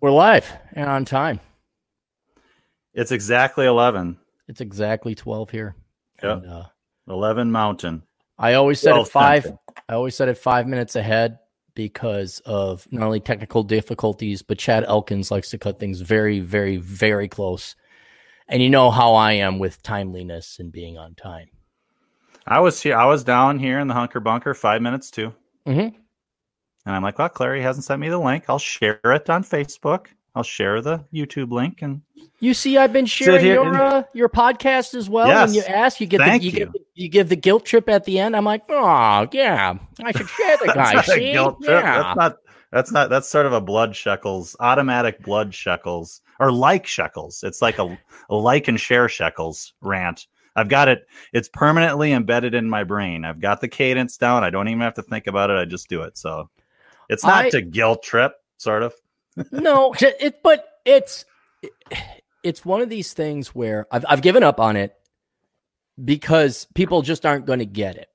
We're live and on time. It's exactly 11. It's exactly 12 here. Yep. And, uh, 11 Mountain. I always said it five. Mountain. I always said it five minutes ahead because of not only technical difficulties, but Chad Elkins likes to cut things very, very, very close. And you know how I am with timeliness and being on time. I was here. I was down here in the hunker bunker five minutes too. Mm-hmm. And I'm like, well, Clarey hasn't sent me the link. I'll share it on Facebook. I'll share the YouTube link and you see, I've been sharing your uh, your podcast as well. Yes. When you ask, you get the, you, you. Give, you give the guilt trip at the end. I'm like, oh yeah, I should share the guy. see, guilt trip. Yeah. That's not. That's not. That's sort of a blood shekels, automatic blood shekels, or like shekels. It's like a, a like and share shekels rant. I've got it. It's permanently embedded in my brain. I've got the cadence down. I don't even have to think about it. I just do it. So it's not I, to guilt trip, sort of. no, it, but it's it's one of these things where I've I've given up on it because people just aren't going to get it.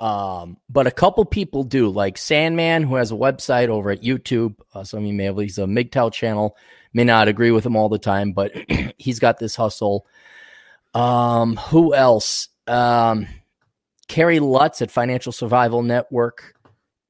Um, but a couple people do, like Sandman, who has a website over at YouTube. Uh, some of you may have, he's a MGTOW channel. May not agree with him all the time, but he's got this hustle. Um, who else? Um, Kerry Lutz at Financial Survival Network.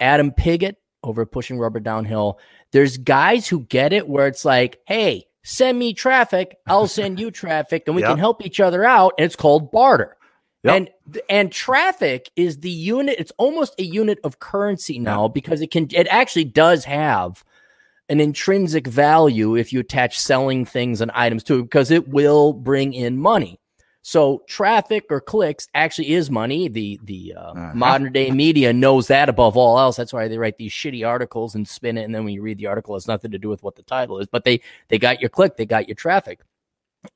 Adam Piggott over Pushing Rubber Downhill. There's guys who get it where it's like, hey, send me traffic, I'll send you traffic, and we yep. can help each other out. And it's called barter. Yep. And and traffic is the unit. It's almost a unit of currency now yep. because it can. It actually does have an intrinsic value if you attach selling things and items to it because it will bring in money. So traffic or clicks actually is money. The the uh, uh-huh. modern day media knows that above all else. That's why they write these shitty articles and spin it. And then when you read the article, it has nothing to do with what the title is. But they they got your click, they got your traffic.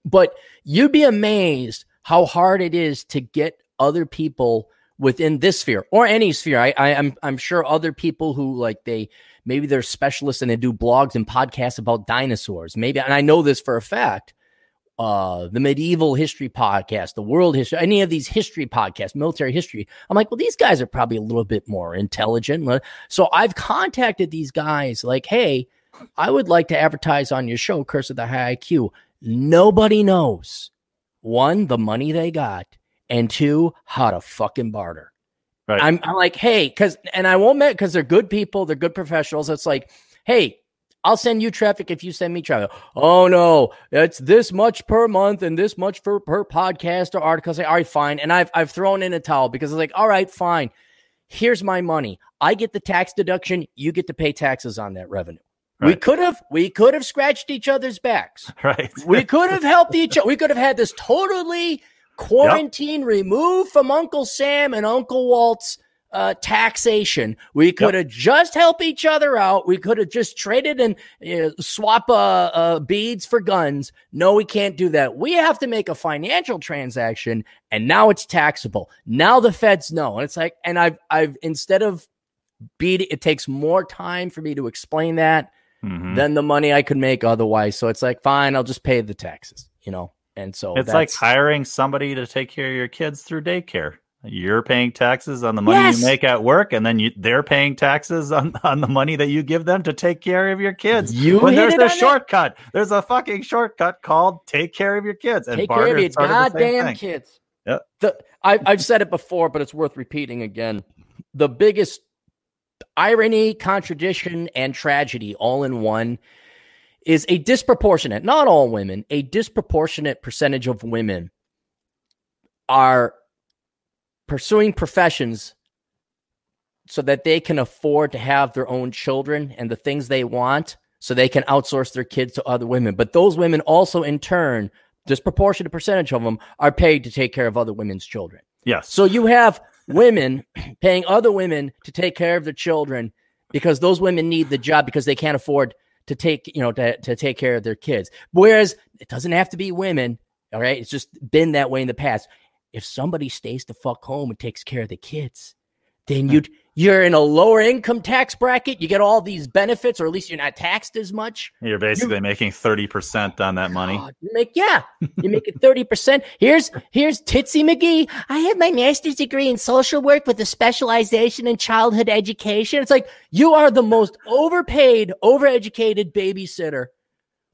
But you'd be amazed how hard it is to get other people within this sphere or any sphere. I, I I'm I'm sure other people who like they maybe they're specialists and they do blogs and podcasts about dinosaurs. Maybe and I know this for a fact uh, the medieval history podcast, the world history, any of these history podcasts, military history. I'm like, well, these guys are probably a little bit more intelligent. So I've contacted these guys like, hey, I would like to advertise on your show, Curse of the High IQ. Nobody knows one, the money they got, and two, how to fucking barter. Right. I'm, I'm like, hey, because, and I won't met because they're good people, they're good professionals. It's like, hey, I'll send you traffic if you send me traffic. Oh no, it's this much per month and this much for per podcast or article. I say, all right, fine. And I've I've thrown in a towel because it's like, all right, fine. Here's my money. I get the tax deduction. You get to pay taxes on that revenue. Right. We could have we could have scratched each other's backs. Right. we could have helped each other. We could have had this totally quarantine yep. removed from Uncle Sam and Uncle Walt's uh, taxation. We could have yep. just helped each other out. We could have just traded and uh, swap uh, uh, beads for guns. No, we can't do that. We have to make a financial transaction, and now it's taxable. Now the feds know, and it's like, and I've, I've instead of beat, it takes more time for me to explain that mm-hmm. than the money I could make otherwise. So it's like, fine, I'll just pay the taxes, you know. And so it's like hiring somebody to take care of your kids through daycare. You're paying taxes on the money yes. you make at work, and then you, they're paying taxes on, on the money that you give them to take care of your kids. You when there's a shortcut, it. there's a fucking shortcut called "take care of your kids." And take care of your goddamn kids. Yep. The, I, I've said it before, but it's worth repeating again. The biggest irony, contradiction, and tragedy all in one is a disproportionate, not all women, a disproportionate percentage of women are pursuing professions so that they can afford to have their own children and the things they want so they can outsource their kids to other women. But those women also, in turn, disproportionate percentage of them are paid to take care of other women's children. Yes. So you have women paying other women to take care of their children because those women need the job because they can't afford to take, you know, to, to take care of their kids. Whereas it doesn't have to be women. All right. It's just been that way in the past if somebody stays the fuck home and takes care of the kids, then you you're in a lower income tax bracket. You get all these benefits, or at least you're not taxed as much. You're basically you're, making thirty percent on that money. God, you make yeah, you make it thirty percent. Here's here's Titsy McGee. I have my master's degree in social work with a specialization in childhood education. It's like you are the most overpaid, overeducated babysitter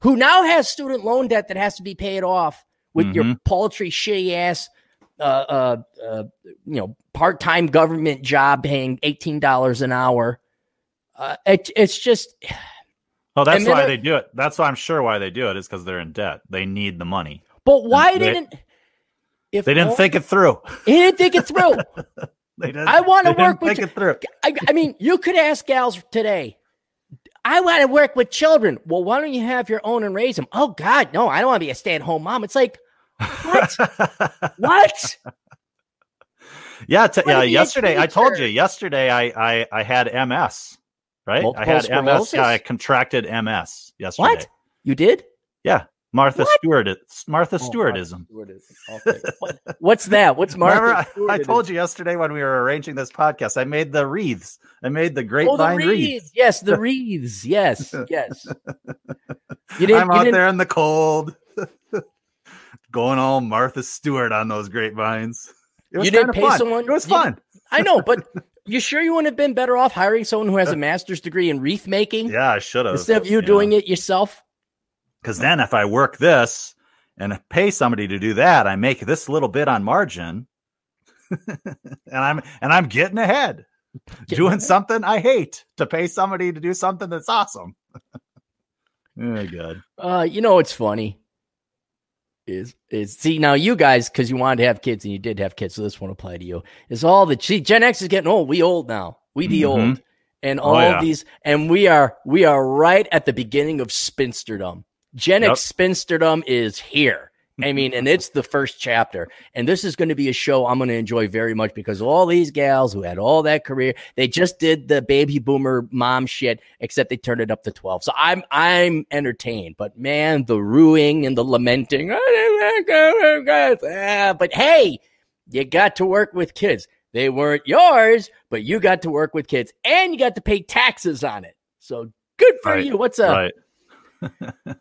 who now has student loan debt that has to be paid off with your Mhm. paltry, shitty ass, uh, uh, uh, you know, part time government job paying eighteen dollars an hour. Uh, it, it's just Oh, that's why they do it. That's why I'm sure why they do it is because they're in debt. They need the money. But why They- didn't if They didn't all- think it through. he didn't think it through? They didn't. I they didn't work with think it through. I, I mean, you could ask gals today. I want to work with children. Well, why don't you have your own and raise them? Oh God, no, I don't want to be a stay-at-home mom. It's like what? what? yeah, t- Why yeah. Uh, yesterday, I told you. Yesterday, I I, I had MS. Right, Multiple I had MS. sclerosis? Yeah, I contracted MS yesterday. What? You did? Yeah, Martha What? Stewart. Martha Oh, Stewartism. Okay. What- what's that? What's Martha? Remember, I, I told you yesterday when we were arranging this podcast, I made the wreaths. I made the Oh, the grapevine wreaths. wreaths. Yes, the wreaths. Yes, yes. You didn't. I'm you out didn't there in the cold, going all Martha Stewart on those grapevines. It was You didn't pay fun. someone- It was fun. I know, but you sure you wouldn't have been better off hiring someone who has a master's degree in wreath making Yeah, I should have. instead of you doing it yourself? Because then, if I work this and pay somebody to do that, I make this little bit on margin, and I'm and I'm getting ahead, Getting doing ahead. something I hate to pay somebody to do something that's awesome. oh, good. Uh, you know what's funny is is see now you guys because you wanted to have kids and you did have kids, so this won't apply to you. Is all the see Gen X is getting old. We old now. We be Mhm. old, and Oh, all yeah. these, and we are we are right at the beginning of spinsterdom. Gen Yep. X spinsterdom is here. I mean, and it's the first chapter. And this is going to be a show I'm going to enjoy very much because all these gals who had all that career, they just did the baby boomer mom shit, except they turned it up to 12. So I'm I'm entertained. But man, the ruing and the lamenting. Ah, But hey, you got to work with kids. They weren't yours, but you got to work with kids and you got to pay taxes on it. So good for Right, you. What's up? right.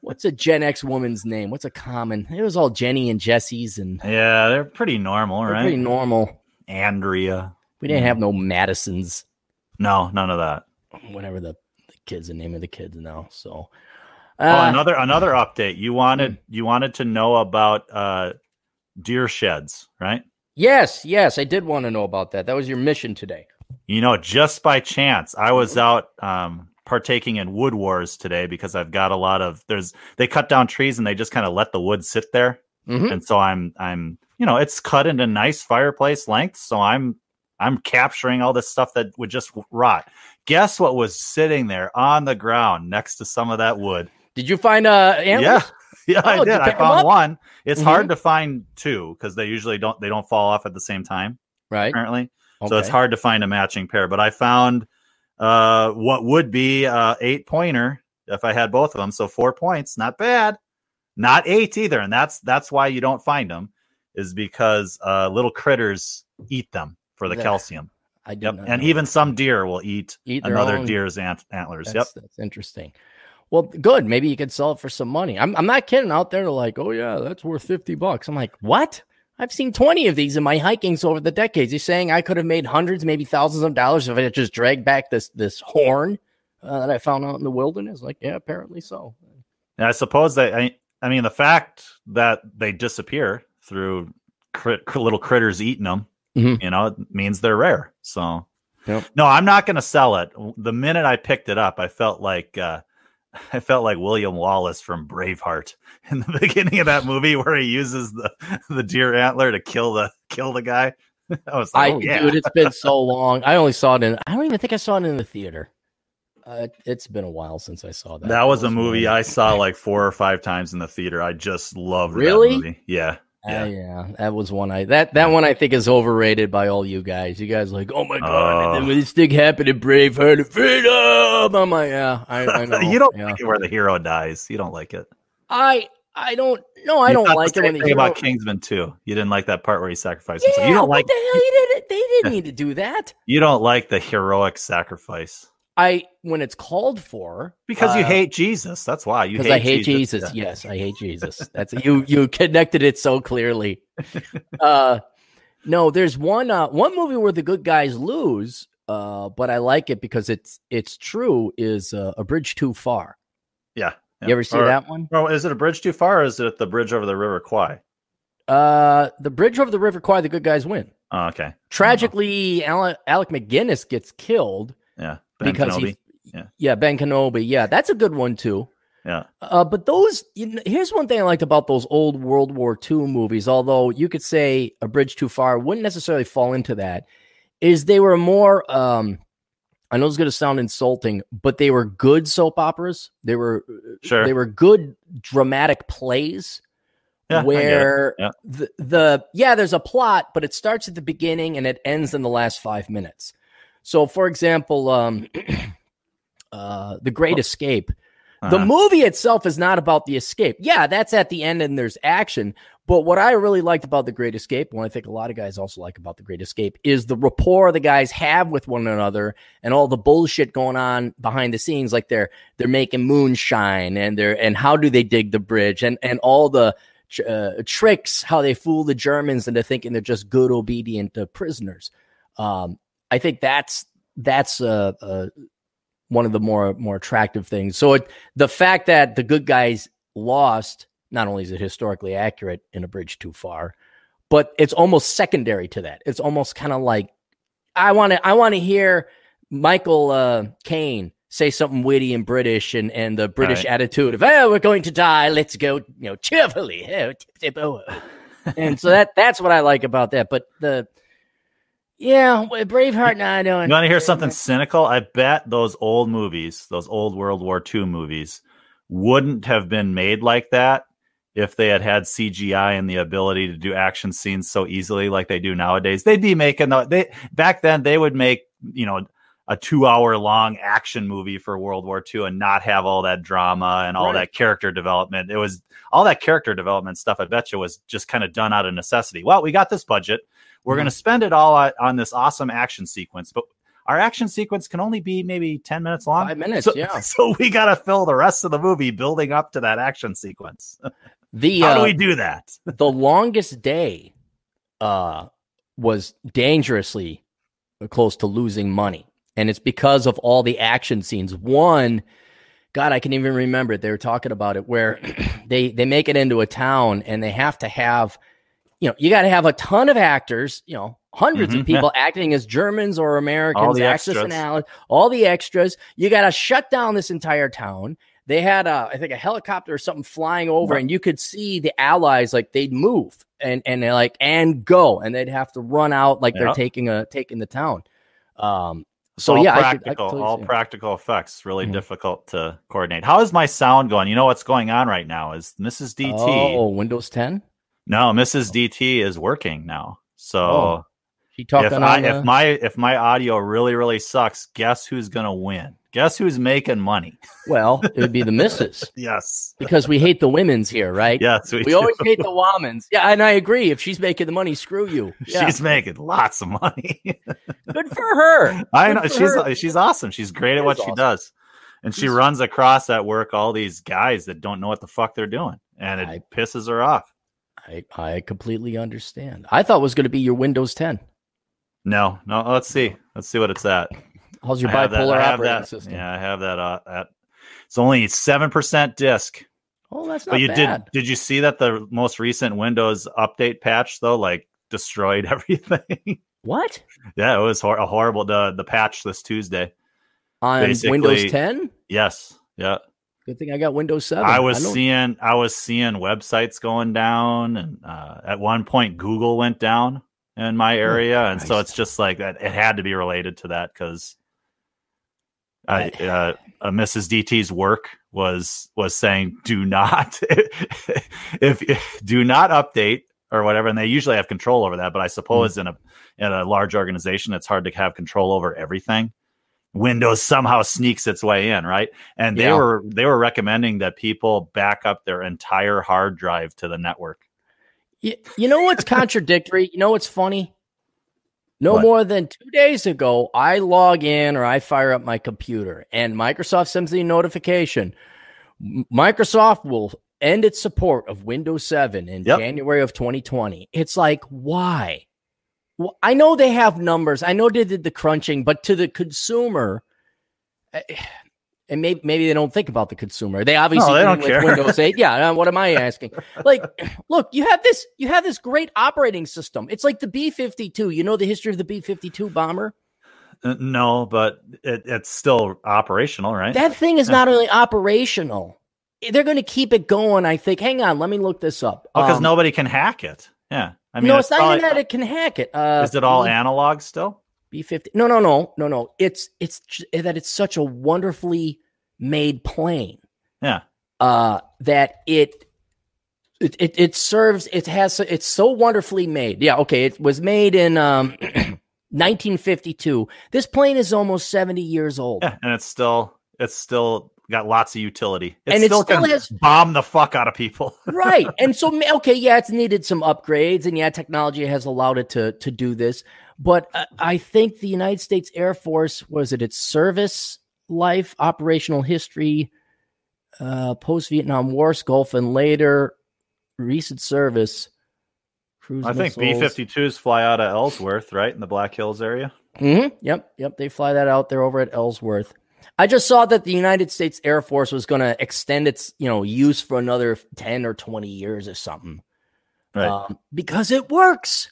What's a Gen X woman's name? What's a common? It was all Jenny and Jesse's and Yeah, they're pretty normal, they're right? pretty normal. Andrea. We didn't have no Madisons, No, none of that. whatever the, the kids, the name of the kids now. So, oh, uh, another another update. You wanted you wanted to know about uh deer sheds, right? yes, yes, I did want to know about that. That was your mission today. You know, just by chance, I was out um, partaking in wood wars today because I've got a lot of there's they cut down trees and they just kind of let the wood sit there, Mhm. and so I'm I'm you know it's cut into nice fireplace lengths, so I'm I'm capturing all this stuff that would just rot. Guess what was sitting there on the ground next to some of that wood? Did you find uh antlers? Yeah, yeah, Oh, I did. I found one. It's Mhm. hard to find two because they usually don't they don't fall off at the same time Right. apparently. So it's hard to find a matching pair. But I found uh, what would be uh, eight pointer if I had both of them. So four points, not bad. Not eight either, and that's that's why you don't find them, is because uh, little critters eat them for the Yeah. calcium. I did Yep, and know. even some deer will eat, Eat another own- deer's ant- antlers. That's, yep. that's interesting. Well, good. Maybe you could sell it for some money. I'm, I'm not kidding. Out there, like, oh yeah, that's worth fifty bucks. I'm like, what? I've seen twenty of these in my hikings over the decades. You're saying I could have made hundreds, maybe thousands of dollars if I had just dragged back this this horn uh, that I found out in the wilderness? Like, yeah, apparently so. And I suppose that I, I mean the fact that they disappear through crit, little critters eating them, Mhm. you know, it means they're rare. So, Yep. no, I'm not going to sell it. The minute I picked it up, I felt like uh, I felt like William Wallace from Braveheart in the beginning of that movie where he uses the the deer antler to kill the kill the guy. I was I like, oh, yeah. dude, it's been so long. I only saw it in. I don't even think I saw it in the theater. Uh, it's been a while since I saw that. that was a movie I saw like four or five times in the theater. I just loved Really? that movie. Yeah. Yeah. Yeah. yeah, that was one I that that one I think is overrated by all you guys. You guys like, oh my god, oh. when this thing happened in Braveheart, of freedom. I'm like, yeah, I, I know. you don't yeah. like it where the hero dies. You don't like it. I I don't no, I You don't like it when the hero. about Kingsman too. You didn't like that part where he sacrificed yeah, himself. You don't like the hell? He didn't. They didn't need to do that. you don't like the heroic sacrifice I when it's called for because you uh, hate Jesus. That's why you because hate I hate Jesus. Yeah. Yes, I hate Jesus. That's you. You connected it so clearly. uh, no, there's one uh, one movie where the good guys lose, uh, but I like it because it's it's true. Is uh, a bridge too far? Yeah. Yeah. You ever see Or- that one? Or is it a bridge too far, or is it the bridge over the River Kwai? Uh, the bridge over the River Kwai, the good guys win. Oh, okay. Tragically, Alec, Alec McGinnis gets killed Yeah. Ben because Kenobi. he, Yeah. yeah, Ben Kenobi. Yeah, that's a good one too. Yeah. Uh, but those, you know, here's one thing I liked about those old World War II movies. Although you could say A Bridge Too Far wouldn't necessarily fall into that, is they were more. Um, I know it's going to sound insulting, but they were good soap operas. They were Sure. they were good dramatic plays Yeah, I get it. where Yeah. the, the yeah there's a plot but it starts at the beginning and it ends in the last five minutes so for example um uh the great escape the Uh-huh. movie itself is not about the escape yeah that's at the end and there's action but what i really liked about the great escape and i think a lot of guys also like about the great escape is the rapport the guys have with one another and all the bullshit going on behind the scenes like they're they're making moonshine and they're and how do they dig the bridge and and all the uh, tricks how they fool the Germans into thinking they're just good, obedient uh, prisoners. Um, I think that's that's uh, uh, one of the more more attractive things. So it, the fact that the good guys lost, not only is it historically accurate in a bridge too far, but it's almost secondary to that. It's almost kind of like I want to I want to hear Michael uh, Caine say something witty and British and and the British Right. attitude of oh we're going to die let's go you know cheerfully oh, tip, tip, oh, oh." and so that that's what I like about that. But the yeah Braveheart, no, I don't. You want to hear something cynical? I bet those old movies, those old World War II movies, wouldn't have been made like that if they had had CGI and the ability to do action scenes so easily like they do nowadays. They'd be making the they back then they would make, you know, a 2-hour long action movie for World War II and not have all that drama and all Right. that character development. It was all that character development stuff I bet you was just kind of done out of necessity. Well, we got this budget. We're Mhm. going to spend it all on, on this awesome action sequence, but our action sequence can only be maybe 10 minutes long. Five minutes, So, yeah. So we got to fill the rest of the movie building up to that action sequence. The How uh, do we do that? the longest day uh was dangerously close to losing money and it's because of all the action scenes one god i can even remember it they were talking about it where they they make it into a town and they have to have you know you got to have a ton of actors you know 100s Mhm, of people acting as germans or americans the extras. and Allies, all the extras you got to shut down this entire town they had a, I think a helicopter or something flying over, Right. and you could see the allies like they'd move and and they're like and go, and they'd have to run out like they're taking a taking the town. Um, so all yeah, I could, I could practical, all practical effects, really Mhm. difficult to coordinate. How is my sound going? You know what's going on right now is Mrs. DT. Oh, Windows 10. No, Mrs. DT is working now. So Oh, She talking if I, the- if my if my audio really really sucks, guess who's gonna win? Guess who's making money? well, it would be the missus Yes, because we hate the women's here, right? yes, we, We always hate the womans. Yeah, and I agree. If she's making the money, screw you. Yeah, She's making lots of money. good for her. I know she's her. she's awesome. She's great at what is she does, and she runs across at work all these guys that don't know what the fuck they're doing, and it I- pisses her off. I, I completely understand. I thought it was going to be your Windows 10. No, no. Let's see. Let's see what it's at. How's your I that- bipolar have operating that- system? Yeah, I have that. Uh, at it's only seven percent disk. Oh, that's not But you bad. did did you see that the most recent Windows update patch though like destroyed everything? What yeah, it was hor- a horrible the the patch this Tuesday. on Basically- Windows 10? Yes, yeah. Good thing I got Windows 7. I was know- seeing I was seeing websites going down, and uh, at one point Google went down in my area, and so it's just like that. It had to be related to that because I, uh, uh, Mrs. DT's work was was saying do not if, if do not update or whatever, and they usually have control over that. But I suppose in a in a large organization, it's hard to have control over everything. Windows somehow sneaks its way in, right? And they Yeah. were they were recommending that people back up their entire hard drive to the network. You, you know what's contradictory? You know what's funny? No What? more than two days ago, I log in or I fire up my computer and Microsoft sends me a notification. Microsoft will end its support of Windows 7 in Yep. January of 2020. It's like, why? Well, I know they have numbers. I know they did the crunching, but to the consumer, eh, and maybe maybe they don't think about the consumer. They obviously No, they don't with care. Windows 8. Yeah, uh, what am I asking? Like, look, you have this you have this great operating system. It's like the B52. You know the history of the B52 bomber? Uh, No, but it, it's still operational, right? That thing is not only operational. They're going to keep it going. I think. Hang on, let me look this up. because Um, nobody can hack it. Yeah, I mean, no, it's, not even that it can hack it. Uh, Is it all B- analog still? B50. No, no, no, no, no. It's it's that it's such a wonderfully made plane. Yeah. Uh that it it it, it serves it has it's so wonderfully made. Yeah, okay. It was made in um 1952. This plane is almost 70 years old. Yeah, and it's still it's still got lots of utility. It And it still, still has- bomb the fuck out of people. right. And so okay, yeah, it's needed some upgrades and yeah, technology has allowed it to to do this. But uh, I think the United States Air Force was it its service life, operational history, uh post Vietnam War, Gulf and later recent service cruise I think B missiles. 52s fly out of Ellsworth, right in the Black Hills area. Mhm. Yep, yep, they fly that out there over at Ellsworth. I just saw that the United States Air Force was going to extend its, you know, use for another 10 or 20 years or something. Right. Um, because it works.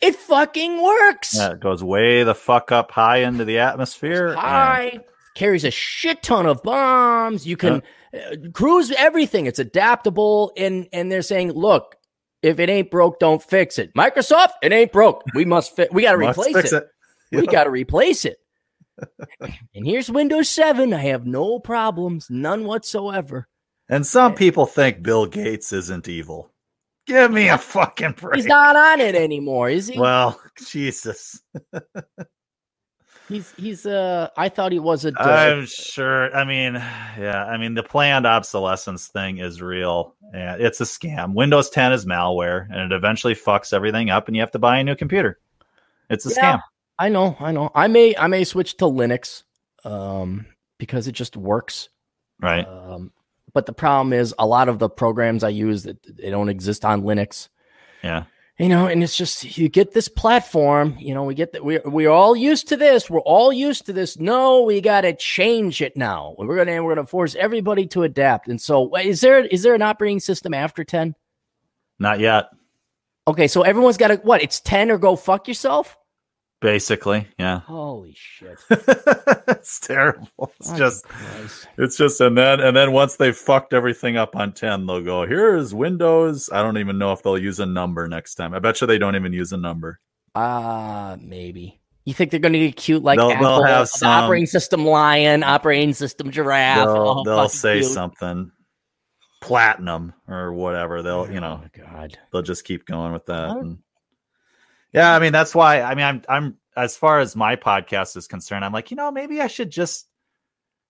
It fucking works. yeah, it goes way the fuck up high into the atmosphere. and- High carries a shit ton of bombs. You can uh, cruise everything. It's adaptable, and and they're saying, look, if it ain't broke, don't fix it. Microsoft, it ain't broke. We must fi- We got to replace it. it. We got to replace it. and here's Windows 7. I have no problems, none whatsoever. And some people think Bill Gates isn't evil. Give me a fucking break. He's not on it anymore, is he? Well, Jesus. he's he's uh I thought he was a I'm sure. I mean, yeah. I mean, the planned obsolescence thing is real. and it's a scam. Windows 10 is malware, and it eventually fucks everything up, and you have to buy a new computer. It's a Yeah. scam. I know, I know. I may I may switch to Linux um because it just works. Right. Um but the problem is a lot of the programs I use that they don't exist on Linux. Yeah. You know, and it's just you get this platform, you know, we get that we we're all used to this. We're all used to this. No, we got to change it now. We're going to we're to force everybody to adapt. And so is there is there an operating system after 10? Not yet. Okay, so everyone's got to what? It's 10 or go fuck yourself? Basically. Yeah. Holy shit. it's terrible. It's just Christ. it's just and then and then once they've fucked everything up on 10, they'll go, here's Windows. I don't even know if they'll use a number next time. I bet you they don't even use a number. Uh maybe. You think they're going to get cute like They'll- Apple, they'll have some- operating system lion, operating system giraffe. they'll they'll say cute. something platinum or whatever. They'll, you know, Oh, God. they'll just keep going with that. Huh? And- yeah, I mean that's why I mean I'm I'm as far as my podcast is concerned, I'm like, you know, maybe I should just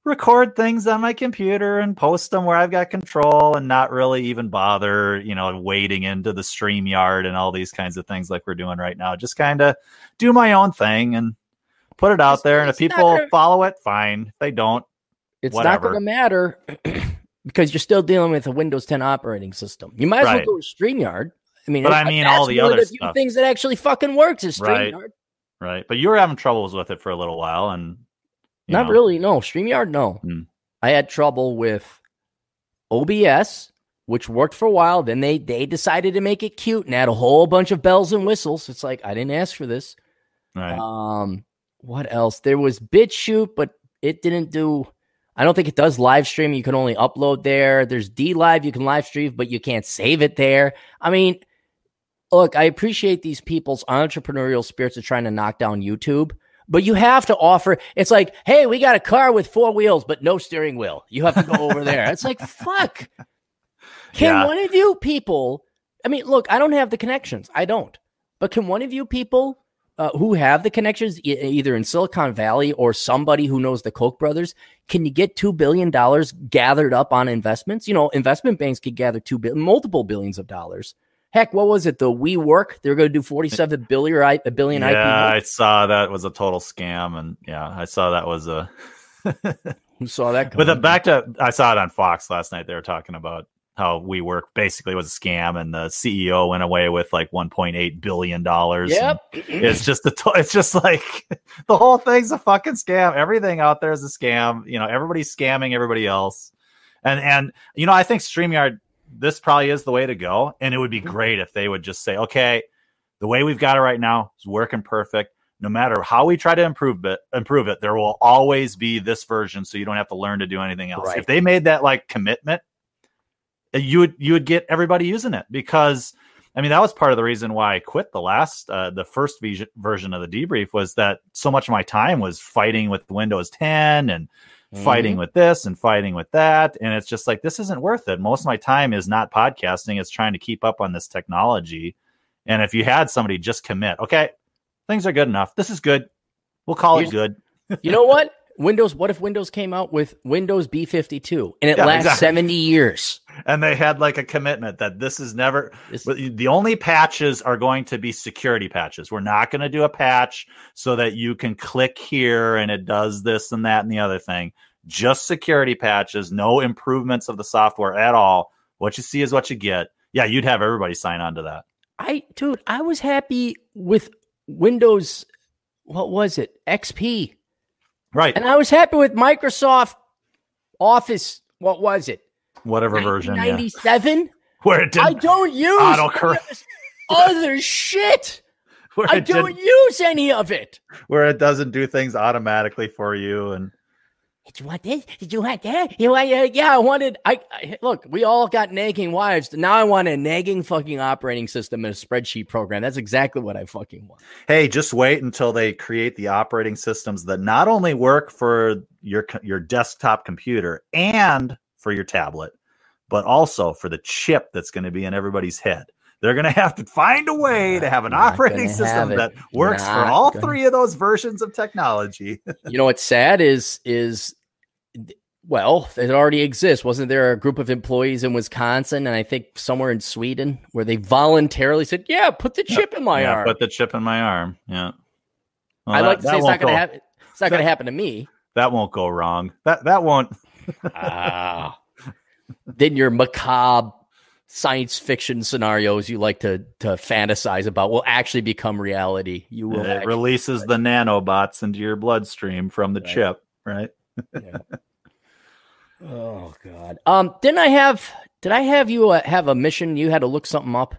record things on my computer and post them where I've got control and not really even bother, you know, wading into the stream yard and all these kinds of things like we're doing right now. Just kind of do my own thing and put it out It's- there. And if people gonna- follow it, fine. If they don't, It's Whatever. not going to matter because you're still dealing with a Windows 10 operating system. You might as Right. well go to StreamYard. I mean, But I mean all the other stuff. things that actually fucking works is Right. StreamYard. right? But you were having troubles with it for a little while and Not know, really. No, StreamYard, no. Hmm. I had trouble with OBS, which worked for a while. Then they they decided to make it cute and add a whole bunch of bells and whistles. It's like I didn't ask for this. Right. Um, what else? There was BitChute, but it didn't do. I don't think it does live stream. You can only upload there. There's D Live. You can live stream, but you can't save it there. I mean, look, I appreciate these people's entrepreneurial spirits of trying to knock down YouTube, but you have to offer. It's like, hey, we got a car with four wheels, but no steering wheel. You have to go over there. It's like, fuck. Can Yeah. one of you people? I mean, look, I don't have the connections. I don't. But can one of you people uh, who have the connections, e- either in Silicon Valley or somebody who knows the Koch brothers, can you get two billion dollars gathered up on investments? You know, investment banks could gather two two billion, multiple billions of dollars. Heck, what was it? The WeWork, they're going to do forty-seven billion, or I- a billion yeah, I saw that was a total scam, and yeah, I saw that was a. Who saw that? But the, back to I saw it on Fox last night. They were talking about how WeWork basically was a scam, and the CEO went away with like 1.8 billion dollars. Yep. it's just a to- it's just like the whole thing's a fucking scam. Everything out there is a scam. You know, everybody's scamming everybody else, and and you know, I think Streamyard this probably is the way to go, and it would be great if they would just say, okay, the way we've got it right now is working perfect no matter how we try to improve it, improve it, there will always be this version, so you don't have to learn to do anything else. Right. If they made that like commitment, uh, you would you would get everybody using it because I mean that was part of the reason why I quit the last uh, the first v- version of the debrief was that so much of my time was fighting with Windows 10 and fighting mm-hmm. with this and fighting with that and it's just like this isn't worth it. Most of my time is not podcasting, it's trying to keep up on this technology. And if you had somebody just commit, okay, things are good enough. This is good. We'll call it good. you know what? Windows. What if Windows came out with Windows B52 and it Yeah, lasts exactly. 70 years? And they had like a commitment that this is never This- the only patches are going to be security patches. We're not going to do a patch so that you can click here and it does this and that and the other thing. Just security patches, no improvements of the software at all. What you see is what you get. Yeah, you'd have everybody sign on to that. I, dude, I was happy with Windows. What was it? XP. Right. And I was happy with Microsoft Office. What was it? Whatever version. Yeah. Where it I didn't don't use autocorrect. other shit. Where I don't use any of it. where it doesn't do things automatically for you and Did you want this? Did you want that? You want, uh, yeah, I wanted. I, I look. We all got nagging wives. Now I want a nagging fucking operating system and a spreadsheet program. That's exactly what I fucking want. hey, just wait until they create the operating systems that not only work for your your desktop computer and for your tablet, but also for the chip that's going to be in everybody's head. They're going to have to find a way to have an Not operating system that works for all gonna- three of those versions of technology. You know what's sad is is well, it already exists. Wasn't there a group of employees in Wisconsin and I think somewhere in Sweden where they voluntarily said, "Yeah, put the chip in my yeah, arm." put the chip in my arm. Yeah. Well, I like to say it's won't going to happen. It's not going to happen to me. That won't go wrong. That that won't. Ah. then your macabre science fiction scenarios you like to to fantasize about will actually become reality. You will. It releases the nanobots into your bloodstream from the Right. chip, right? Yeah. Oh God. Um. Didn't I have? Did I have you uh, have a mission? You had to look something up.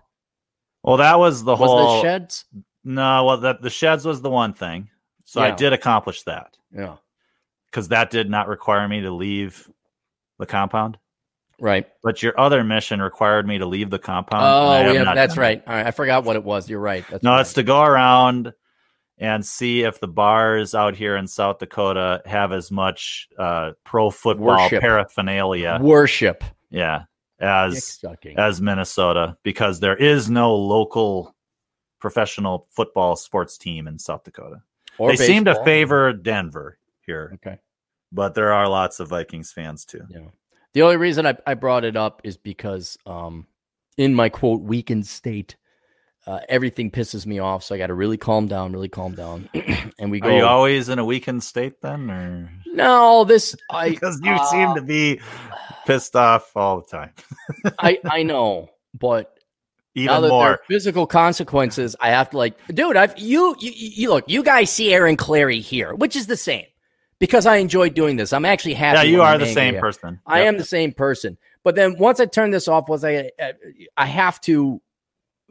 Well, that was the Was whole. the sheds? No, well, that the sheds was the one thing. So I did accomplish that Yeah. because that did not require me to leave the compound. Right. But your other mission required me to leave the compound. Oh, yeah, that's right. All right. I forgot what it was. You're right. That's No, right. it's to go around and see if the bars out here in South Dakota have as much uh, pro football Worship. paraphernalia, worship. yeah, as as Minnesota because there is no local professional football sports team in South Dakota. Or they seem to favor Denver here, Okay. but there are lots of Vikings fans too. Yeah. The only reason I, I brought it up is because um in my quote weakened state, uh, everything pisses me off. So I got to really calm down, really calm down. and we go. Are you always in a weakened state then, or no, this I because you uh, seem to be pissed off all the time, I I know, but even more. are physical consequences, I have to like, dude. I've you you, you look. You guys see Aaron Clarey here, which is the same because I enjoy doing this. I'm actually happy. Yeah, you are I'm the same person. I am the same person. But then once I turn this off, was I I have to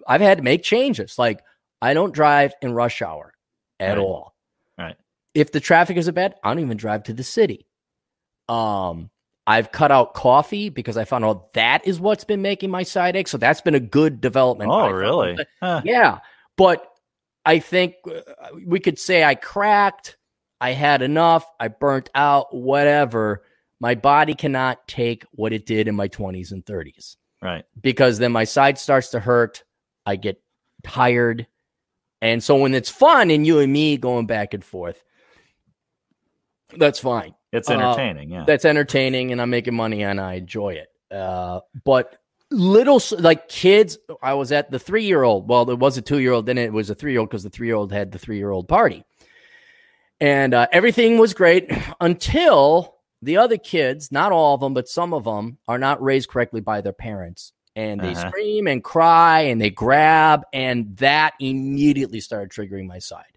I've had to make changes. Like I don't drive in rush hour at Right. all. Right. If the traffic is bad, I don't even drive to the city. Um I've cut out coffee because I found out that is what's been making my side ache. So that's been a good development. Oh, really? Huh. Yeah. But I think uh, we could say I cracked, I had enough, I burnt out, whatever. My body cannot take what it did in my 20s and 30s Right. because then my side starts to hurt. I get tired. And so when it's fun and you and me going back and forth, that's fine. It's Uh, entertaining. yeah. That's entertaining and I'm making money and I enjoy it. Uh, but little like kids, I was at the three year old. Well, there was a two year old, then it was a three year old because the three year old had the three year old party. And uh, everything was great until the other kids, not all of them, but some of them, are not raised correctly by their parents. And they Uh-huh. scream and cry and they grab. And that immediately started triggering my side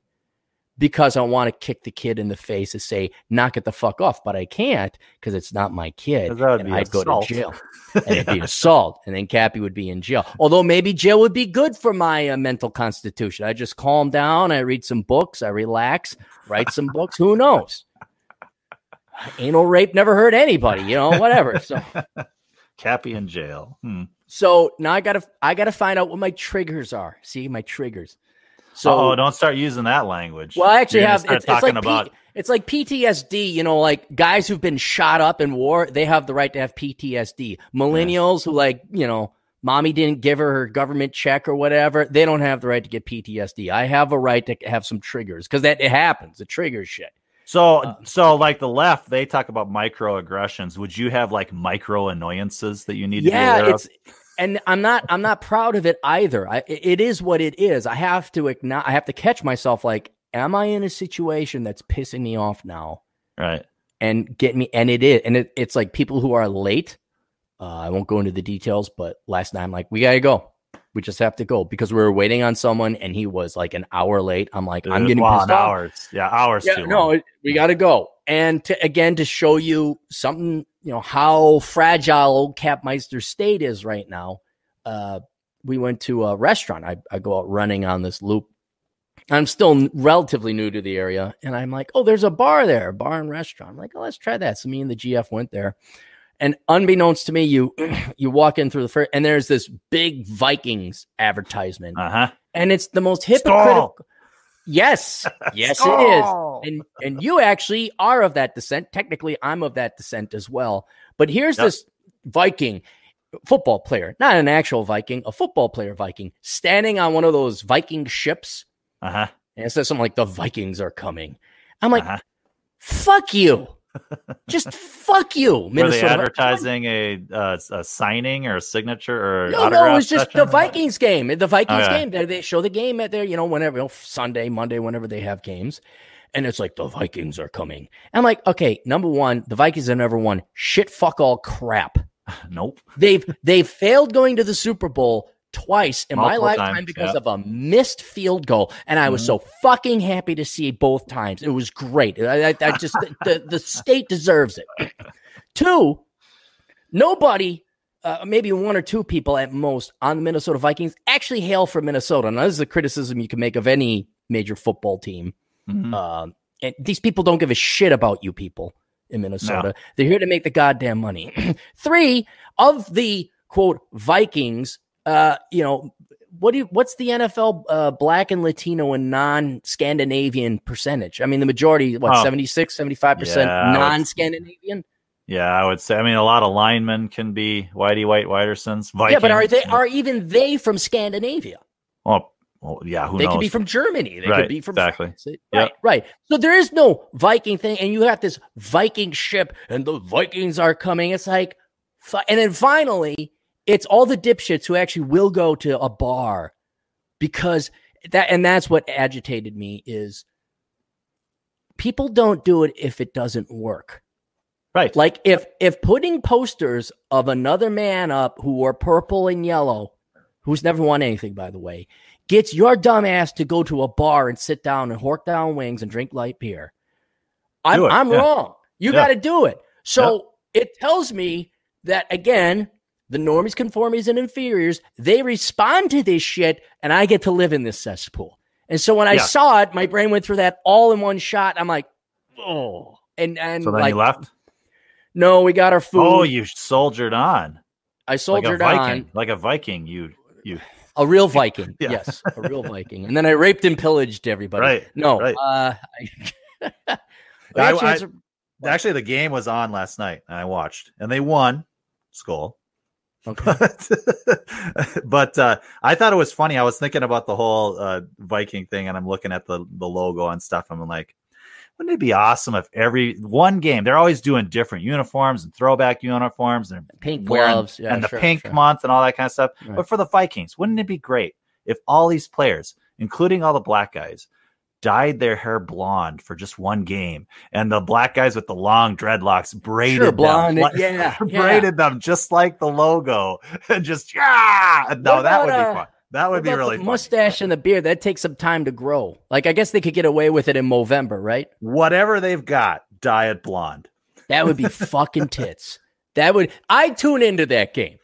because I want to kick the kid in the face and say, knock it the fuck off. But I can't because it's not my kid. and I'd go to jail and it'd be assault. And then Cappy would be in jail. Although maybe jail would be good for my uh, mental constitution. I just calm down. I read some books. I relax, write some books. Who knows? Anal rape never hurt anybody, you know, whatever. So, Cappy in jail. Hmm. so now I gotta, I gotta find out what my triggers are. See my triggers. So, oh, don't start using that language. well, I actually You're have. It's, it's like about. P, it's like PTSD. You know, like guys who've been shot up in war, they have the right to have PTSD. Millennials who like, you know, mommy didn't give her her government check or whatever, they don't have the right to get PTSD. I have a right to have some triggers because that it happens. It triggers shit. So, Uh, so like the left, they talk about microaggressions. Would you have like micro annoyances that you need to be yeah, aware it's of? And I'm not I'm not proud of it either. I, it is what it is. I have to I have to catch myself. Like, am I in a situation that's pissing me off now? Right. and get me and it is and it, it's like people who are late uh, i won't go into the details but last night i'm like we gotta go we just have to go because we were waiting on someone and he was like an hour late i'm like i'm getting Wow, pissed an off. hours. Yeah, hours yeah, too no long. we gotta go and to, again to show you something you know how fragile old capmeister state is right now uh, we went to a restaurant I, I go out running on this loop I'm still n- relatively new to the area, and I'm like, oh, there's a bar there, a bar and restaurant. I'm like, oh, let's try that. So me and the GF went there, and unbeknownst to me, you you walk in through the first, and there's this big Vikings advertisement, Uh-huh. and it's the most hypocritical. Skull. Yes, yes, it is. And and you actually are of that descent. Technically, I'm of that descent as well. But here's Yep. this Viking football player, not an actual Viking, a football player Viking, standing on one of those Viking ships Uh-huh. and it says something like the Vikings are coming. I'm like, Uh-huh. fuck you. Just fuck you, Minnesota. Were they advertising a, uh, a signing or a signature or No, no, it was just the? Vikings game. The Vikings Okay. game. They, they show the game at their, you know, whenever, you know, Sunday, Monday, whenever they have games. And it's like, the Vikings are coming. I'm like, okay, number one, the Vikings have never won shit, fuck all crap. Nope. They've they've failed going to the Super Bowl twice in my lifetime times, because yeah. of a missed field goal, and I was Mhm. so fucking happy to see both times. It was great. I, I, I just the, the state deserves it. Two, nobody. Uh, maybe one or two people at most on the Minnesota Vikings actually hail from Minnesota. Now, this is a criticism you can make of any major football team. Mhm. Um, and these people don't give a shit about you people in Minnesota. They're here to make the goddamn money. Three of the quote Vikings, uh, you know, what do you, what's the NFL uh, black and Latino and non-Scandinavian percentage? I mean, the majority, what, Oh. 76, 75% Yeah, non-Scandinavian? Yeah, I would say. I mean, a lot of linemen can be Whitey White Whitersons. Vikings. Yeah, but are they are even they from Scandinavia? Well, well yeah. Who knows? they knows? could be from Germany. They Right, could be from exactly. France. Right, Yep. right. So there is no Viking thing, and you have this Viking ship, and the Vikings are coming. It's like, and then finally, it's all the dipshits who actually will go to a bar because that, and that's what agitated me is people don't do it if it doesn't work. right. Like if if putting posters of another man up who wore purple and yellow, who's never won anything by the way, gets your dumb ass to go to a bar and sit down and hork down wings and drink light beer. I'm I'm yeah. wrong. You Yeah. got to do it. So it tells me that again, the normies, conformies, and inferiors they respond to this shit, and I get to live in this cesspool. And so when I Yeah. saw it, my brain went through that all in one shot. I'm like, oh, and and so then like you left. no, we got our food. Oh, you soldiered on I like soldiered Viking. on Like a Viking. You you a real Viking. Yeah. Yes, a real Viking. And then I raped and pillaged everybody. right. No. right. Uh, I, I- actually, I- Actually, the game was on last night, and I watched, and they won. Skull. Okay. but but uh, I thought it was funny. I was thinking about the whole uh, Viking thing, and I'm looking at the the logo and stuff. I'm like, wouldn't it be awesome if every one game they're always doing different uniforms and throwback uniforms and Pink wearing- gloves. Yeah, and the sure, pink sure. month and all that kind of stuff. Right. But for the Vikings, wouldn't it be great if all these players, including all the black guys, dyed their hair blonde for just one game, and the black guys with the long dreadlocks braided Sure, blonde, them, yeah, yeah. braided them just like the logo, and just yeah. No, What that would be uh, fun. That would be really mustache and the beard. That takes some time to grow. Like I guess they could get away with it in Movember, right? Whatever they've got, dye it blonde. That would be fucking tits. That would I tune into that game.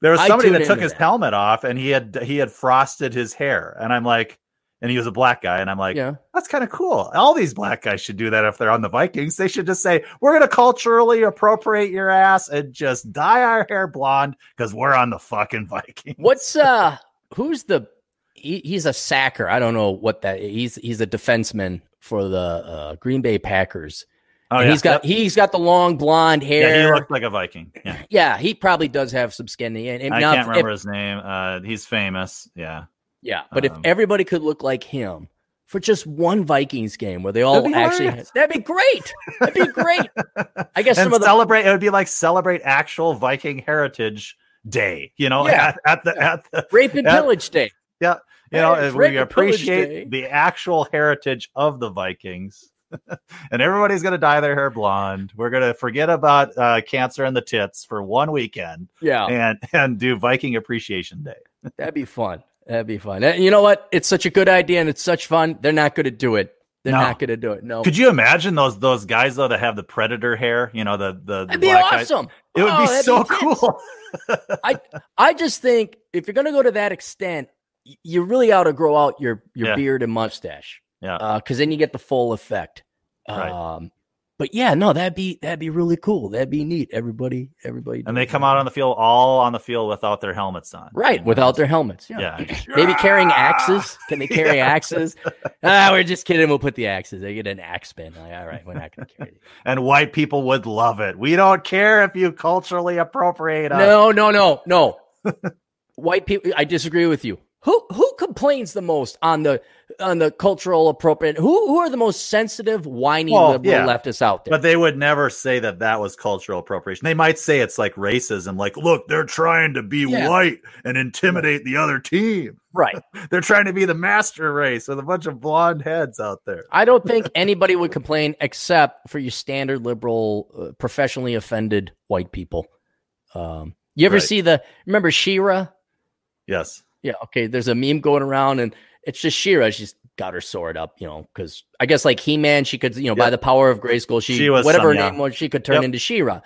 There was somebody that took his that. helmet off, and he had he had frosted his hair, and I'm like, and he was a black guy, and I'm like, Yeah. that's kind of cool. All these black guys should do that if they're on the Vikings. They should just say, we're going to culturally appropriate your ass and just dye our hair blonde because we're on the fucking Vikings. What's uh who's the he, he's a sacker. I don't know what that he's he's a defenseman for the uh, Green Bay Packers. Oh, and yeah. he's got he's got the long blonde yeah, hair. he looked like a Viking. Yeah. Yeah, he probably does have some skin. And, and I now can't if- remember his name. Uh, he's famous. Yeah. Yeah, but if Um, everybody could look like him for just one Vikings game where they all actually hilarious. that'd be great. That'd be great. I guess and some of the celebrate, it would be like celebrate actual Viking Heritage Day, you know, Yeah. at, at the, at the, rape and Yeah. pillage day. Yeah. You know, and we and Pillage Day. appreciate the actual heritage of the Vikings. and everybody's going to dye their hair blonde. We're going to forget about uh, cancer and the tits for one weekend Yeah, and and do Viking Appreciation Day. that'd be fun. That'd be fun. And you know what? It's such a good idea and it's such fun. They're not going to do it. They're No. not going to do it. No, Could you imagine those those guys though that have the predator hair? You know the the, the that'd be black guys? awesome. It would Oh, be so tits. cool. I I just think if you're going to go to that extent, you really ought to grow out your your Yeah. beard and mustache. Yeah. because then you get the full effect. Right. Um, but yeah, no, that'd be that'd be really cool. That'd be neat. Everybody, everybody, and they come that. out on the field all on the field without their helmets on. right without their helmets. Yeah. Yeah. Maybe carrying axes. Can they carry axes? Ah, we're just kidding. We'll put the axes. They get an axe bin. Like, all right, we're not going to carry these. and white people would love it. We don't care if you culturally appropriate us. No, no, no, no. White people. I disagree with you. Who who complains the most on the on the cultural appropriate? Who who are the most sensitive, whiny Well, liberal yeah. leftists out there? But they would never say that that was cultural appropriation. They might say it's like racism, like, look, they're trying to be Yeah. white and intimidate the other team. right. They're trying to be the master race with a bunch of blonde heads out there. I don't think anybody would complain except for your standard liberal, uh, professionally offended white people. Um, you ever Right. see the remember She-Ra? Yes. Yeah, okay. There's a meme going around, and it's just She-Ra. She's got her sword up, you know, because I guess like He Man, she could, you know, by the power of Grayskull, she, She was whatever her name was, she could turn Yep. into She-Ra.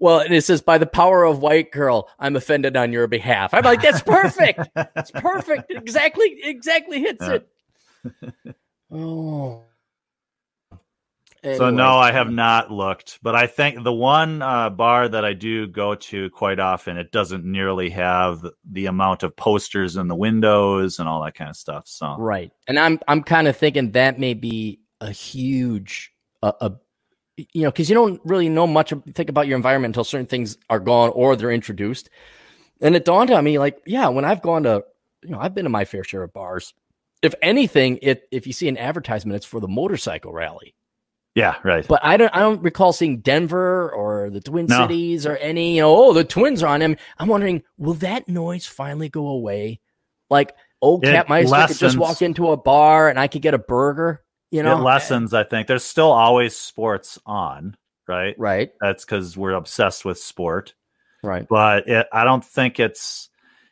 Well, and it says, by the power of white girl, I'm offended on your behalf. I'm like, that's perfect. It's perfect. It exactly, exactly hits Yeah. it. Oh. So no, I have not looked, but I think the one uh, bar that I do go to quite often, it doesn't nearly have the, amount of posters in the windows and all that kind of stuff. So Right. And I'm I'm kind of thinking that may be a huge uh, a you know, because you don't really know much think about your environment until certain things are gone or they're introduced. And it dawned on me, like, yeah, when I've gone to, you know, I've been to my fair share of bars. If anything, it if you see an advertisement, it's for the motorcycle rally. Yeah, right. But I don't I don't recall seeing Denver or the Twin No. Cities or any, you know, oh, the twins are on them. I'm wondering, will that noise finally go away? Like old It Cat Meister could just walk into a bar and I could get a burger, you know? it lessens, I think. There's still always sports on, right? Right, That's because we're obsessed with sport. right. But it, I don't think it's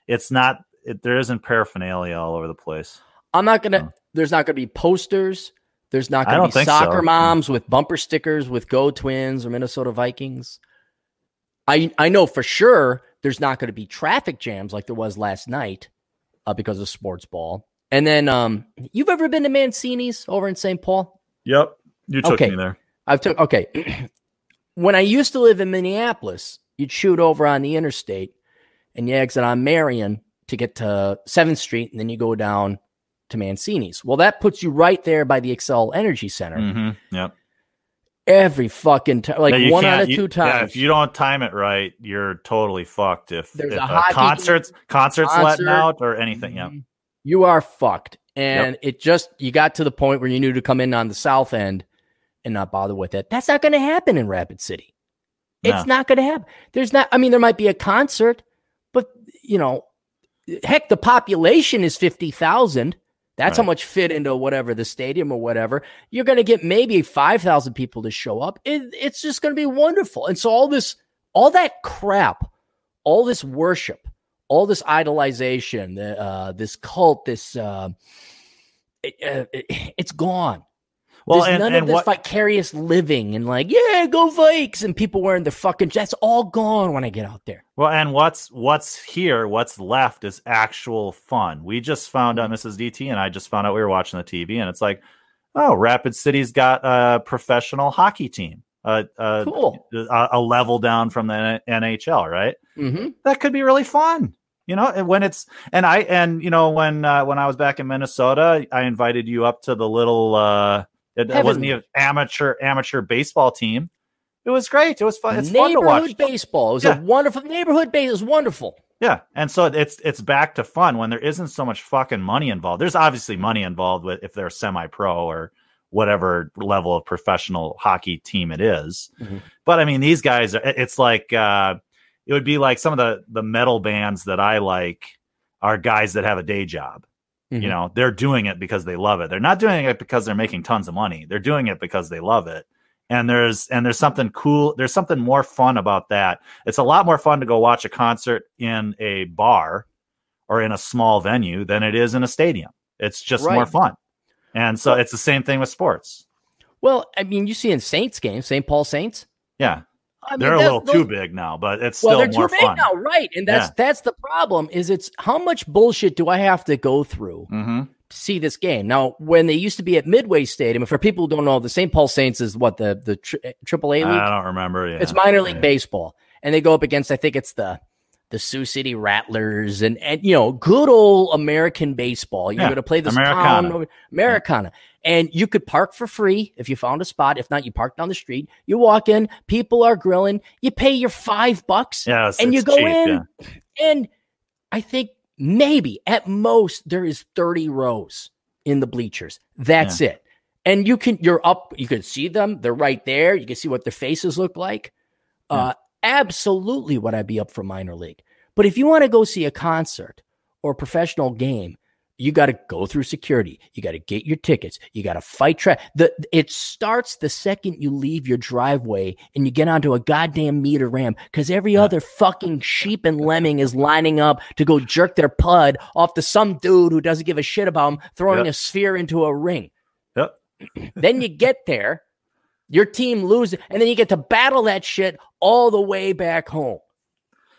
it's not. It, there isn't paraphernalia all over the place. I'm not gonna No. there's not gonna be posters. There's not gonna be soccer so. moms with bumper stickers with Go Twins or Minnesota Vikings. I I know for sure there's not going to be traffic jams like there was last night uh, because of sports ball. And then um you've ever been to Mancini's over in St. Paul? Yep, you took Okay. me there. I've took okay. when I used to live in Minneapolis, you'd shoot over on the interstate and you exit on Marion to get to 7th Street, and then you go down to Mancini's. Well, that puts you right there by the Xcel Energy Center. hmm Yep. Every fucking time, like Yeah, one out of you- two yeah, times. if you don't time it right, you're totally fucked. If, There's if a a concerts concerts letting concert. out or anything. Yeah. You are fucked. And it just, you got to the point where you knew to come in on the south end and not bother with it. That's not going to happen in Rapid City. It's not going to happen. There's not, I mean, there might be a concert, but, you know, heck, the population is 50,000. That's how much fit into whatever the stadium or whatever. You're going to get maybe 5,000 people to show up. It, it's just going to be wonderful. And so all this, all that crap, all this worship, all this idolization, uh, this cult, this, uh, it, uh, it- it's gone. Well, There's and, none and of this what vicarious living and like, yeah, go Vikes, and people wearing their fucking. That's all gone when I get out there. Well, and what's what's here, what's left is actual fun. We just found out, Mrs. DT and I just found out we were watching the TV, and it's like, oh, Rapid City's got a professional hockey team, a Cool. a, a level down from the NHL, right? Mm-hmm. That could be really fun, you know. And when it's and I and you know when uh, when I was back in Minnesota, I invited you up to the little. It, it wasn't even amateur amateur baseball team. It was great. It was fun. It's fun to watch. Neighborhood baseball. It was Yeah. a wonderful neighborhood base. It was wonderful. Yeah, and so it's it's back to fun when there isn't so much fucking money involved. There's obviously money involved with if they're semi-pro or whatever level of professional hockey team it is. Mhm. But I mean, these guys are. It's like uh, it would be like some of the the metal bands that I like are guys that have a day job. Mhm. You know, they're doing it because they love it. They're not doing it because they're making tons of money. They're doing it because they love it. And there's and there's something cool. There's something more fun about that. It's a lot more fun to go watch a concert in a bar or in a small venue than it is in a stadium. It's just more fun. And so it's the same thing with sports. Well, I mean, you see in Saints games, St. Paul Saints. Yeah. I mean, they're a little those- too big now, but it's still worth it. Well, still they're too more big fun. now, right? And that's Yeah. that's the problem. Is it's how much bullshit do I have to go through hmm to see this game? Now, when they used to be at Midway Stadium, for people who don't know, the St. Paul Saints is what the the tri- Triple A league. I don't remember. Yeah. It's minor league Yeah. baseball, and they go up against I think it's the the Sioux City Rattlers, and and you know good old American baseball. You're Yeah, going to play this Americana. town Americana, and you could park for free if you found a spot. If not, you park down the street. You walk in, people are grilling. You pay your five bucks, Yeah, it's- and you go cheap, in, yeah. and I think maybe at most there is 30 rows in the bleachers. That's it. And you can you're up, you can see them, they're right there. You can see what their faces look like. Uh absolutely would I be up for minor league. But if you want to go see a concert or a professional game, you got to go through security. You got to get your tickets. You got to fight track. The it starts the second you leave your driveway and you get onto a goddamn meter ramp because every other fucking sheep and lemming is lining up to go jerk their pud off to some dude who doesn't give a shit about them throwing Yep. a sphere into a ring. Yep. then you get there, your team loses, and then you get to battle that shit all the way back home.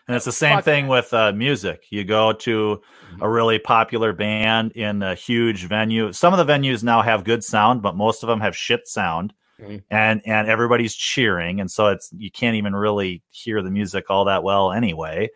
And it's the same Fuck thing with uh, music. You go to Mm-hmm. a really popular band in a huge venue. Some of the venues now have good sound, but most of them have shit sound. Mhm. And and everybody's cheering, and so it's you can't even really hear the music all that well anyway.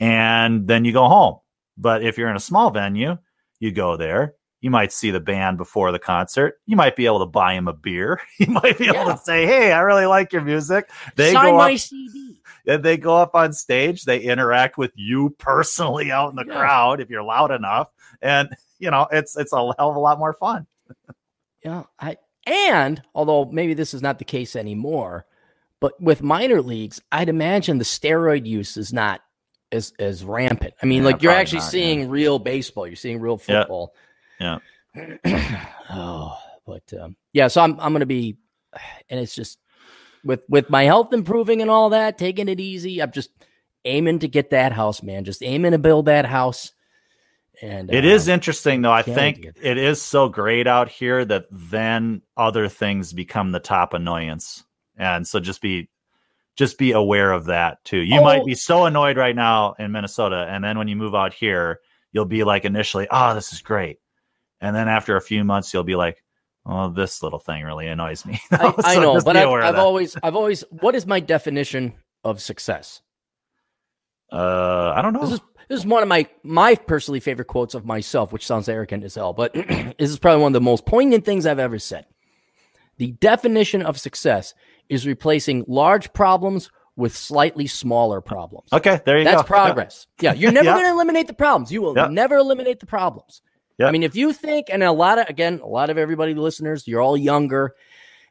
And then you go home. But if you're in a small venue, you go there. You might see the band before the concert. You might be able to buy him a beer. You might be able Yeah. to say, "Hey, I really like your music." They Sign go my up CD. and they go up on stage they interact with you personally out in the Yeah. crowd if you're loud enough and you know it's it's a hell of a lot more fun Yeah, I and although maybe this is not the case anymore, but with minor leagues, I'd imagine the steroid use is not as as rampant. I mean, Yeah, like you're actually not, seeing real baseball, you're seeing real football. Yeah. oh, but um, yeah, so I'm I'm gonna be, and it's just with with my health improving and all that, taking it easy. I'm just aiming to get that house, man. Just aiming to build that house. And It is interesting though i can't wait to think it is so great out here that then other things become the top annoyance and so just be just be aware of that too you might Oh. be so annoyed right now in minnesota and then when you move out here you'll be like initially oh this is great and then after a few months you'll be like oh this little thing really annoys me I, I know, but I've, I've always, I've always, what is my definition of success? Uh, I don't know. This is this is one of my my personally favorite quotes of myself, which sounds arrogant as hell, but this is probably one of the most poignant things I've ever said. The definition of success is replacing large problems with slightly smaller problems. okay, there you That's go. That's progress. Yeah, you're never Yeah. going to eliminate the problems. You will Yeah. never eliminate the problems. Yeah. I mean, if you think, and a lot of, again, a lot of everybody listeners, you're all younger,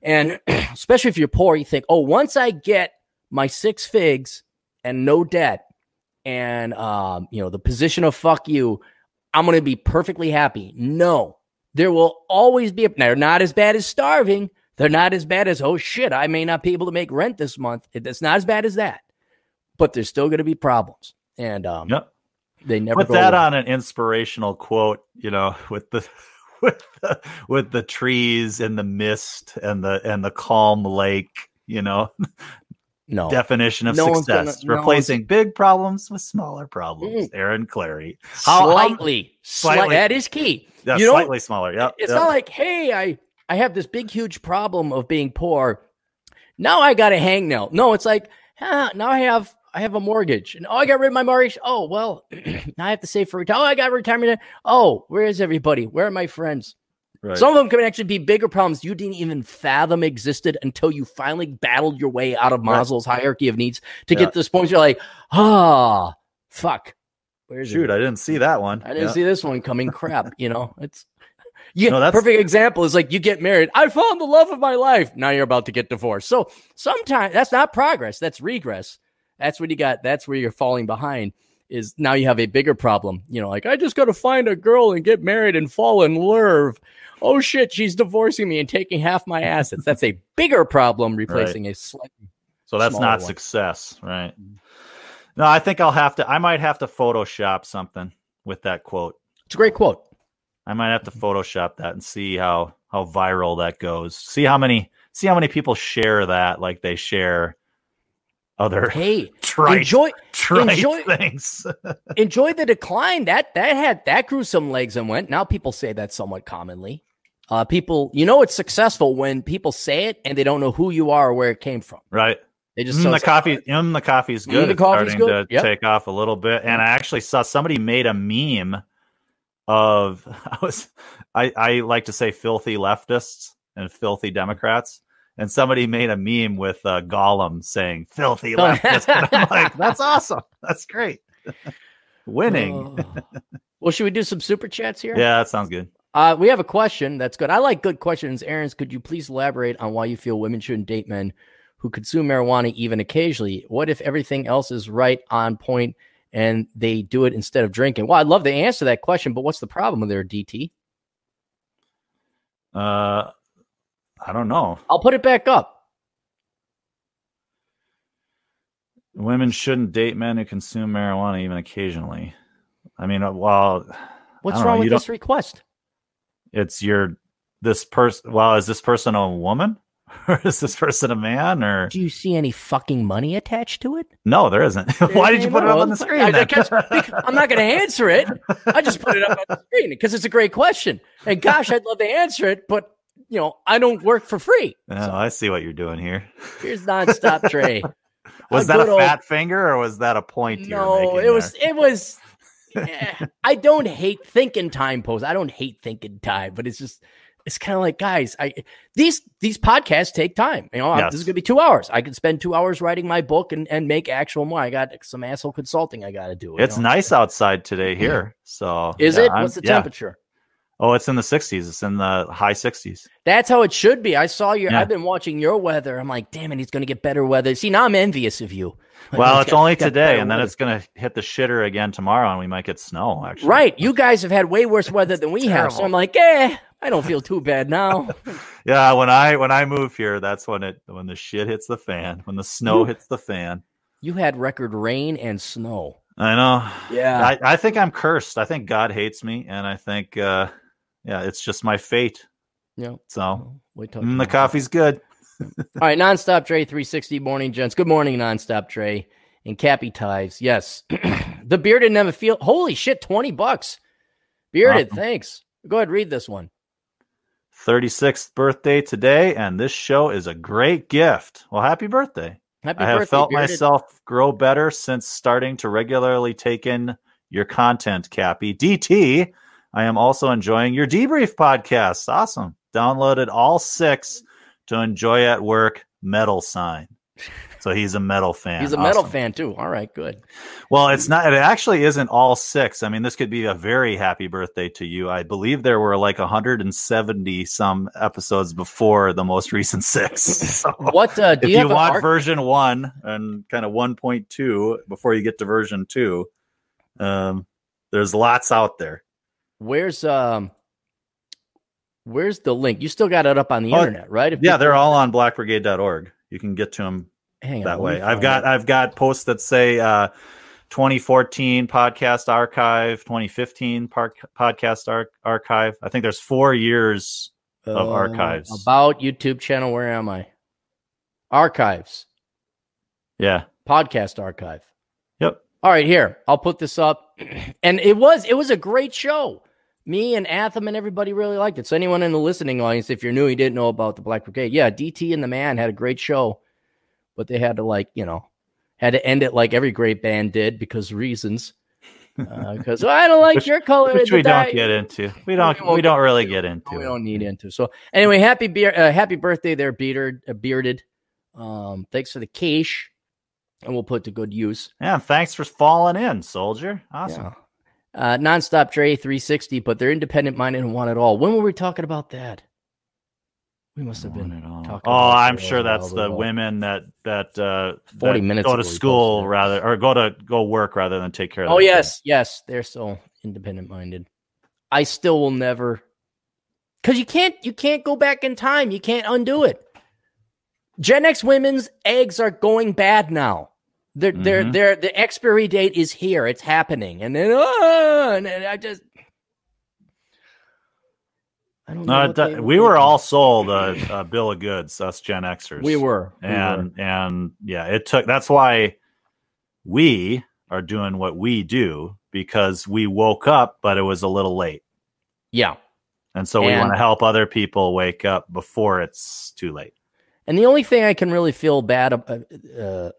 and especially if you're poor, you think, oh, once I get my six figs and no debt, and um, you know the position of fuck you, I'm going to be perfectly happy. No, There will always be a, they're not as bad as starving. They're not as bad as, oh shit, I may not be able to make rent this month. It's not as bad as that, but there's still going to be problems. And um, Yep. They never Put go that away. on an inspirational quote, you know, with the with the with the trees and the mist and the and the calm lake, you know, No, definition of No success. gonna- no replacing big problems with smaller problems. Mm. Aaron Clarey. How- how- slightly, slightly, slightly- that is key. Yeah, You don't- slightly smaller. Yeah. It's not like, hey, I I have this big huge problem of being poor. Now I got a hangnail. No, it's like, ah, now I have I have a mortgage, and oh, I got rid of my mortgage. Oh well, now I have to save for retirement. Oh, I got retirement. Oh, where is everybody? Where are my friends? Right. Some of them can actually be bigger problems you didn't even fathom existed until you finally battled your way out of Right. Maslow's hierarchy of needs to Yeah. get to this point. Where you're like, ah, fuck. Where's Shoot, it? I didn't see that one. I didn't Yeah. see this one coming. Crap, you know, it's yeah. No, that's- perfect example is like you get married. I found the love of my life. Now you're about to get divorced. So sometimes that's not progress. That's regress. That's what you got. That's where you're falling behind. Is now you have a bigger problem. You know, like I just got to find a girl and get married and fall in love. Oh shit, she's divorcing me and taking half my assets. That's a bigger problem, replacing a slightly. So that's not one. success, right? No, I think I'll have to. I might have to Photoshop something with that quote. It's a great quote. I might have to Photoshop that and see how how viral that goes. See how many see how many people share that, like they share other Hey, trite, enjoy trite enjoy- things. enjoy the decline. That that had that grew some legs and went. Now people say that somewhat commonly. Uh, people, you know, it's successful when people say it and they don't know who you are or where it came from. right. They just Mm, the it's like, coffee, mm, the coffee's Mm, good. the It's coffee's starting good. to Yep. take off a little bit, and I actually saw somebody made a meme of. I was, I, I like to say filthy leftists and filthy Democrats, and somebody made a meme with uh, Gollum saying "filthy leftist." I'm like, that's awesome. That's great. Winning. Oh. well, should we do some super chats here? Yeah, that sounds good. Uh, we have a question that's good. I like good questions. Aaron's, could you please elaborate on why you feel women shouldn't date men who consume marijuana even occasionally? What if everything else is right on point and they do it instead of drinking? Well, I'd love to answer that question, but what's the problem with their DT? Uh, I don't know. I'll put it back up. Women shouldn't date men who consume marijuana even occasionally. I mean, uh, while What's wrong know, with this request? it's your this person well is this person a woman or is this person a man or Do you see any fucking money attached to it? no there isn't why did you put it up on the screen I- then? because- because I'm not going to answer it. I just put it up on the screen because it's a great question. And gosh, I'd love to answer it, but you know, I don't work for free. oh, i see what you're doing here Here's nonstop Trey. was A that a good old- fat finger or was that a point you were No, it was it was. eh, I don't hate thinking time posts. I don't hate thinking time, but it's just it's kind of like guys. I these these podcasts take time. You know, Yes. this is gonna be two hours. I could spend two hours writing my book and and make actual more. I got some asshole consulting I got to do. it's know? nice outside today here so Is yeah, it? I'm- What's the yeah. temperature? Oh it's in the 60s it's in the high 60s That's how it should be. I saw your. Yeah. I've been watching your weather. I'm like, damn it, he's gonna get better weather. See, now I'm envious of you. Like, well he's it's got- only today and then weather. it's gonna hit the shitter again tomorrow and we might get snow actually right. You guys have had way worse weather than we have. So I'm like, eh, I don't feel too bad now. Yeah, when I when I move here, that's when it when the shit hits the fan, when the snow hits the fan. You had record rain and snow. I know. Yeah. I, I think I'm cursed. I think God hates me, and I think uh yeah, it's just my fate. yeah. So Wait till mm, the coffee's good. All right, nonstop Dre 360 morning, gents. Good morning, nonstop Dre and Cappy Ties. Yes, the bearded never feel. Holy shit, twenty bucks. Bearded, Awesome. thanks. Go ahead, read this one. 36th birthday today, and this show is a great gift. Well, happy birthday. Happy I have birthday, felt Bearded. myself grow better since starting to regularly take in your content, Cappy. DT, I am also enjoying your debrief podcast. Awesome. Downloaded all six to enjoy at work. Metal sign. So he's a metal fan. He's a metal Awesome. fan too. All right, good. Well, it's not. It actually isn't all six. I mean, this could be a very happy birthday to you. I believe there were like 170 some episodes before the most recent six. So What uh, do if you, you, want arc- version one and kind of 1.2 before you get to version two, um, there's lots out there. Where's um, Where's the link? You still got it up on the Oh, internet, right? If Yeah, they're all on blackbrigade.org. You can get to them hang that me way. I've got it. I've got posts that say uh 2014 podcast archive, 2015 park, podcast ar- archive. I think there's 4 years of Uh, archives. about YouTube channel. Where am I? Archives, yeah. podcast archive. Yep. All right, here I'll put this up, and it was it was a great show. Me and Atham and everybody really liked it. So anyone in the listening audience, if you're new, you didn't know about the Black Brigade, yeah, DT and the Man had a great show, but they had to like you know had to end it like every great band did because reasons. Because I don't like Which- your color. Which we don't dye." get into. We don't won't we don't really get into. we don't need into. So anyway, happy beer, uh, happy birthday there, bearded, uh, bearded. Um, thanks for the cash, and we'll put to good use. Yeah, thanks for falling in, soldier. Awesome. Yeah. Uh, nonstop Dre 360, but they're independent minded and want it all. When were we talking about that? We must have been it all. talking Oh, about I'm sure that's the the while. women that that uh 40 that minutes go to school rather or go to go work rather than take care of Oh their yes, yes, they're so independent minded. I still will never because you can't you can't go back in time. You can't undo it. Gen X women's eggs are going bad now. They're they're Mhm. they're the expiry date is here. It's happening, and then ah, and then I just I don't know. No, what it- we were all sold a, a bill of goods, us Gen Xers. we were we were. and and yeah, it took. That's why we are doing what we do because we woke up, but it was a little late, yeah. and so we And- want to help other people wake up before it's too late. And the only thing I can really feel bad ab- uh,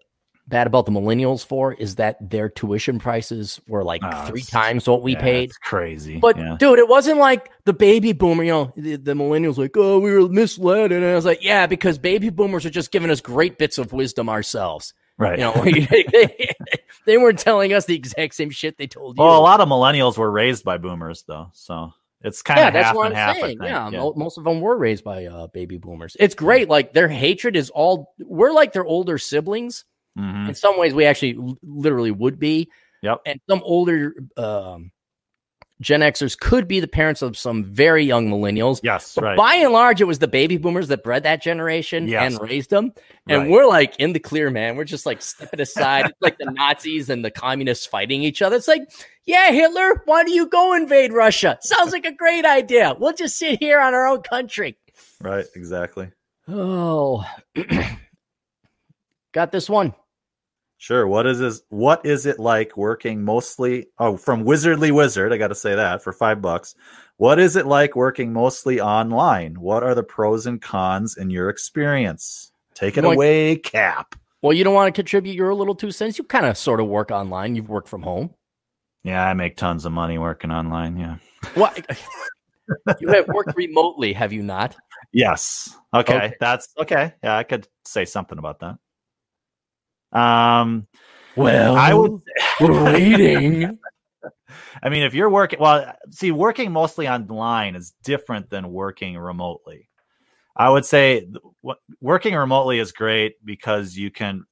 bad about the millennials for is that their tuition prices were like Oh, three times what we Yeah, paid. It's crazy, But yeah. dude, it wasn't like the baby boomer. You know, the, the millennials like, oh, we were misled, and I was like, yeah, because baby boomers are just giving us great bits of wisdom ourselves. right. You know, they, they weren't telling us the exact same shit they told you. Well, a lot of millennials were raised by boomers, though, so it's kind yeah, of that's half what and I'm half. saying. Yeah, mo- most of them were raised by uh, baby boomers. It's great. Like their hatred is all. We're like their older siblings. Mhm. In some ways, we actually l- literally would be. Yep. And some older um, Gen Xers could be the parents of some very young millennials. Yes, right. by and large, it was the baby boomers that bred that generation Yes. and raised them. And Right. we're like in the clear, man. We're just like stepping aside. it's like the Nazis and the communists fighting each other. It's like, yeah, Hitler, why do you go invade Russia? Sounds like a great idea. We'll just sit here on our own country. right, exactly. Oh, got this one. Sure. What is this? What is it like working mostly? Oh, from Wizardly Wizard, I got to say that for five bucks. What is it like working mostly online? What are the pros and cons in your experience? Take it Like- away, Cap. Well, you don't want to contribute your little two cents. You kind of sort of work online. You've worked from home. Yeah, I make tons of money working online. Yeah. What? you have worked remotely, have you not? Yes. Okay. Okay. That's okay. Yeah, I could say something about that. Um, Well, I would. we're waiting. I mean, if you're working, well, see, working mostly online is different than working remotely. I would say w- working remotely is great because you can,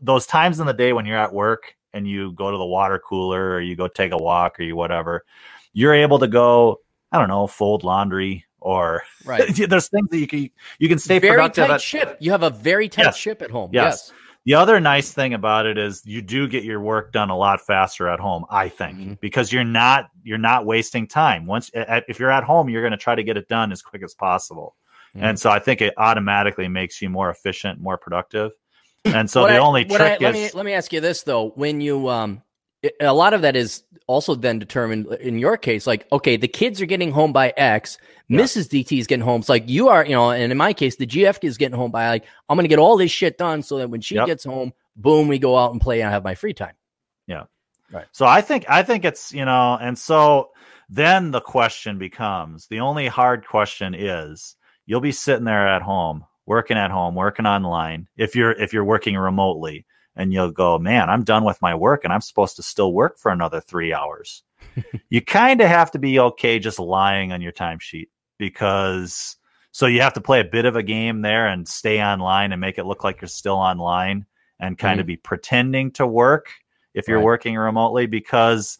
those times in the day when you're at work and you go to the water cooler or you go take a walk or you whatever, you're able to go, I don't know, fold laundry or Right. there's things that you can, you can stay very productive tight at, ship. You have a very tight Yes. ship at home. Yes. The other nice thing about it is you do get your work done a lot faster at home, I think, Mhm. because you're not you're not wasting time. Once if you're at home, you're going to try to get it done as quick as possible. Mhm. And so I think it automatically makes you more efficient, more productive. And so the I- only what I- trick let is me let me ask you this though: when you um, a lot of that is also then determined in your case. Like, okay, the kids are getting home by X. Yeah. Mrs. DT is getting home. It's like you are, you know, and in my case, the GF is getting home by like I'm going to get all this shit done so that when she Yep. gets home, boom, we go out and play and I have my free time. Yeah. Right. So I think I think it's you know, and so then the question becomes the only hard question is you'll be sitting there at home, working at home, working online. If you're if you're working remotely, and you'll go, man, I'm done with my work, and I'm supposed to still work for another three hours. you kind of have to be okay just lying on your timesheet because so you have to play a bit of a game there and stay online and make it look like you're still online and kind of mm-hmm. be pretending to work if you're Right. working remotely because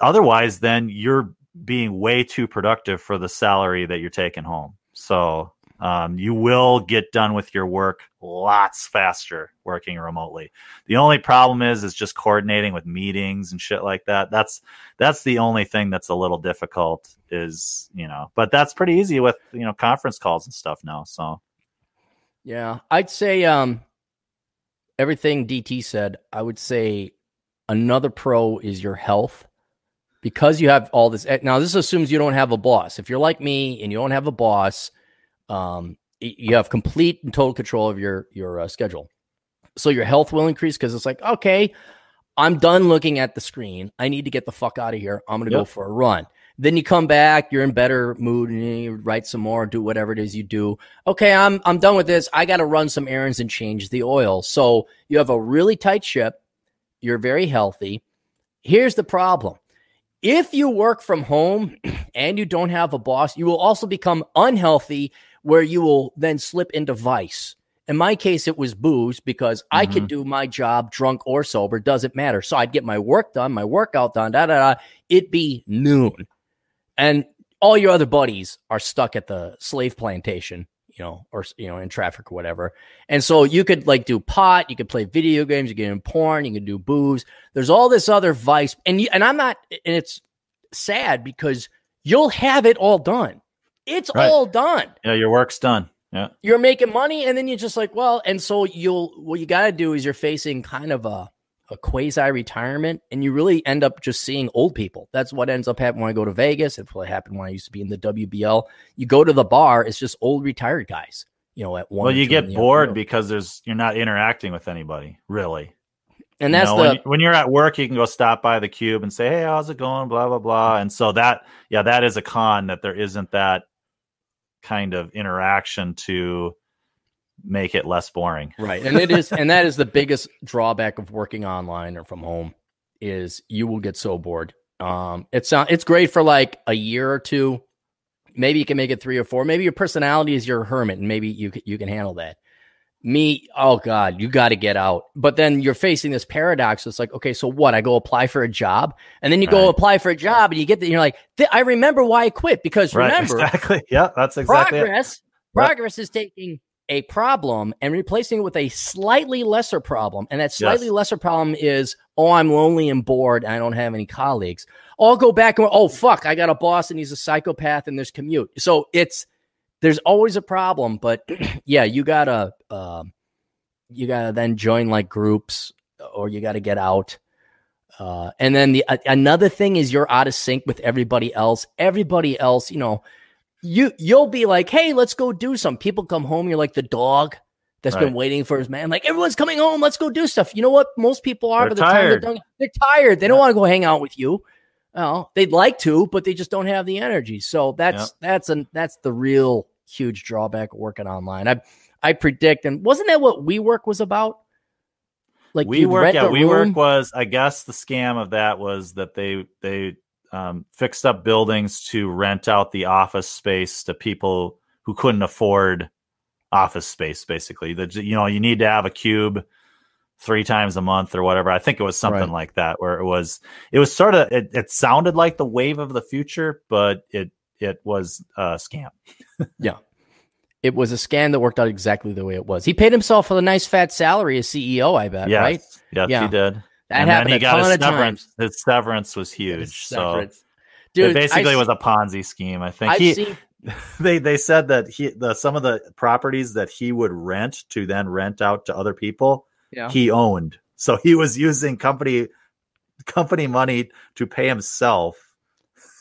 otherwise then you're being way too productive for the salary that you're taking home. So um, you will get done with your work lots faster working remotely. The only problem is is just coordinating with meetings and shit like that. That's that's the only thing that's a little difficult is, you know, but that's pretty easy with, you know, conference calls and stuff now. So yeah, I'd say um everything DT said, I would say another pro is your health because you have all this. Now, this assumes you don't have a boss. If you're like me and you don't have a boss, um, you have complete and total control of your your uh, schedule. So your health will increase because it's like, okay, I'm done looking at the screen. I need to get the fuck out of here. I'm going to yep. go for a run. Then you come back, you're in better mood, and you write some more, do whatever it is you do. Okay, I'm I'm done with this. I got to run some errands and change the oil. So you have a really tight ship. You're very healthy. Here's the problem: if you work from home and you don't have a boss, you will also become unhealthy where you will then slip into vice. In my case, it was booze because mm-hmm. I could mm-hmm. do my job drunk or sober, doesn't matter. So I'd get my work done, my workout done, da da da. It'd be noon. And all your other buddies are stuck at the slave plantation, you know, or, you know, in traffic or whatever. And so you could like do pot, you could play video games, you get in porn, you can do booze. There's all this other vice. And, you, and I'm not, and it's sad because you'll have it all done it's right. all done. Yeah, your work's done. Yeah. You're making money and then you're just like, well, and so you'll what you got to do is you're facing kind of a a quasi retirement and you really end up just seeing old people. That's what ends up happening when I go to Vegas. It probably happened when I used to be in the WBL. You go to the bar, it's just old retired guys, you know, at one. Well, you get bored because there's you're not interacting with anybody, really. And that's you know, the when, when, you're at work, you can go stop by the cube and say, "Hey, how's it going?" Blah blah blah. And so that, yeah, that is a con that there isn't that kind of interaction to make it less boring. Right, and it is, and that is the biggest drawback of working online or from home is you will get so bored. Um, it's not, it's great for like a year or two. Maybe you can make it three or four. Maybe your personality is your hermit, and maybe you you can handle that me, oh God, you got to get out. But then you're facing this paradox. It's like, okay, so what? I go apply for a job, and then you right. go apply for a job, and you get that. You're like, I remember why I quit because right, remember, exactly, yeah, that's exactly progress. It. Progress yep. is taking a problem and replacing it with a slightly lesser problem, and that slightly yes. lesser problem is, oh, I'm lonely and bored, and I don't have any colleagues. I'll go back and oh fuck, I got a boss, and he's a psychopath, and there's commute. So it's there's always a problem, but yeah, you gotta uh, you gotta then join like groups or you gotta get out. Uh, and then the uh, another thing is you're out of sync with everybody else. Everybody else, you know, you you'll be like, hey, let's go do some. People come home, you're like the dog that's right. been waiting for his man. Like everyone's coming home, let's go do stuff. You know what? Most people are they're tired. They're, they're, tired. They don't want to go hang out with you. Well, they'd like to, but they just don't have the energy. So that's yep. that's an that's the real huge drawback working online. I I predict, and wasn't that what WeWork was about? Like WeWork, yeah, WeWork was. I guess the scam of that was that they they um, fixed up buildings to rent out the office space to people who couldn't afford office space. Basically, that you know you need to have a cube three times a month or whatever. I think it was something right. like that, where it was it was sort of it, it sounded like the wave of the future, but it it was a scam. yeah. It was a scam that worked out exactly the way it was. He paid himself a nice fat salary as CEO, I bet, yes. right? Yes, yeah, he did. That and happened then he got his severance. Times. His severance was huge. Severance. So Dude, it basically I, was a Ponzi scheme. I think I've he, seen, they they said that he the some of the properties that he would rent to then rent out to other people, yeah. he owned. So he was using company company money to pay himself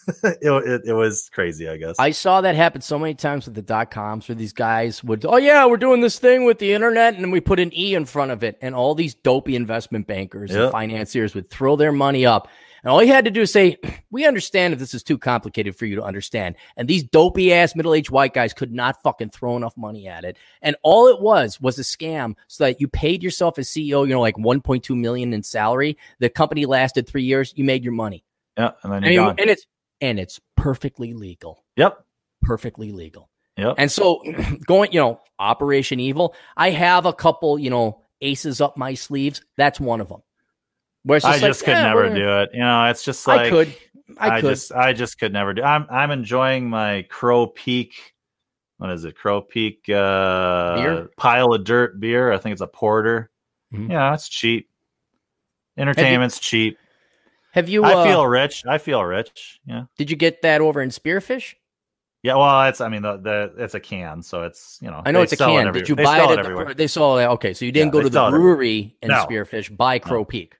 it, it, it, was crazy, I guess. I saw that happen so many times with the dot coms where these guys would, oh, yeah, we're doing this thing with the internet. And then we put an E in front of it. And all these dopey investment bankers yep. and financiers would throw their money up. And all you had to do is say, we understand if this is too complicated for you to understand. And these dopey ass middle aged white guys could not fucking throw enough money at it. And all it was was a scam so that you paid yourself as CEO, you know, like 1.2 million in salary. The company lasted three years. You made your money. Yeah. And then I mean, and it's, and it's perfectly legal. Yep. Perfectly legal. Yep. And so going, you know, Operation Evil, I have a couple, you know, aces up my sleeves. That's one of them. Where just I like, just could never do it. You know, it's just like I could. I, I, could. just I just could never do. I'm I'm enjoying my Crow Peak. What is it? Crow Peak uh, Beer? pile of dirt beer. I think it's a porter. Mhm. Yeah, it's cheap. Entertainment's cheap. Have you? I uh, feel rich. I feel rich. Yeah. Did you get that over in Spearfish? Yeah. Well, it's I mean the, the it's a can, so it's you know I know it's a it can. every- Did you they buy it? At everywhere. the, they saw it. Okay, so you didn't Yeah, go to the brewery in No. Spearfish. Buy Crow Peak.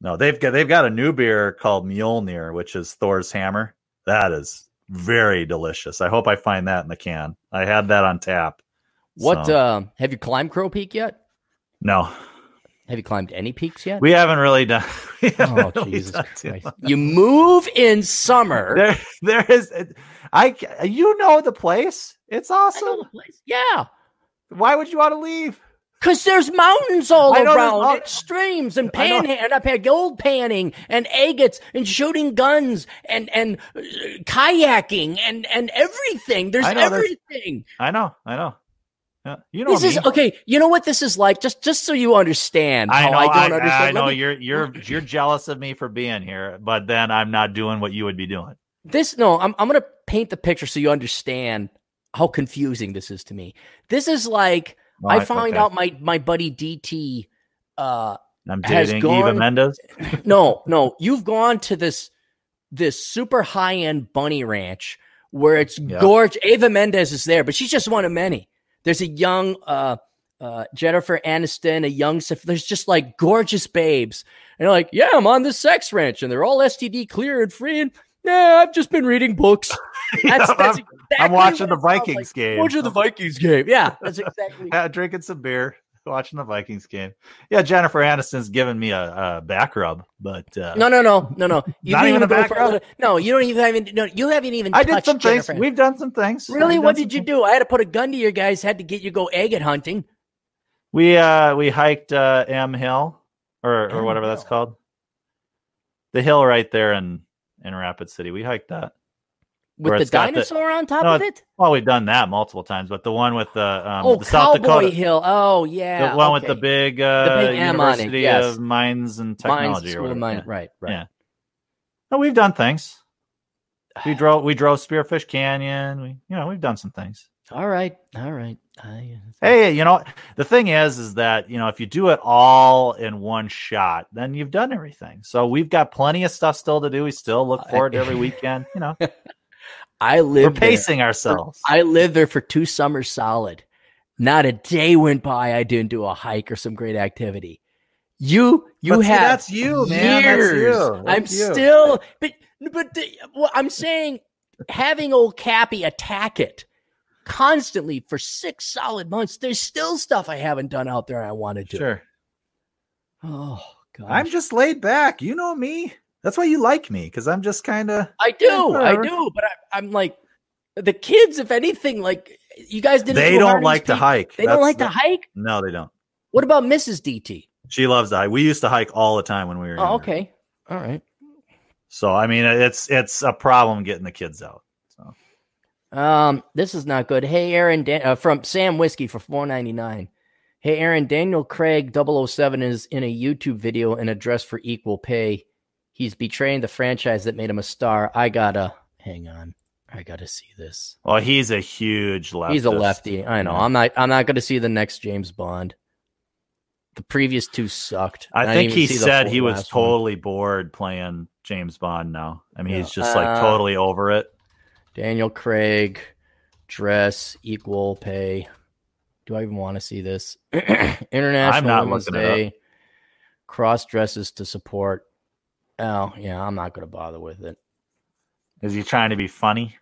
No, they've got they've got a new beer called Mjolnir, which is Thor's hammer. That is very delicious. I hope I find that in the can. I had that on tap. What? So, Uh, have you climbed Crow Peak yet? no, Have you climbed any peaks yet? we haven't really done. oh haven't really Jesus done Christ! You move in summer. There, there is. I you know the place. It's awesome. place. Yeah, Why would you want to leave? because there's mountains all around, and streams, and panhandling, and I've had gold panning, and agates, and shooting guns, and and uh, kayaking, and and everything. There's I know there's- everything. I know. I know. Yeah, you know This is okay. You know what this is like? Just just so you understand I know. I I, don't I, understand. Let know me- you're you're you're jealous of me for being here, but then I'm not doing what you would be doing. this no i'm, I'm gonna paint the picture so you understand how confusing this is to me this is like Oh, i found okay. out my my buddy dt uh I'm dating Eva Mendes. no no you've gone to this this super high-end bunny ranch where it's Yeah. gorgeous Eva Mendes is there but she's just one of many there's a young uh uh, Jennifer Aniston, a young, there's just like gorgeous babes. And like, yeah, I'm on this sex ranch and they're all STD clear and free. And yeah, I've just been reading books. That's, Yeah, that's I'm, exactly I'm watching the what it sounds Vikings like. game. Watching the Vikings game. Yeah, that's exactly. Yeah, drinking some beer, watching the Vikings game. Yeah, Jennifer Aniston's giving me a, a back rub, but uh, No, no, no, no, no. You Not even a go back rub? No, you don't even have. No, you haven't even. I did some things. Jennifer. We've done some things. Really? We've What did you do? I had to put a gun to your guys' head to get you go agate hunting. We uh we hiked uh M Hill or or M whatever that's called. The hill right there in in Rapid City. We hiked that. With the it's the- dinosaur on top No, of it? Well, we've done that multiple times, but the one with the um oh, the South Cowboy Dakota Hill. Oh, yeah. the one with the big uh big M on it, University yes. of Mines and Technology School or whatever. Mine- yeah. Right, right. Yeah. No, we've done things. We drove we drove Spearfish Canyon. We you know, we've done some things. All right, all right. I, Hey, you know, the thing is, is that, you know, if you do it all in one shot, then you've done everything. So we've got plenty of stuff still to do. We still look forward to every weekend. You know, I we're lived there. pacing ourselves. I lived there for two summers solid. Not a day went by I didn't do a hike or some great activity. You you But see, have that's you, man. That's you. I'm you. still but but the, well, I'm saying having old Cappy attack it constantly for six solid months. There's still stuff I haven't done out there I want to do. Sure. Oh god. I'm just laid back. You know me. That's why you like me, because I'm just kind of. I do, I do, but I, I'm like the kids. If anything, like you guys didn't. They do don't like to hike. They don't like the- to hike. No, they don't. What about Mrs. DT? She loves to hike. We used to hike all the time when we were. Oh, okay, all right. So I mean, it's it's a problem getting the kids out. So Um, this is not good. Hey, Aaron, Dan- uh, from Sam Whiskey for four ninety nine. Hey, Aaron, Daniel Craig 007 is in a YouTube video and a dress for equal pay. He's betraying the franchise that made him a star. I gotta hang on. I gotta see this. well, he's a huge leftist. He's a lefty. I know. Yeah. I'm not. I'm not gonna see the next James Bond. The previous two sucked. I didn't think he said he was last one. totally bored playing James Bond now. I mean, Yeah. he's just like Uh, totally over it. Daniel Craig, dress, equal pay. Do I even want to see this? International I'm not Women's. Day. Cross dresses to support. Oh, yeah, I'm not going to bother with it. Is he trying to be funny?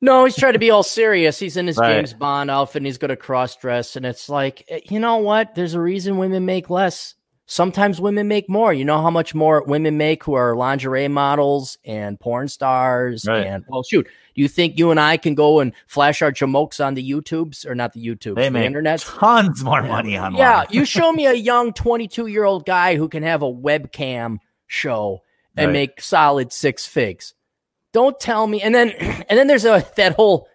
No, he's trying to be all serious. He's in his Right. James Bond outfit and he's going to cross dress. And it's like, eh, you know what? There's a reason women make less. Sometimes women make more. You know how much more women make who are lingerie models and porn stars. Right. And well, shoot, do you think you and I can go and flash our jamokes on the YouTubes or not the YouTubes, They the make internet? tons more money online. Yeah, you show me a young 22 year old guy who can have a webcam show and Right. make solid six figs. Don't tell me. And then, and then there's a that whole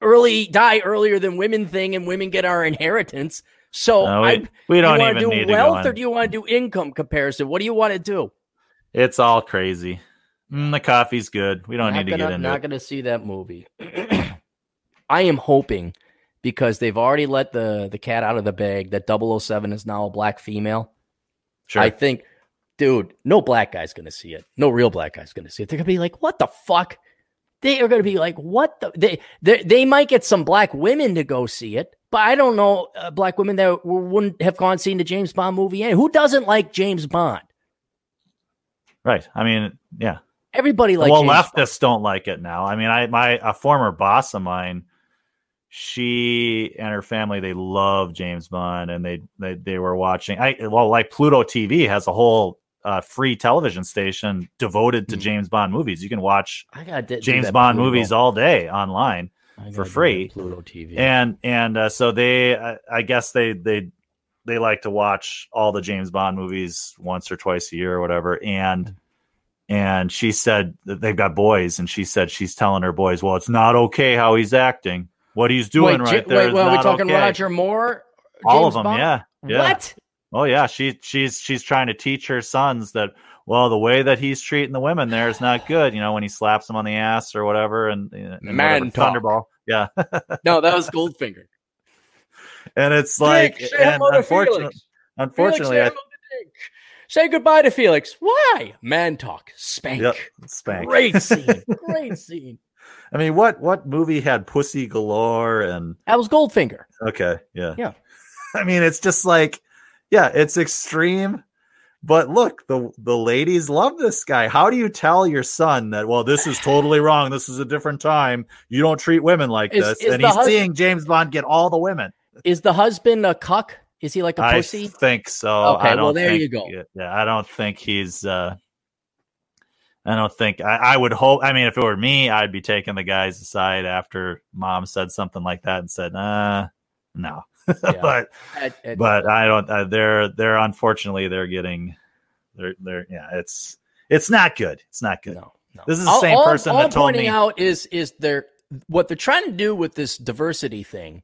early die earlier than women thing, and women get our inheritance. So No, I, we, we don't you want even to need do to go wealth or do you want to do income comparison? What do you want to do? It's all crazy. Mm, the coffee's good. We don't not need to gonna, get into not gonna see that movie. I am hoping because they've already let the the cat out of the bag that 007 is now a black female. Sure. I think, dude, no black guy's gonna see it. No real black guy's gonna see it. They're gonna be like, what the fuck? They are gonna be like, what the? They they they might get some black women to go see it, but I don't know uh, black women that wouldn't have gone seen the James Bond movie. And who doesn't like James Bond? right. I mean, yeah. Everybody likes. well, James leftists don't like it now. I mean, I my a former boss of mine, she and her family they love James Bond, and they they they were watching. I well, like Pluto TV has a whole uh, free television station devoted to Mhm. James Bond movies. You can watch I got to James Bond Pluto. movies all day online. For free. Pluto TV. and and uh, so they I, I guess they they they like to watch all the James Bond movies once or twice a year or whatever and and she said that they've got boys and she said she's telling her boys well it's not okay how he's acting what he's doing wait, right J- there wait, well, are we talking okay. Roger Moore? all James of them Bond? yeah yeah What? Oh yeah she she's she's trying to teach her sons that well the way that he's treating the women there is not good you know when he slaps them on the ass or whatever and, and Man whatever, thunderball yeah No, that was Goldfinger. and it's like Dick, and unfortunately Felix. unfortunately Felix, I. Say goodbye to Felix. Why? Man talk. Spank. Yep, spank. Great scene. Great scene. I mean, what what movie had pussy galore and That was Goldfinger. okay, yeah, Yeah. I mean, it's just like, yeah, it's extreme, but look, the the ladies love this guy. How do you tell your son that? Well, this is totally wrong. This is a different time. You don't treat women like Is- this. is and he's hus- seeing James Bond get all the women. Is the husband a cuck? Is he like a I pussy? I think so. Okay, I don't well, there think- you go. Yeah, I don't think he's. uh I don't think I, I would hope. I mean, if it were me, I'd be taking the guys aside after mom said something like that and said, "Uh, no." but At- at- but I don't. Uh, they're they're unfortunately they're getting they're they're yeah. It's it's not good. It's not good. no, no. This is the same all- person all that I'm told pointing me- out is is they're what they're trying to do with this diversity thing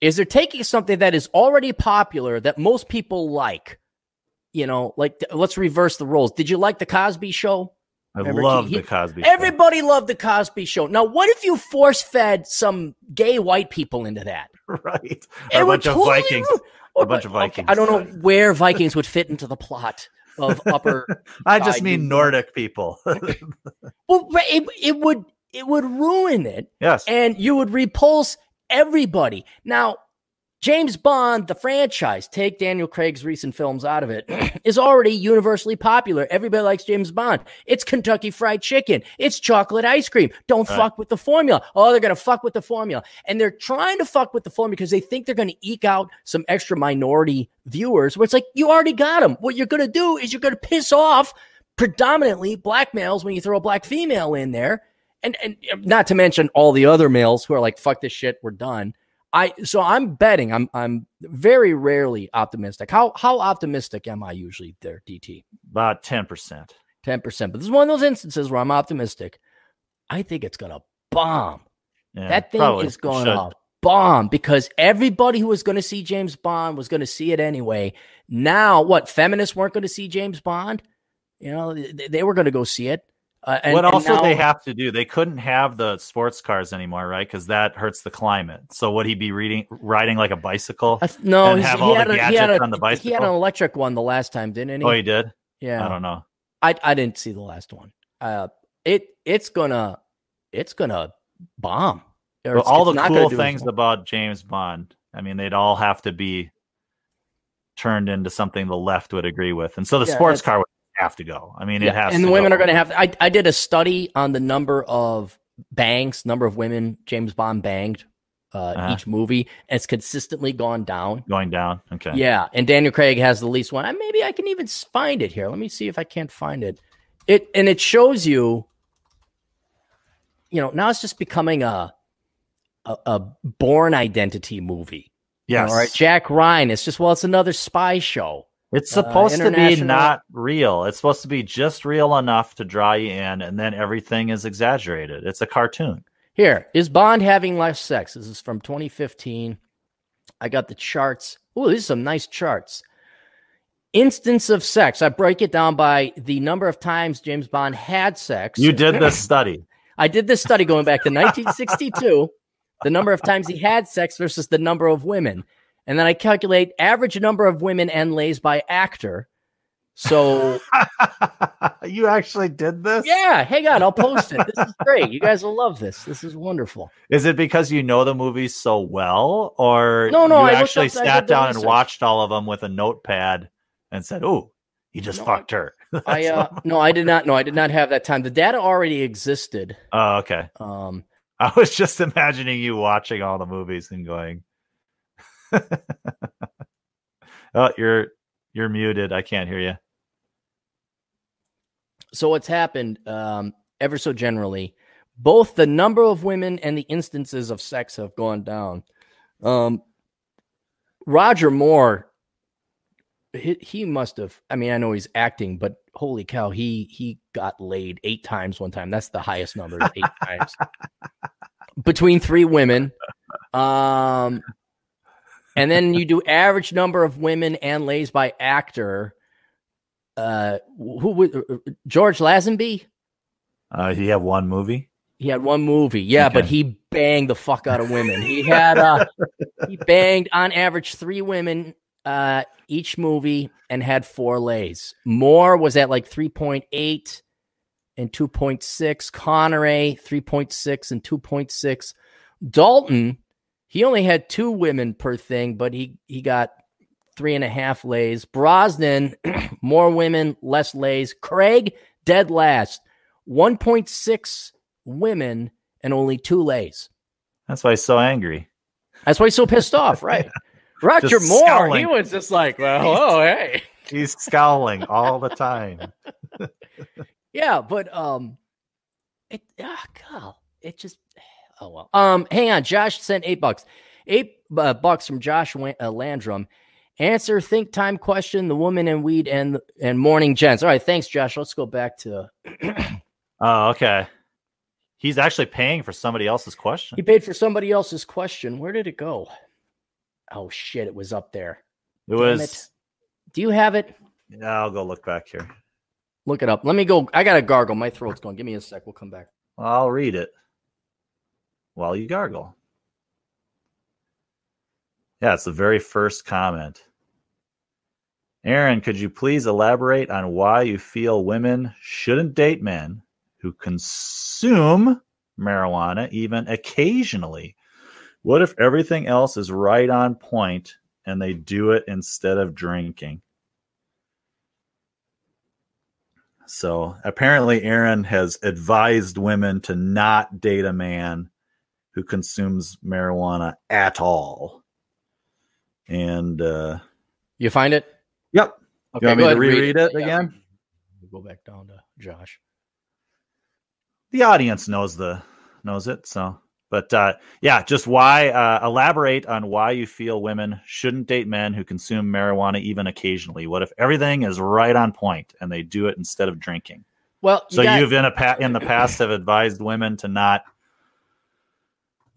is they're taking something that is already popular that most people like. You know, like let's reverse the roles. Did you like the Cosby Show? I Remember, love he- the Cosby. Show. Everybody loved the Cosby Show. Now, what if you force fed some gay white people into that? right. A bunch of Vikings. A bunch of Vikings. I don't know where Vikings would fit into the plot of Upper. I just mean Nordic people. well, it, it would it would ruin it, yes. and you would repulse everybody. Now, James Bond, the franchise, take Daniel Craig's recent films out of it, is already universally popular. Everybody likes James Bond. It's Kentucky Fried Chicken. It's chocolate ice cream. Don't fuck with the formula. Oh, they're going to fuck with the formula. And they're trying to fuck with the formula because they think they're going to eke out some extra minority viewers where it's like, you already got them. What you're going to do is you're going to piss off predominantly black males when you throw a black female in there. And, and not to mention all the other males who are like, fuck this shit, we're done. I so I'm betting. I'm I'm very rarely optimistic. How how optimistic am I usually there, DT? About ten percent. Ten percent. But this is one of those instances where I'm optimistic. I think it's gonna bomb. Yeah, that thing is to bomb because everybody who was going to see James Bond was going to see it anyway. Now, what feminists weren't going to see James Bond? You know, they, they were going to go see it. Uh, and, what and also now- they have to do? They couldn't have the sports cars anymore, right? Because that hurts the climate. So would he be reading riding like a bicycle? Th- no, and have he all had the a, he had gadgets a, on the He had an electric one the last time, didn't he? Oh, he did. yeah, I don't know. I I didn't see the last one. Uh, it it's gonna it's gonna bomb. It's- all the cool things anything. about James Bond, I mean, they'd all have to be turned into something the left would agree with, and so the Yeah, sports car would have to go. I mean, Yeah, it has. and to the women go. are gonna have. I I did a study on the number of bangs, number of women James Bond banged uh, Uh-huh. each movie, and it's consistently gone down. going down. Okay. Yeah, and Daniel Craig has the least one. I, maybe I can even find it here. Let me see if I can't find it. It and it shows you. You know, now it's just becoming a a, a Bourne identity movie. Yes. all right, Jack Ryan. It's just well, it's another spy show. It's uh, supposed to be not real. It's supposed to be just real enough to draw you in, and then everything is exaggerated. It's a cartoon. Here is Bond having less sex. This is from 2015. I got the charts. Oh, these are some nice charts. instance of sex. I break it down by the number of times James Bond had sex. You did this study. I did this study going back to 1962, the number of times he had sex versus the number of women. And then I calculate average number of women and lays by actor. So you actually did this? yeah, hang on, I'll post it. This is great. You guys will love this. This is wonderful. Is it because you know the movies so well, or No, no, you I actually up- sat the down and watched all of them with a notepad and said, "Oh, he just No, fucked her." I uh, no, I did not. No, I did not have that time. The data already existed. oh, okay. Um, I was just imagining you watching all the movies and going, "Oh, you're you're muted. I can't hear you." so what's happened um, ever so generally both the number of women and the instances of sex have gone down um, roger moore he, he must have i mean i know he's acting but holy cow he he got laid eight times one time that's the highest number eight times between three women um and then you do average number of women and lays by actor. Uh who would george lazenby? Uh, he had one movie. he had one movie yeah but he banged the fuck out of women. He had uh he banged on average three women uh each movie and had four lays. Moore was at like 3.8 and 2.6 connery 3.6 and 2.6 dalton he only had two women per thing but he he got three and a half lays brosnan more women less lays craig dead last 1.6 women and only two lays That's why he's so angry. that's why he's so pissed off, right? Roger Just Moore, scowling. he was just like, well, oh, hey. He's scowling all the time. Yeah, but um it ah God, it just oh well. Um hang on, Josh sent 8 bucks. 8 uh, bucks from Josh uh, Landrum. Answer think time question, the woman and weed and and morning gents. All right, thanks Josh. Let's go back to Oh, okay. He's actually paying for somebody else's question. He paid for somebody else's question. Where did it go? Oh shit, it was up there. It Damn was. it. Do you have it? Yeah, I'll go look back here. Look it up. Let me go. I got to gargle. My throat's going. Give me a sec. We'll come back. I'll read it while you gargle. Yeah, it's the very first comment. Aaron, could you please elaborate on why you feel women shouldn't date men who consume marijuana even occasionally? What if everything else is right on point and they do it instead of drinking? So apparently, Aaron has advised women to not date a man who consumes marijuana at all. And uh, You find it? yep, Okay. you want me to ahead, read reread it Yeah. again? We'll go back down to Josh. The audience knows the knows it. So, but uh, yeah, just why? Uh, elaborate on why you feel women shouldn't date men who consume marijuana even occasionally. What if everything is right on point and they do it instead of drinking? Well, you So got- you've in a pa- in the past have advised women to not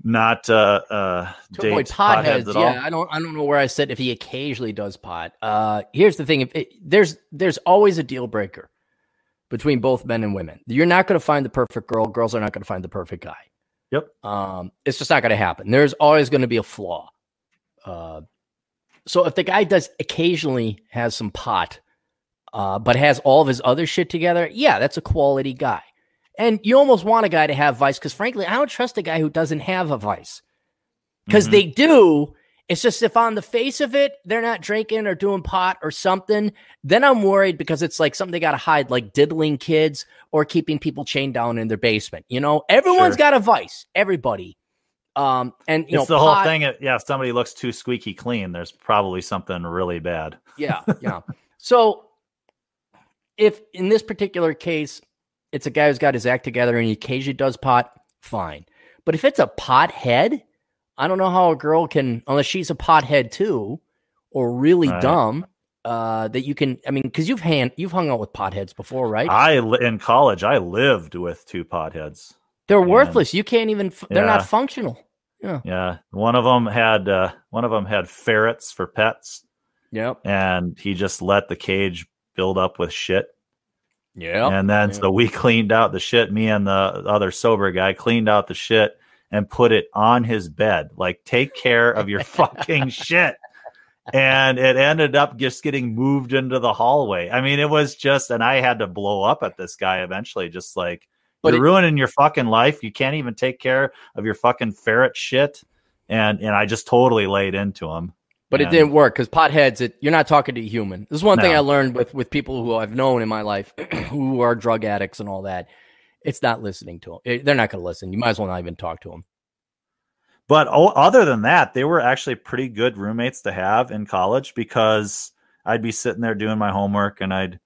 not uh, uh, to avoid potheads potheads. at Yeah, all. I don't. I don't know where I said if he occasionally does pot. Uh, here's the thing: if it, there's there's always a deal breaker between both men and women. You're not going to find the perfect girl. Girls are not going to find the perfect guy. Yep. Um, it's just not going to happen. There's always going to be a flaw. Uh, so if the guy does occasionally has some pot, uh, but has all of his other shit together, yeah, that's a quality guy. And you almost want a guy to have vice because, frankly, I don't trust a guy who doesn't have a vice because Mhm. they do. It's just if on the face of it, they're not drinking or doing pot or something, then I'm worried because it's like something they got to hide, like diddling kids or keeping people chained down in their basement. You know, everyone's Sure. got a vice, everybody. Um, and you it's know, the whole thing. Yeah, if somebody looks too squeaky clean, there's probably something really bad. Yeah, yeah. so if in this particular case, it's a guy who's got his act together and he occasionally does pot, fine. But if it's a pothead, I don't know how a girl can, unless she's a pothead too, or really Right. dumb, uh, that you can. I mean, because you've hand you've hung out with potheads before, right? I in college, I lived with two potheads. they're worthless. You can't even. They're Yeah. not functional. Yeah, one of them had uh, one of them had ferrets for pets, Yep. and he just let the cage build up with shit. Yep. And then Yeah. so we cleaned out the shit. Me and the other sober guy cleaned out the shit and put it on his bed. Like, take care of your fucking shit. And it ended up just getting moved into the hallway. I mean, it was just, and I had to blow up at this guy eventually, just like, But you're it- ruining your fucking life. You can't even take care of your fucking ferret shit. And and I just totally laid into him. But it didn't work because potheads. It you're not talking to a human. This is one thing I learned with with people who I've known in my life who are drug addicts and all that. It's not listening to them. They're not going to listen. You might as well not even talk to them. But other than that, they were actually pretty good roommates to have in college because I'd be sitting there doing my homework and I'd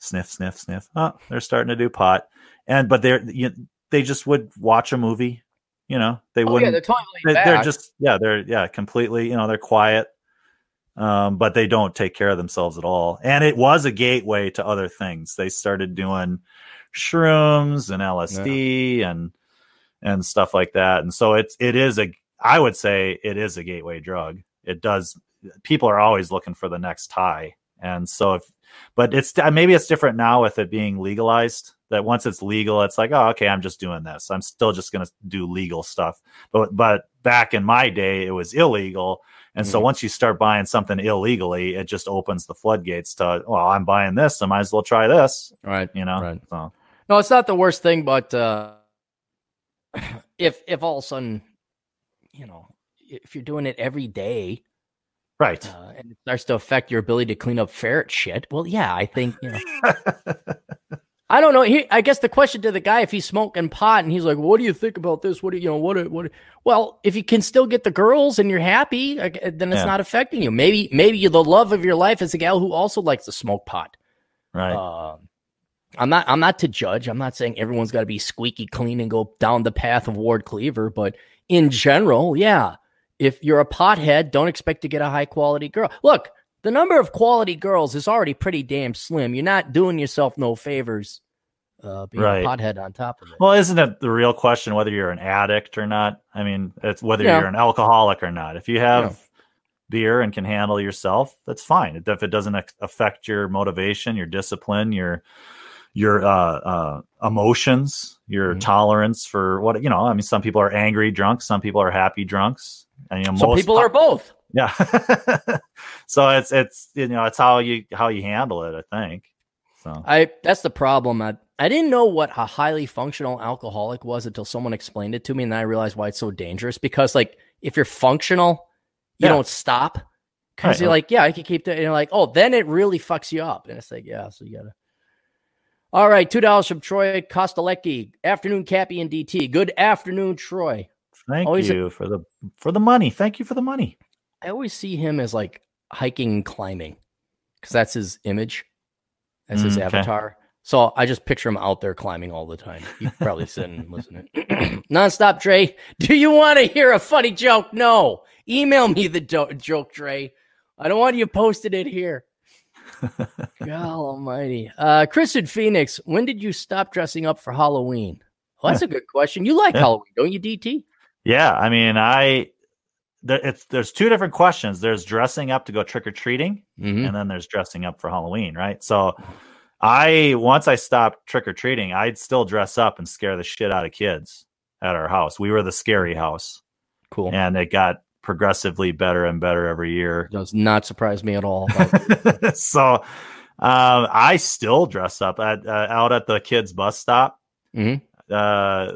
sniff, sniff, sniff. Oh, they're starting to do pot, and but they're you, they just would watch a movie. You know, they Oh, wouldn't. they're totally they, they're just yeah, they're yeah, completely. You know, they're quiet, um, but they don't take care of themselves at all. And it was a gateway to other things. They started doing shrooms and LSD and and stuff like that. And so it's it is a I would say it is a gateway drug. It does people are always looking for the next high. And so if but it's maybe it's different now with it being legalized that once it's legal it's like oh okay I'm just doing this. I'm still just going to do legal stuff. But but back in my day it was illegal. And so Mhm. once you start buying something illegally, it just opens the floodgates to well I'm buying this, I might as well try this, right. you know. Right. So No, it's not the worst thing, but uh, if if all of a sudden, you know, if you're doing it every day right. uh, and it starts to affect your ability to clean up ferret shit, well, yeah, I think you know. I don't know. He, I guess the question to the guy, if he's smoking pot and he's like, "What do you think about this? What do you know? What? What?" Well, if you can still get the girls and you're happy, then it's Yeah. not affecting you. Maybe, maybe the love of your life is a gal who also likes to smoke pot. right. Uh, I'm not. I'm not to judge. I'm not saying everyone's got to be squeaky clean and go down the path of Ward Cleaver, but in general, yeah. If you're a pothead, don't expect to get a high quality girl. Look, the number of quality girls is already pretty damn slim. You're not doing yourself no favors, uh, being Right. a pothead on top of it. Well, isn't it the real question whether you're an addict or not? I mean, it's whether Yeah. you're an alcoholic or not. If you have Yeah. beer and can handle yourself, that's fine. If it doesn't affect your motivation, your discipline, your your uh, uh, emotions, your Mhm. tolerance for what you know. I mean, some people are angry drunks, some people are happy drunks, and you know, Some people po- are both. Yeah. so it's it's you know it's how you how you handle it. I think so. I that's the problem. I, I didn't know what a highly functional alcoholic was until someone explained it to me, and then I realized why it's so dangerous. Because like if you're functional, you Yeah. don't stop. Because Right. you're like, yeah, I can keep that. And you're like, oh, then it really fucks you up. And it's like, yeah, so you gotta. All right, two dollars from Troy Kostalecki. Afternoon, Cappy and DT. Good afternoon, Troy. Thank always a- you for the for the money. Thank you for the money. I always see him as like hiking and climbing because that's his image, that's his Mm, okay. avatar. So I just picture him out there climbing all the time. You probably sitting and listen to it. Nonstop, Dre. Do you want to hear a funny joke? No. Email me the do- joke, Dre. I don't want you posted it here. God almighty. Uh, Chris in Phoenix, when did you stop dressing up for Halloween? Well, that's a good question. You like Yeah. Halloween, don't you, DT? Yeah, I mean, I there, it's there's two different questions. There's dressing up to go trick or treating, Mm-hmm. and then there's dressing up for Halloween, right? So, I once I stopped trick or treating, I'd still dress up and scare the shit out of kids at our house. We were the scary house, Cool. and it got progressively better and better every year. Does not surprise me at all. so, um, I still dress up at uh, out at the kids' bus stop. Mhm. Uh,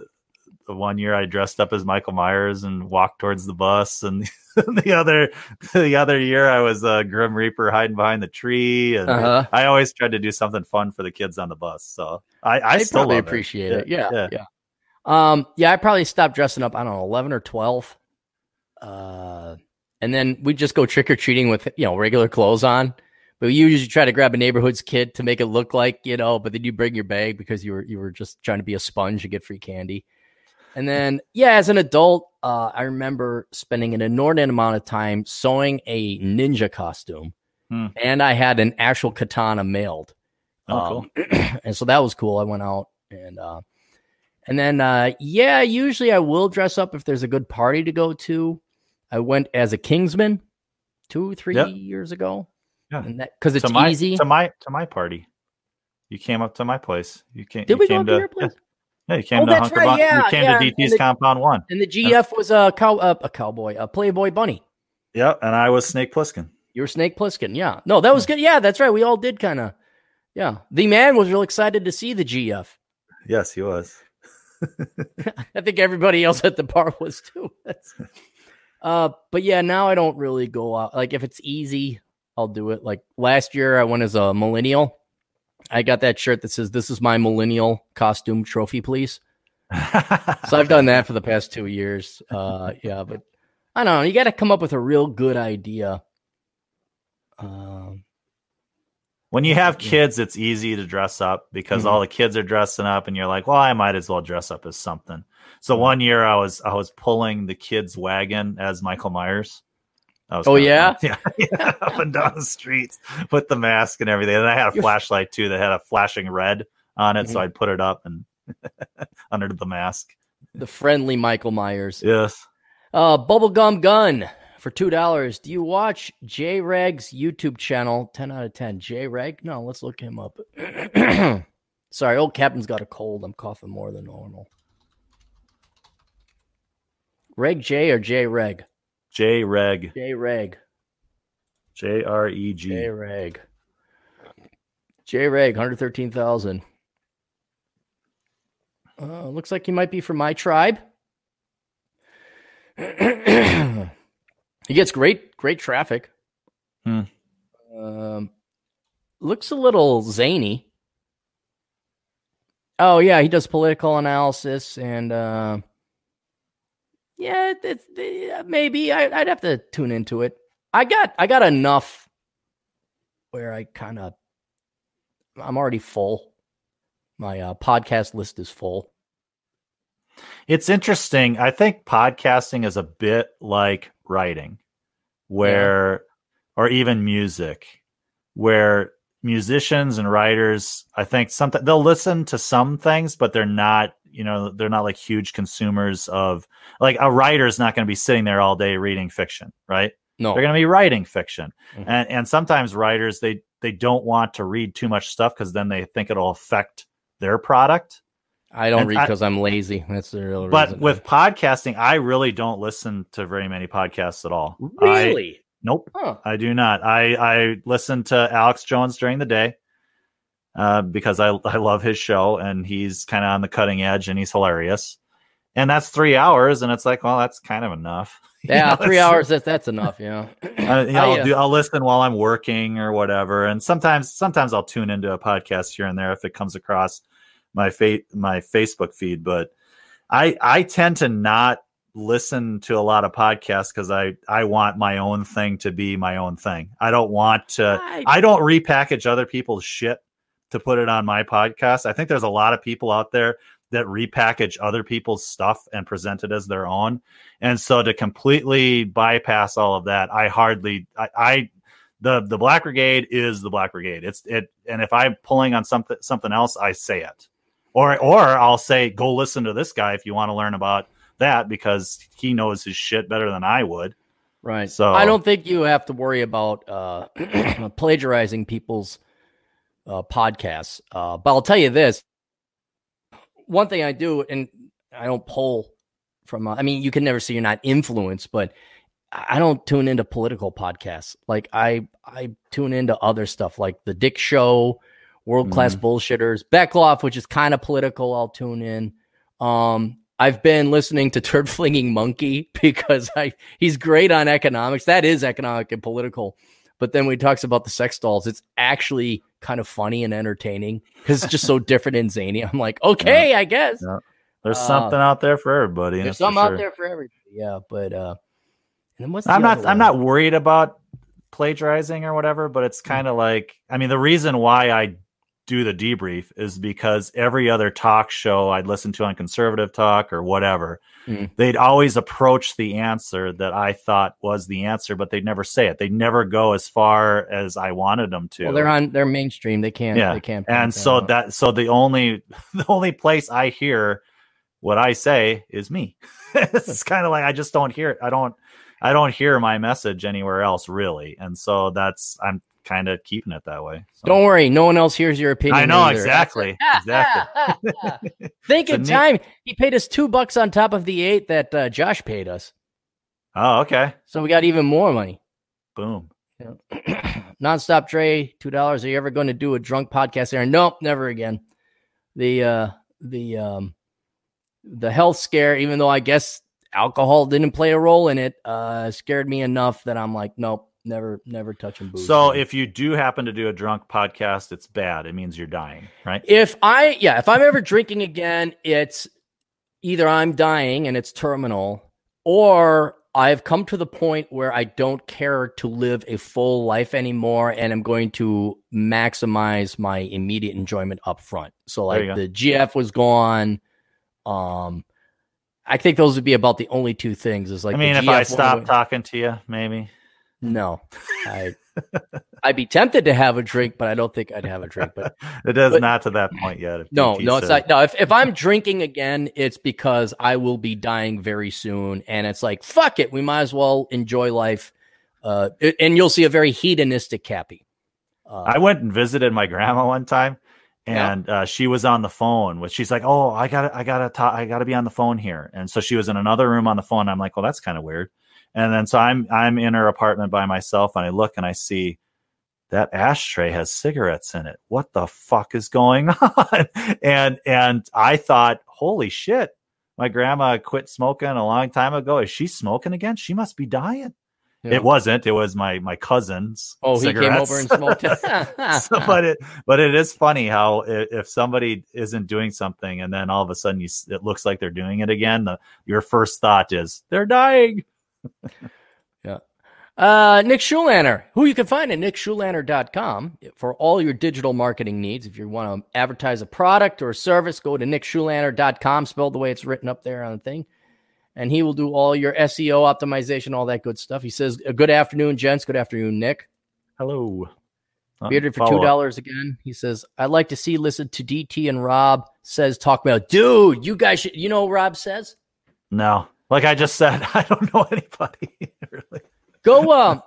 the one year I dressed up as Michael Myers and walked towards the bus, and the other the other year I was a Grim Reaper hiding behind the tree, and Uh-huh. I always tried to do something fun for the kids on the bus. So I, I They still appreciate Yeah, it. Yeah, yeah. yeah. Um, yeah, I probably stopped dressing up. I don't know, eleven or twelve. Uh, and then we just go trick or treating with you know regular clothes on. But we usually try to grab a neighborhood's kid to make it look like you know. But then you bring your bag because you were you were just trying to be a sponge and get free candy. And then yeah, as an adult, uh, I remember spending an inordinate amount of time sewing a ninja costume, Hmm. and I had an actual katana mailed. Oh, cool. Um, and so that was cool. I went out and uh and then uh yeah, usually I will dress up if there's a good party to go to. I went as a Kingsman two, three Yep. years ago. Yeah. because it's to my easy. to my to my party. You came up to my place. You came. Did you we go came up to your place? yeah, you came Oh, to Hunker right, Bun- yeah, You came yeah, to DT's the- Compound One. And the GF was a cow, uh, a cowboy, a Playboy bunny. Yep, and I was Snake Plissken. You were Snake Plissken. Yeah. No, that was good. Yeah, that's right. We all did kind of. Yeah. The man was real excited to see the GF. Yes, he was. I think everybody else at the bar was too. Uh, but yeah, now I don't really go out. Like if it's easy, I'll do it. Like last year, I went as a millennial. I got that shirt that says, "This is my millennial costume trophy, please." So I've done that for the past two years. Uh, yeah, but I don't know. You got to come up with a real good idea. Um, when you have kids, it's easy to dress up because Mhm. all the kids are dressing up, and you're like, "Well, I might as well dress up as something." So Mhm. one year, I was I was pulling the kids' wagon as Michael Myers. Oh, yeah? yeah, yeah, up and down the streets with the mask and everything. And I had a flashlight too that had a flashing red on it, so Mhm. I'd put it up and under the mask. the friendly Michael Myers. Yes. Uh, Bubblegum Gun for two dollars. Do you watch J Reg's YouTube channel? Ten out of ten. J Reg? No, let's look him up. Sorry, old Captain's got a cold. I'm coughing more than normal. Reg J or J Reg? J Reg. J Reg. J R E J G. Reg. J Reg, 113,000. Uh, looks like he might be from my tribe. he gets great, great traffic. Hmm. Um, looks a little zany. Oh yeah, he does political analysis and uh, yeah, it's, yeah, maybe I, I'd have to tune into it. I got I got enough where I kind of I'm already full. My uh, podcast list is full. It's interesting. I think podcasting is a bit like writing, where, or even music, where musicians and writers, I think something they'll listen to some things, but they're not, you know, they're not like huge consumers of like a writer's not going to be sitting there all day reading fiction, right? No, They're going to be writing fiction, Mhm. and and sometimes writers they they don't want to read too much stuff because then they think it'll affect their product. I don't and read because I'm lazy. That's the real But reason. with podcasting, I really don't listen to very many podcasts at all. Really, nope, huh? I do not. I I listen to Alex Jones during the day uh, because I I love his show and he's kind of on the cutting edge and he's hilarious. And that's three hours, and it's like, well, that's kind of enough. You Yeah, know, three hours. That that's enough. Yeah. uh, you know, I, I'll uh, do. I'll listen while I'm working or whatever, and sometimes, sometimes I'll tune into a podcast here and there if it comes across my fa- my Facebook feed. But I I tend to not listen to a lot of podcasts because I I want my own thing to be my own thing. I don't want to. I- I don't repackage other people's shit to put it on my podcast. I think there's a lot of people out there that repackage other people's stuff and present it as their own. And so to completely bypass all of that, I hardly I, I the the Black Brigade is the Black Brigade. It's it and if I'm pulling on something something else, I say it. Or or I'll say, go listen to this guy if you want to learn about that because he knows his shit better than I would. Right. So- I don't think you have to worry about uh, plagiarizing people's uh, podcasts. Uh, but I'll tell you this: one thing I do, and I don't pull from. Uh, I mean, you can never say you're not influenced, but I don't tune into political podcasts. Like I, I tune into other stuff like the Dick Show, World Class Bullshitters, Beckloff, which is kind of political. I'll tune in. Um, I've been listening to Turd Flinging Monkey because I he's great on economics. That is economic and political. But then when he talks about the sex dolls, it's actually kind of funny and entertaining because it's just so different and zany. I'm like, okay, I guess. Yeah. There's Uh, something out there for everybody. There's something out there for everybody. Yeah, but uh and then what's I'm not other I'm not worried about plagiarizing or whatever, but it's kind of like I mean the reason why I do the debrief is because every other talk show I'd listen to on conservative talk or whatever, Mm. they'd always approach the answer that I thought was the answer, but they'd never say it. They'd never go as far as I wanted them to. Well, they're on they're mainstream. They can't Yeah, they can't and so out. that so the only the only place I hear what I say is me. it's kind of like I just don't hear it. I don't I don't hear my message anywhere else really. And so that's I'm kind of keeping it that way. So. Don't worry, no one else hears your opinion. I know either. exactly. exactly. Think It's a in neat- time, he paid us two bucks on top of the eight that uh, Josh paid us, Oh, okay. so we got even more money. Boom. Nonstop Dre, two dollars. Are you ever going to do a drunk podcast, Aaron? Nope, never again. The uh the um the health scare, even though I guess alcohol didn't play a role in it, uh scared me enough that I'm like, nope, never never touching booze. So if you do happen to do a drunk podcast, it's bad. It means you're dying, right? if I yeah, if I'm ever drinking again, it's either I'm dying and it's terminal, or I've come to the point where I don't care to live a full life anymore and I'm going to maximize my immediate enjoyment up front. So like the GF was gone. Um I think those would be about the only two things. Is like I mean, if I stop talking to you, maybe. No, I I'd be tempted to have a drink, but I don't think I'd have a drink. But It is But- not to that point yet. No, no, it's not. No, if, if I'm drinking again, it's because I will be dying very soon. And it's like, fuck it. We might as well enjoy life. Uh, it- and you'll see a very hedonistic Cappy. Uh, I went and visited my grandma one time, Yeah. and uh, she was on the phone. With she's like, "Oh, I got, to I got to, talk, I got to be on the phone here." And so she was in another room on the phone. I'm like, "Well, that's kind of weird." And then so I'm I'm in her apartment by myself, and I look and I see that ashtray has cigarettes in it. What the fuck is going on? and and I thought, holy shit, my grandma quit smoking a long time ago. Is she smoking again? She must be dying. you It wasn't. It was my my cousin's. Oh, he came over and smoked it. so, but it but it is funny how if somebody isn't doing something and then all of a sudden you it looks like they're doing it again, the, your first thought is they're dying. Uh, Nick Schulaner, who you can find at nickschulaner.com for all your digital marketing needs. If you want to advertise a product or a service, go to nickschulaner.com, spelled the way it's written up there on the thing. And he will do all your SEO optimization, all that good stuff. He says, "Uh, Good afternoon, gents. Good afternoon, Nick. Hello. Bearded for follow $2 again. He says, I'd like to see, listen to DT and Rob says, talk about, dude, you guys should, you know, what Rob says, No, like I just said, I don't know anybody really. Go um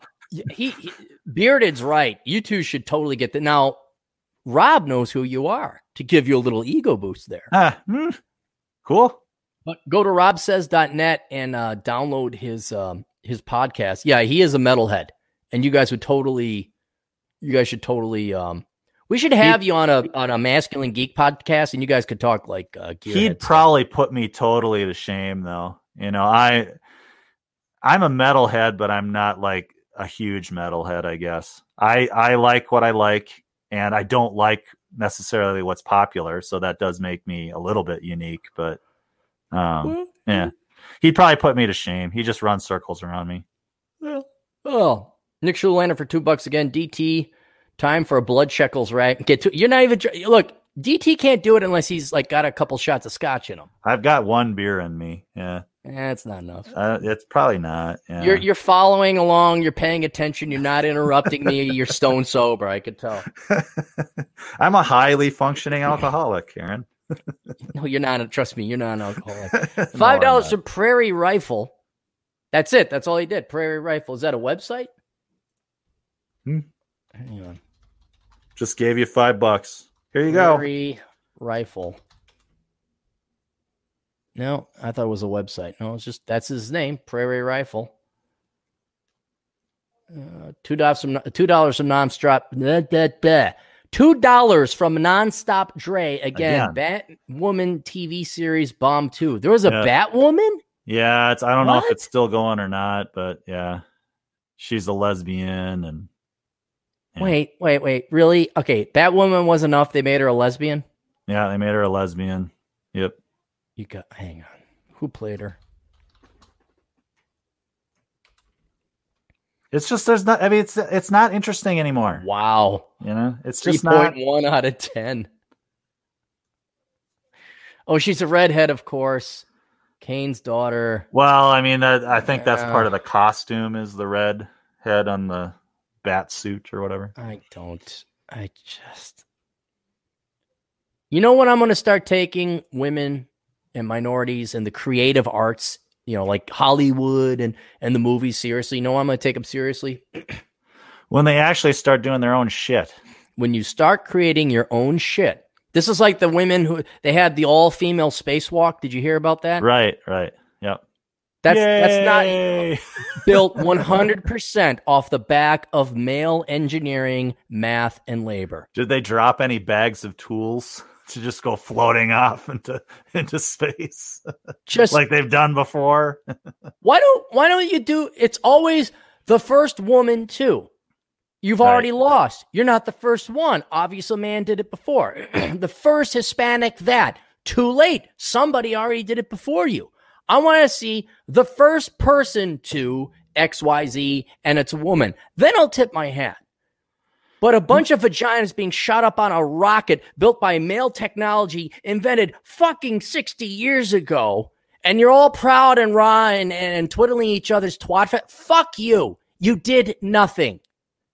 he, he Bearded's right. You two should totally get that. Now, Rob knows who you are to give you a little ego boost there. Ah, hmm, cool. But go to robsays.net and uh download his um his podcast. Yeah, he is a metalhead. And you guys would totally you guys should totally um we should have you on a on a masculine geek podcast and you guys could talk like uh He'd stuff. probably put me totally to shame though. You know, I I'm a metalhead, but I'm not like a huge metalhead, I guess. I I like what I like and I don't like necessarily what's popular, so that does make me a little bit unique, but um yeah. He'd probably put me to shame. He just runs circles around me. Well, oh, Nick Schulander for two bucks again. DT, time for a blood shekels right. Get to you're not even look. DT can't do it unless he's like got a couple shots of scotch in him. I've got one beer in me. Yeah. That's not enough. Uh, it's probably not. Yeah. You're you're following along. You're paying attention. You're not interrupting me. You're stone sober. I could tell. I'm a highly functioning alcoholic, Aaron. No, you're not. Trust me, you're not an alcoholic. Five dollars not. for Prairie Rifle. That's it. That's all he did. Prairie Rifle. Is that a website? Hmm. Hang on. Just gave you five bucks. Here you go. Prairie Rifle. No, I thought it was a website. No, it's just that's his name, Prairie Rifle. Uh, two dollars from two dollars from nonstop. Blah, blah, blah. Two dollars from nonstop Dre again. Batwoman TV series Bomb Two. There was a Yeah. Batwoman. Yeah, it's I don't know if it's still going or not, but yeah. She's a lesbian and Yeah. Wait, wait, wait. Really? Okay, Batwoman was enough. They made her a lesbian. yeah, they made her a lesbian. Yep. You got. Hang on. Who played her? It's just there's not I mean it's it's not interesting anymore. Wow. You know? It's just not one out of ten. Oh, she's a redhead, of course. Kane's daughter. Well, I mean that I think that's part of the costume is the red head on the bat suit or whatever. I don't. I just. You know what? I'm going to start taking women and minorities and the creative arts. You know, like Hollywood and and the movies seriously. You know, what I'm going to take them seriously. When they actually start doing their own shit. When you start creating your own shit. This is like the women who they had the all female spacewalk. Did you hear about that? Right, right. That's that's not built 100% off the back of male engineering, math, and labor. Did they drop any bags of tools to just go floating off into into space Just like they've done before? why don't why don't you do it's always the first woman too. You've Right. already lost. You're not the first one. Obviously, a man did it before. the first Hispanic that. Too late. Somebody already did it before you. I want to see the first person to XYZ and it's a woman. Then I'll tip my hat. But a bunch of vaginas being shot up on a rocket built by male technology invented fucking 60 years ago, and you're all proud and raw and, and twiddling each other's twat. Fuck you. You did nothing.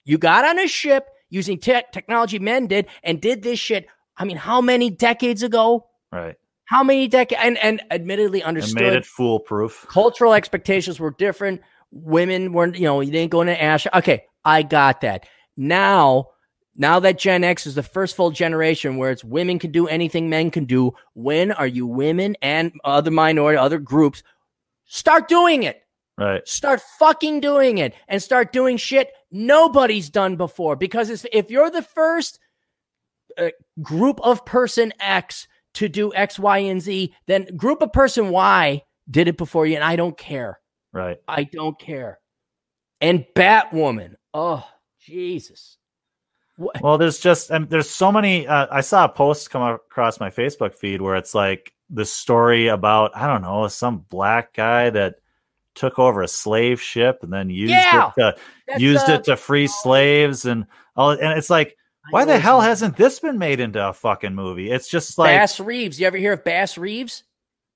You got on a ship using tech technology men did and did this shit. I mean, how many decades ago? Right. How many decades? And, and admittedly And understood made it foolproof. cultural expectations were different. Women weren't, you know, you didn't go into ash. Okay, I got that. Now, now that Gen X is the first full generation where it's women can do anything men can do, when are you women and other minority, other groups start doing it? Right. Start fucking doing it and start doing shit nobody's done before. Because if you're the first uh, group of person X to do X, Y, and Z, then group of person Y did it before you, and I don't care. Right. I don't care. And Batwoman, oh Jesus, what? Well, there's just um, there's so many. Uh, I saw a post come across my Facebook feed where it's like the story about I don't know some black guy that took over a slave ship and then used Yeah. it to used uh, it to free slaves and all. And it's like, why the hell hasn't this been made into a fucking movie? It's just like Bass Reeves? You ever hear of Bass Reeves?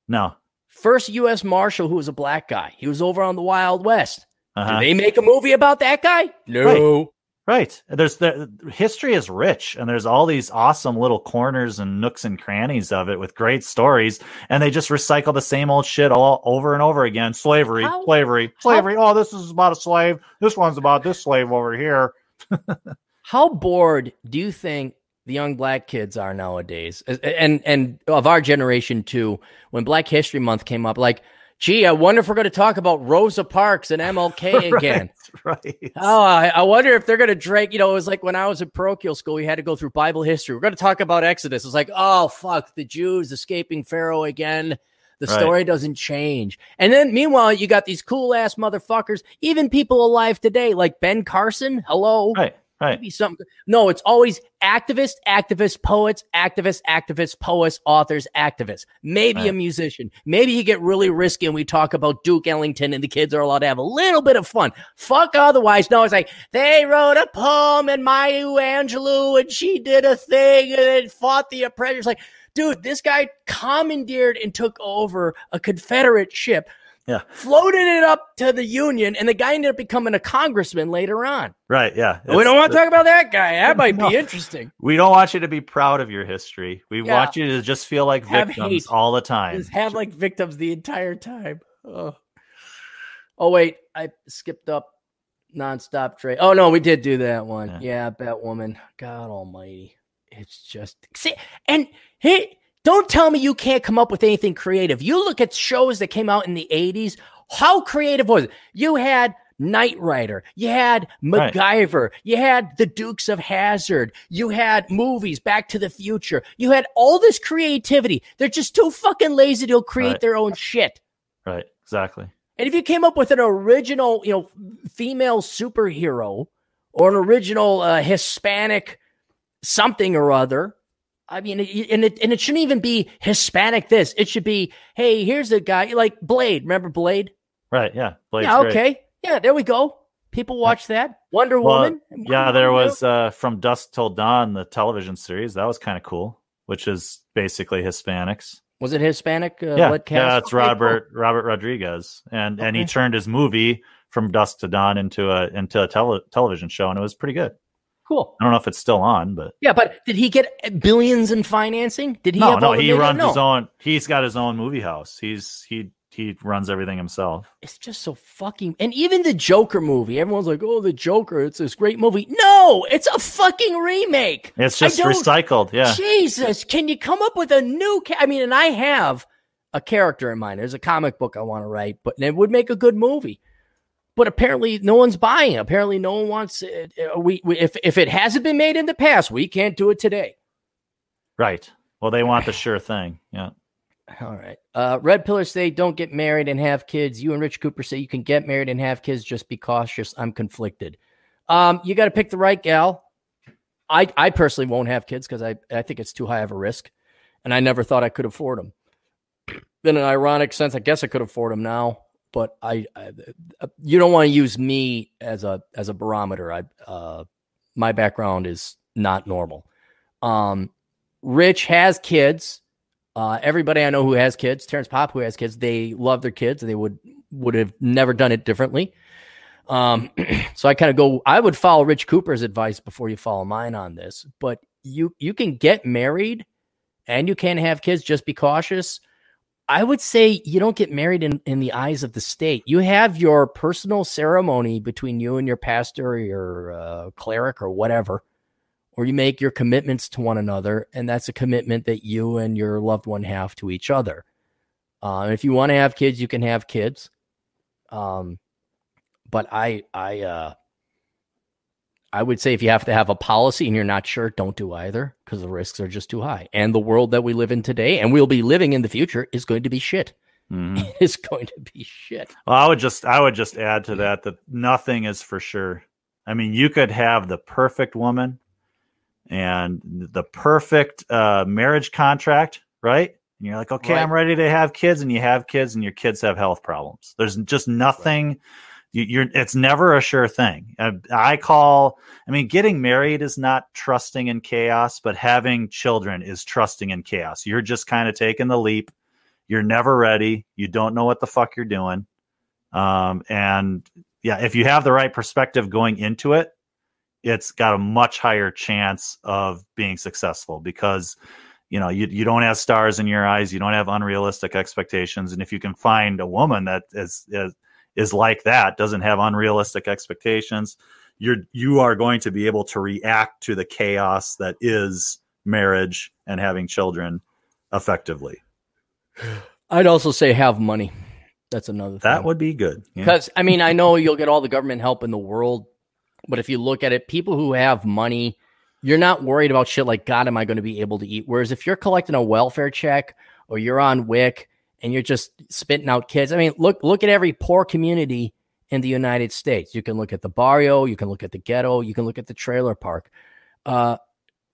no. First U.S. Marshal who was a black guy. He was over on the Wild West. Uh-huh. Did they make a movie about that guy? No. Right. There's the history is rich and there's all these awesome little corners and nooks and crannies of it with great stories and they just recycle the same old shit all over and over again. Slavery, How- slavery, slavery. Oh, this is about a slave. This one's about this slave over here. How bored do you think the young black kids are nowadays, and and of our generation too? When Black History Month came up, like, gee, I wonder if we're going to talk about Rosa Parks and MLK again. Right. Oh, I, I wonder if they're going to drag. You know, it was like when I was in parochial school, we had to go through Bible history. We're going to talk about Exodus. It's like, oh fuck, the Jews escaping Pharaoh again. The Right. story doesn't change. And then meanwhile, you got these cool ass motherfuckers, even people alive today, like Ben Carson. Hello, Right. Right. Maybe something. No, it's always activists, activists, poets, activists, activists, poets, authors, activists. Maybe a musician. Maybe you get really risky and we talk about Duke Ellington and the kids are allowed to have a little bit of fun. Fuck otherwise. No, it's like they wrote a poem and Maya Angelou and she did a thing and it fought the oppressors. Like, dude, this guy commandeered and took over a Confederate ship. Yeah. Floated it up to the Union, and the guy ended up becoming a congressman later on. Right. Yeah. We don't want to talk about that guy. That might No. be interesting. We don't want you to be proud of your history. We Yeah. want you to just feel like Have victims hate. all the time. Just have like victims the entire time. Oh, oh wait, I skipped up nonstop Dre. Oh no, we did do that one. Yeah. Yeah, Batwoman. God Almighty, it's just see and hey. Don't tell me you can't come up with anything creative. You look at shows that came out in the 80s. How creative was it? You had Knight Rider, you had Right. MacGyver, you had the Dukes of Hazzard, you had movies, Back to the Future, you had all this creativity. They're just too fucking lazy to create Right. their own shit. Right. Exactly. And if you came up with an original, you know, female superhero or an original uh, Hispanic something or other, I mean, and it and it shouldn't even be Hispanic. This it should be, hey, here's a guy like Blade. Remember Blade? Right. Yeah. Blade's yeah, great. okay, yeah, there we go. People watch that. Wonder Well, Woman. Yeah, there was uh, from Dusk Till Dawn, the television series. That was kind of cool, which is basically Hispanics. Was it Hispanic? Uh, yeah, cast? yeah, it's Okay, cool. Robert Robert Rodriguez, and and he turned his movie from Dusk to Dawn into a into a tele- television show, and it was pretty good. Cool. I don't know if it's still on, but Yeah, but did he get billions in financing? Did he? no, have no, all the he runs no. his own. He's got his own movie house. He's he he runs everything himself. It's just so fucking. And even the Joker movie, everyone's like, "Oh, the Joker, it's this great movie." No, it's a fucking remake. It's just recycled. Yeah. Jesus, can you come up with a new? Ca- I mean, and I have a character in mind. There's a comic book I want to write, but it would make a good movie. But apparently, no one's buying. Apparently, no one wants it. Uh, we, we if if it hasn't been made in the past, we can't do it today. Right. Well, they want the sure thing. Yeah. All right. Uh, Red Pillar say don't get married and have kids. You and Rich Cooper say you can get married and have kids. Just be cautious. I'm conflicted. Um, you got to pick the right gal. I I personally won't have kids because I I think it's too high of a risk, and I never thought I could afford them. In an ironic sense, I guess I could afford them now, but I, I you don't want to use me as a as a barometer. I uh, my background is not normal. Um, Rich has kids uh, everybody I know who has kids, Terrence Popp who has kids, they love their kids. and They would would have never done it differently. Um, so I kind of go. I would follow Rich Cooper's advice before you follow mine on this. But you you can get married and you can have kids. Just be cautious. I would say you don't get married in, in the eyes of the state. You have your personal ceremony between you and your pastor or your uh, cleric or whatever or you make your commitments to one another, and that's a commitment that you and your loved one have to each other. Uh, if you want to have kids, you can have kids. Um, but I, I, uh, I would say if you have to have a policy and you're not sure, don't do either because the risks are just too high. And the world that we live in today and we'll be living in the future is going to be shit. Mm-hmm. It's going to be shit. Well, I would just, I would just add to that that nothing is for sure. I mean, you could have the perfect woman and the perfect uh, marriage contract, right? And you're like, okay, right. I'm ready to have kids, and you have kids, and your kids have health problems. There's just nothing. Right. You, are It's never a sure thing. I, I call. I mean, getting married is not trusting in chaos, but having children is trusting in chaos. You're just kind of taking the leap. You're never ready. You don't know what the fuck you're doing. Um, and yeah, if you have the right perspective going into it, it's got a much higher chance of being successful because you know you, you don't have stars in your eyes you don't have unrealistic expectations and if you can find a woman that is is, is like that doesn't have unrealistic expectations you're you are going to be able to react to the chaos that is marriage and having children effectively i'd also say have money that's another that thing. would be good because yeah. i mean i know you'll get all the government help in the world but if you look at it, people who have money, you're not worried about shit like, God, am I going to be able to eat? Whereas if you're collecting a welfare check or you're on WIC and you're just spitting out kids, I mean, look, look at every poor community in the United States. You can look at the barrio, you can look at the ghetto, you can look at the trailer park. Uh,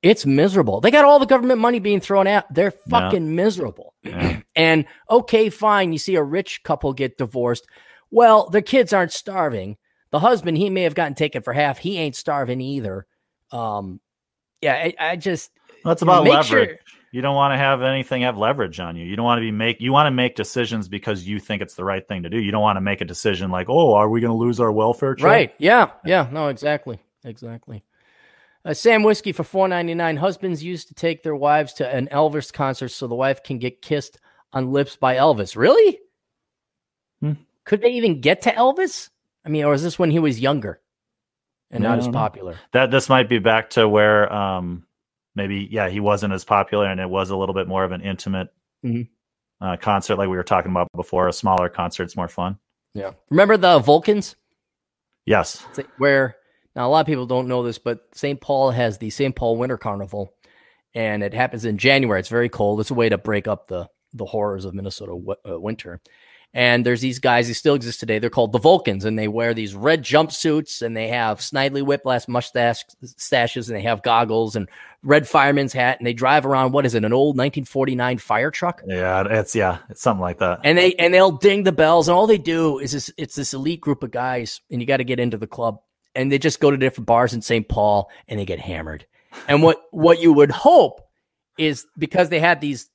it's miserable. They got all the government money being thrown out. They're fucking yeah. miserable. Yeah. and okay, fine. You see a rich couple get divorced. Well, their kids aren't starving the husband, he may have gotten taken for half. He ain't starving either. Um, yeah, I, I just that's about leverage. Sure, you don't want to have anything have leverage on you. You don't want to be make you want to make decisions because you think it's the right thing to do. You don't want to make a decision like, oh, are we going to lose our welfare check? Right? Yeah, yeah. No, exactly, exactly. Uh, Sam Whiskey for four ninety nine. Husbands used to take their wives to an Elvis concert so the wife can get kissed on lips by Elvis. Really? Hmm. Could they even get to Elvis? I mean, or is this when he was younger and not as popular? That this might be back to where um maybe yeah he wasn't as popular and it was a little bit more of an intimate mm-hmm. uh, concert like we were talking about before. A smaller concert's more fun. Yeah. Remember the Vulcans? Yes. Where now a lot of people don't know this, but St. Paul has the St. Paul Winter Carnival, and it happens in January. It's very cold. It's a way to break up the the horrors of Minnesota w- uh, winter. And there's these guys who still exist today. They're called the Vulcans, and they wear these red jumpsuits, and they have Snidely Whiplash mustache stashes, and they have goggles and red fireman's hat, and they drive around. What is it? An old 1949 fire truck? Yeah, it's yeah, it's something like that. And they and they'll ding the bells, and all they do is this, it's this elite group of guys, and you got to get into the club, and they just go to different bars in St. Paul, and they get hammered. And what what you would hope is because they had these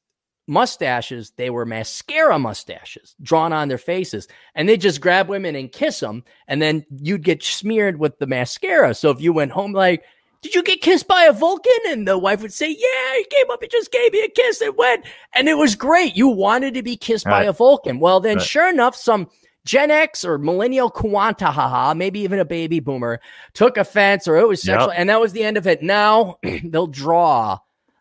mustaches, they were mascara mustaches drawn on their faces. And they just grab women and kiss them. And then you'd get smeared with the mascara. So if you went home, like, did you get kissed by a Vulcan? And the wife would say, yeah, he came up and just gave me a kiss and went. And it was great. You wanted to be kissed by Right. a Vulcan. Well, then Right. sure enough, some Gen X or millennial Quanta, haha, maybe even a baby boomer took offense or it was Yep. sexual. And that was the end of it. Now they'll draw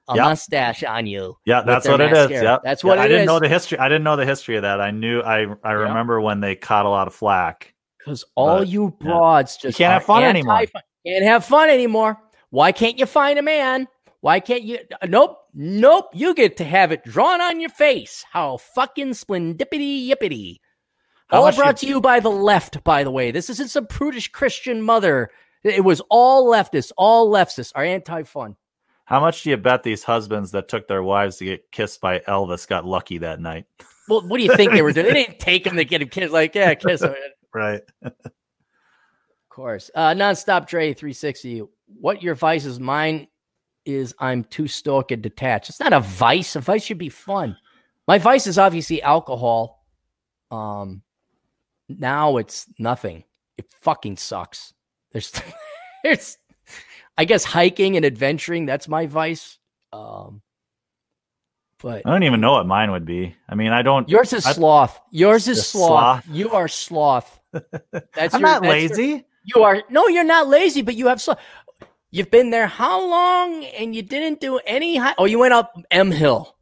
a Yep. mustache on you. Yeah, that's what it is. mascara. Yeah, That's what it is. I didn't is. know the history. I didn't know the history of that. I knew. I I remember when they caught a lot of flack. Because all But, you yeah. broads just can't have fun anymore. Can't have fun anymore. Why can't you find a man? Why can't you? Uh, nope, nope. You get to have it drawn on your face. How fucking splendipity yippity. How All brought to you by the left, by the way. This isn't some prudish Christian mother. It was all leftists. All leftists are anti-fun. How much do you bet these husbands that took their wives to get kissed by Elvis got lucky that night? Well, what do you think they were doing? They didn't take him to get him kissed. Like, yeah, kiss him. Right. Of course. Uh, nonstop Dre 360. What your vice is mine is I'm too stoic and detached. It's not a vice. A vice should be fun. My vice is obviously alcohol. Um, now it's nothing. It fucking sucks. There's, there's, I guess hiking and adventuring. That's my vice. Um, but I don't even know what mine would be. I mean, I don't. yours is I- sloth. Yours is sloth. sloth. You are sloth. That's I'm your- not that's your- lazy. you are no, you're not lazy, but you have so. You've been there how long, and you didn't do any. Hi- oh, you went up M Hill,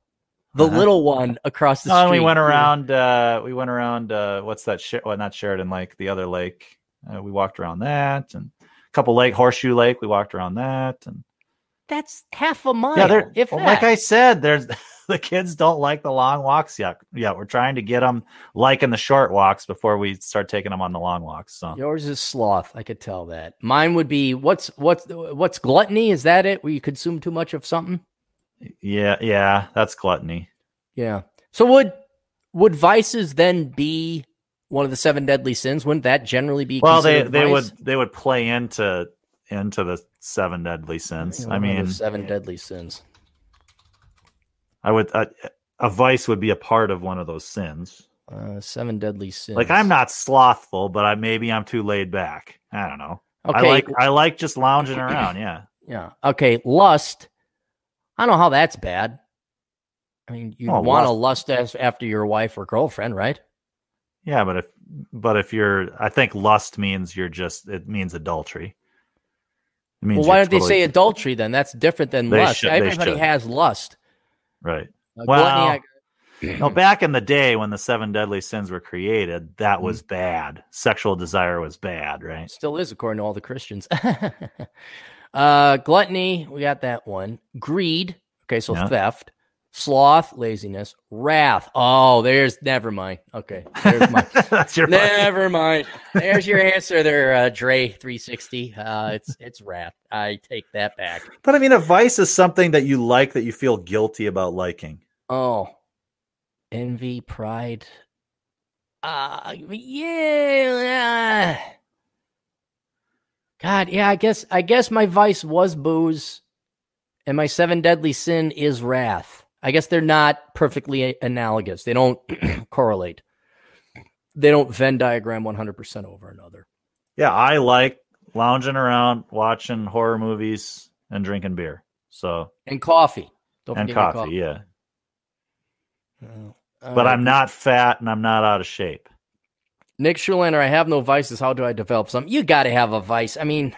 the Uh-huh. little one across the No, street. and we went around. Uh, we went around. Uh, what's that? Sher- well, not Sheridan Lake. The other lake. Uh, we walked around that, and couple lake, Horseshoe Lake. We walked around that, and That's half a mile. yeah, if well, like I said, there's the kids don't like the long walks yet. Yeah, we're trying to get them liking the short walks before we start taking them on the long walks. So Yours is sloth. I could tell that. Mine would be what's what's what's gluttony? Is that it? Where you consume too much of something? yeah, yeah, that's gluttony. Yeah. So would would vices then be one of the seven deadly sins? Wouldn't that generally be? Well, they they vice? would they would play into into the seven deadly sins. I mean, seven deadly sins. I would a, a vice would be a part of one of those sins. Uh, seven deadly sins. Like I'm not slothful, but I maybe I'm too laid back. I don't know. Okay. I like I like just lounging around. Yeah. yeah. Okay. Lust. I don't know how that's bad. I mean, you Oh, want to lust as after your wife or girlfriend, right? Yeah, but if but if you're I think lust means you're just it means adultery. It means Well, why don't they say adultery then? That's different than lust. should- Everybody has lust. right? Uh, Well, gluttony, I- No, back in the day when the seven deadly sins were created, that was bad. Sexual desire was bad, right? Still is, according to all the Christians. uh, gluttony, we got that one. Greed, okay, so Yeah. theft. Sloth, laziness. Wrath. Oh, there's never mind. Okay, there's my. That's your never mind. There's your answer there, uh, Dre 360. Uh, it's it's wrath. I take that back. But I mean, a vice is something that you like that you feel guilty about liking. Oh, envy, pride. Uh, yeah. God, yeah, I guess I guess my vice was booze and my seven deadly sin is wrath. I guess they're not perfectly analogous. They don't correlate. They don't Venn diagram 100% over another. Yeah, I like lounging around, watching horror movies, and drinking beer. So And coffee. Don't and forget coffee, yeah. Oh, all But. Uh, I'm not fat and I'm not out of shape. Nick Schulander, I have no vices. How do I develop some? You got to have a vice. I mean,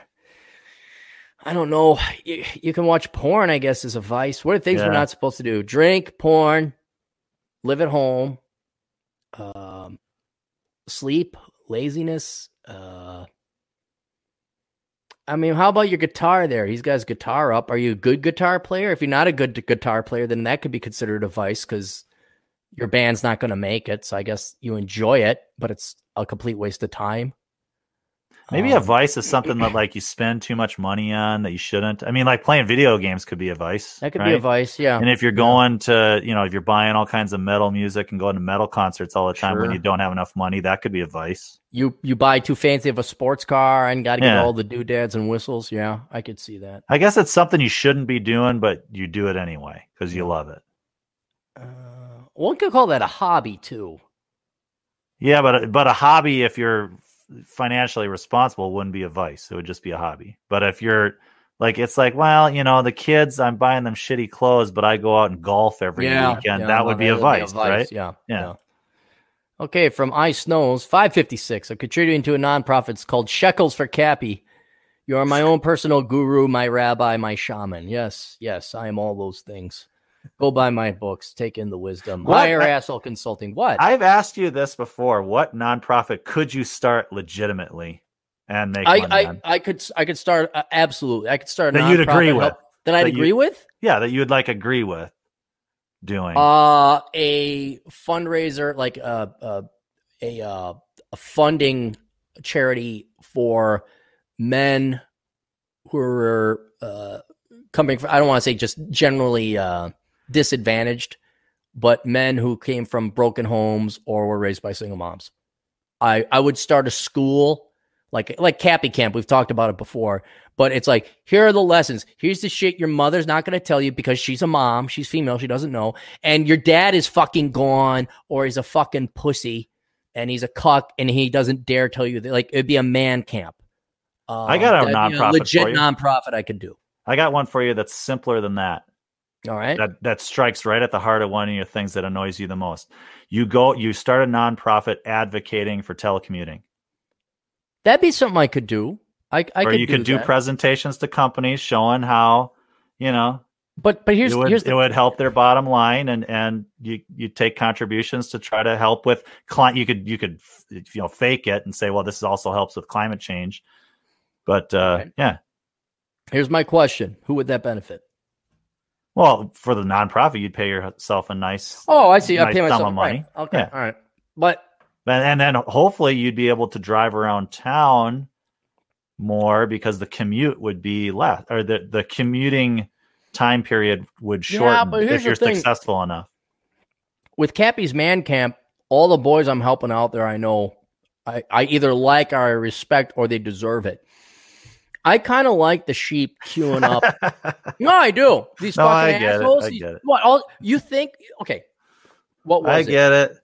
I don't know. You, you can watch porn, I guess, is a vice. What are things we're not supposed to do? Drink, porn, live at home, um, sleep, laziness. Uh, I mean, how about your guitar there? He's got his guitar up. Are you a good guitar player? If you're not a good guitar player, then that could be considered a vice because your band's not going to make it. So I guess you enjoy it, but it's a complete waste of time. Maybe a Um, vice is something that like you spend too much money on that you shouldn't. I mean, like playing video games could be a vice. That could be a vice, yeah. And if you're going to, you know, if you're buying all kinds of metal music and going to metal concerts all the time when you don't have enough money, that could be a vice. You you buy too fancy of a sports car and got to get all the doodads and whistles. Yeah, I could see that. I guess it's something you shouldn't be doing, but you do it anyway because you love it. Uh, one could call that a hobby too. Yeah, but but a hobby, if you're financially responsible, wouldn't be a vice. It would just be a hobby. But if you're Like it's like, well, you know, the kids, I'm buying them shitty clothes, but I go out and golf every Yeah, weekend. yeah, that would be a vice, right? Yeah, Yeah. Okay, from Ice Knows, 556. I'm contributing to a nonprofit It's called Shekels for Cappy. You are my own personal guru, my rabbi, my shaman. Yes, yes, I am all those things. Go buy my books, take in the wisdom. What? Hire I- asshole consulting. What? I've asked you this before. What nonprofit could you start legitimately and make I, money I, on? I could I could start uh, absolutely. I could start a That you'd agree help- with. That I'd That you- agree with. Yeah, that you'd like agree with doing. Uh, a fundraiser like uh, uh, a uh, a funding charity for men who are uh, coming from. I don't want to say just generally uh, disadvantaged, but men who came from broken homes or were raised by single moms. I I would start a school like like Cappy Camp. We've talked about it before, but it's like here are the lessons. Here's the shit your mother's not going to tell you because she's a mom. She's female. She doesn't know. And your dad is fucking gone or he's a fucking pussy and he's a cuck and he doesn't dare tell you that. Like it'd be a man camp. Um, I got a be nonprofit legit for you. nonprofit I could do. I got one for you that's simpler than that. All right. That that strikes right at the heart of one of your things that annoys you the most. You go, you start a nonprofit advocating for telecommuting, That'd be something I could do. I, I or could you could do that. presentations to companies showing how, you know, but but here's it would, here's it would help their bottom line, and and you you take contributions to try to help with client. You could you could you know fake it and say, well, this also helps with climate change, but uh, Right. yeah. here's my question. Who would that benefit? Well, for the nonprofit, you'd pay yourself a nice, Oh, I see. I Nice pay sum myself of money. Right. Okay. Yeah. All right. But and, and then hopefully you'd be able to drive around town more because the commute would be less, or the the commuting time period would Yeah, shorten here's if you're successful enough. with Cappy's man camp, all the boys I'm helping out there, I know I, I either like or I respect or they deserve it. I kind of like the sheep queuing up. no, I do. These No, I fucking get it. assholes. I these- get it. What? All you think? Okay. What was I it? get it.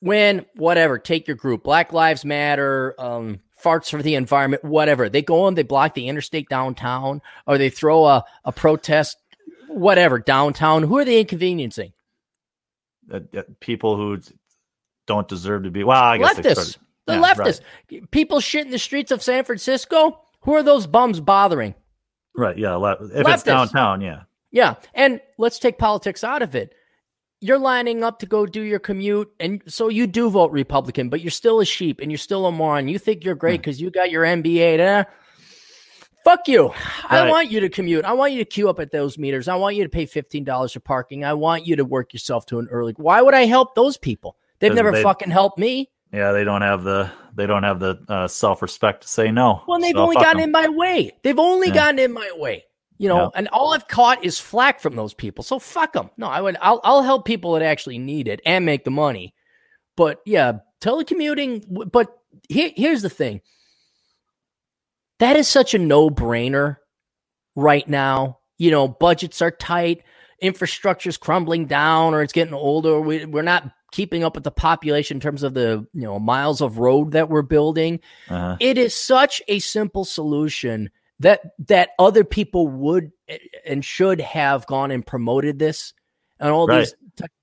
when whatever take your group black lives matter um farts for the environment whatever they go and they block the interstate downtown or they throw a, a protest whatever downtown who are they inconveniencing Uh, uh, people who don't deserve to be. Well, I guess leftists the yeah, leftists people shit in the streets of san francisco who are those bums bothering right? Yeah, if Leftists. it's downtown, yeah. Yeah. And let's take politics out of it. You're lining up to go do your commute. And so you do vote Republican, but you're still a sheep and you're still a moron. You think you're great because you got your MBA. Eh? Fuck you. I want you to commute. I want you to queue up at those meters. I want you to pay $15 for parking. I want you to work yourself to an early. Why would I help those people? They've never they- fucking helped me. Yeah, they don't have the they don't have the uh, self respect to say no. Well, they've So only gotten gotten 'em. in my way. They've only Yeah. gotten in my way. You know, Yeah. and all I've caught is flack from those people. So fuck them. No, I would. I'll I'll help people that actually need it and make the money. But yeah, telecommuting. But here, here's the thing. That is such a no brainer right now. You know, budgets are tight, infrastructure's crumbling down, or it's getting older. We, we're not keeping up with the population in terms of the you know miles of road that we're building. Uh-huh. it is such a simple solution that that other people would and should have gone and promoted this. And all Right. these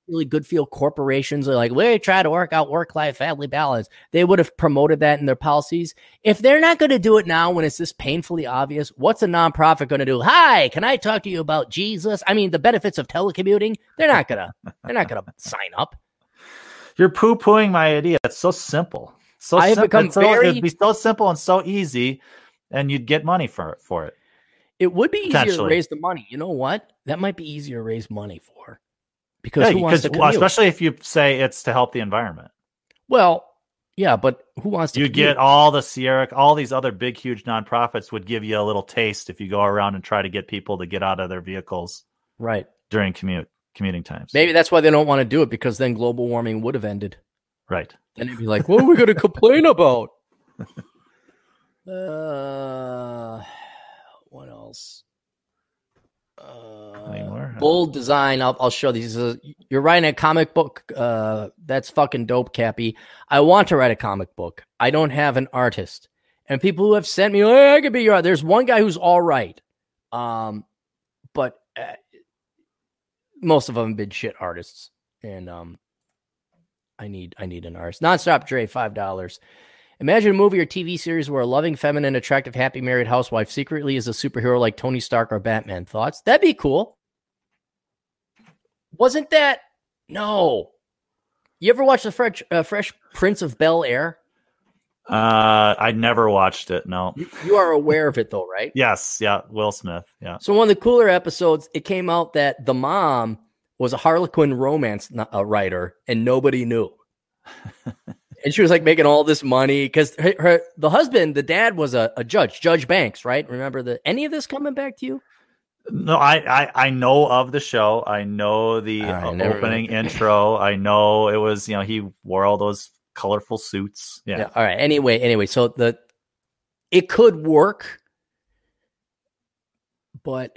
really good feel corporations are like we try to work out work life family balance. They would have promoted that in their policies. If they're not going to do it now when it's this painfully obvious what's a nonprofit going to do? Hi can i talk to you about jesus? I mean the benefits of telecommuting they're not gonna they're not gonna sign up You're poo pooing my idea. It's so simple. So I have simple. become It's so- very- It'd be so simple and so easy, and you'd get money for it. For it. It would be easier to raise the money. You know what? That might be easier to raise money for. Because Yeah, who wants to well, especially if you say it's to help the environment. well, yeah, but who wants to You commute? get all the Sierra, all these other big, huge nonprofits would give you a little taste if you go around and try to get people to get out of their vehicles right. during commute commuting times. Maybe that's why they don't want to do it because then global warming would have ended. Right. Then it'd be like, what are we going to complain about? Uh, what else? Uh, bold design. I'll, I'll show these. Uh, You're writing a comic book. Uh, that's fucking dope, Cappy. I want to write a comic book. I don't have an artist. And people who have sent me, hey, I could be your. There's one guy who's all right. Um, but uh, most of them have been shit artists, and um, I need I need an artist. Nonstop Dre, five dollars. Imagine a movie or TV series where a loving, feminine, attractive, happy married housewife secretly is a superhero like Tony Stark or Batman. Thoughts? That'd be cool. Wasn't that? No. You ever watch the Fresh, uh, Fresh Prince of Bel Air? Uh, I never watched it. No. You, you are aware of it though, right? Yes. Yeah. Will Smith. Yeah. So one of the cooler episodes, it came out that the mom was a Harlequin romance uh, writer, and nobody knew. and she was like making all this money because her, her, the husband, the dad, was a, a judge, Judge Banks, right? Remember the any of this coming back to you? No, I, I I know of the show. I know the right, uh, opening intro. I know it was you know he wore all those colorful suits. Yeah. All right. Anyway, anyway, so the it could work, but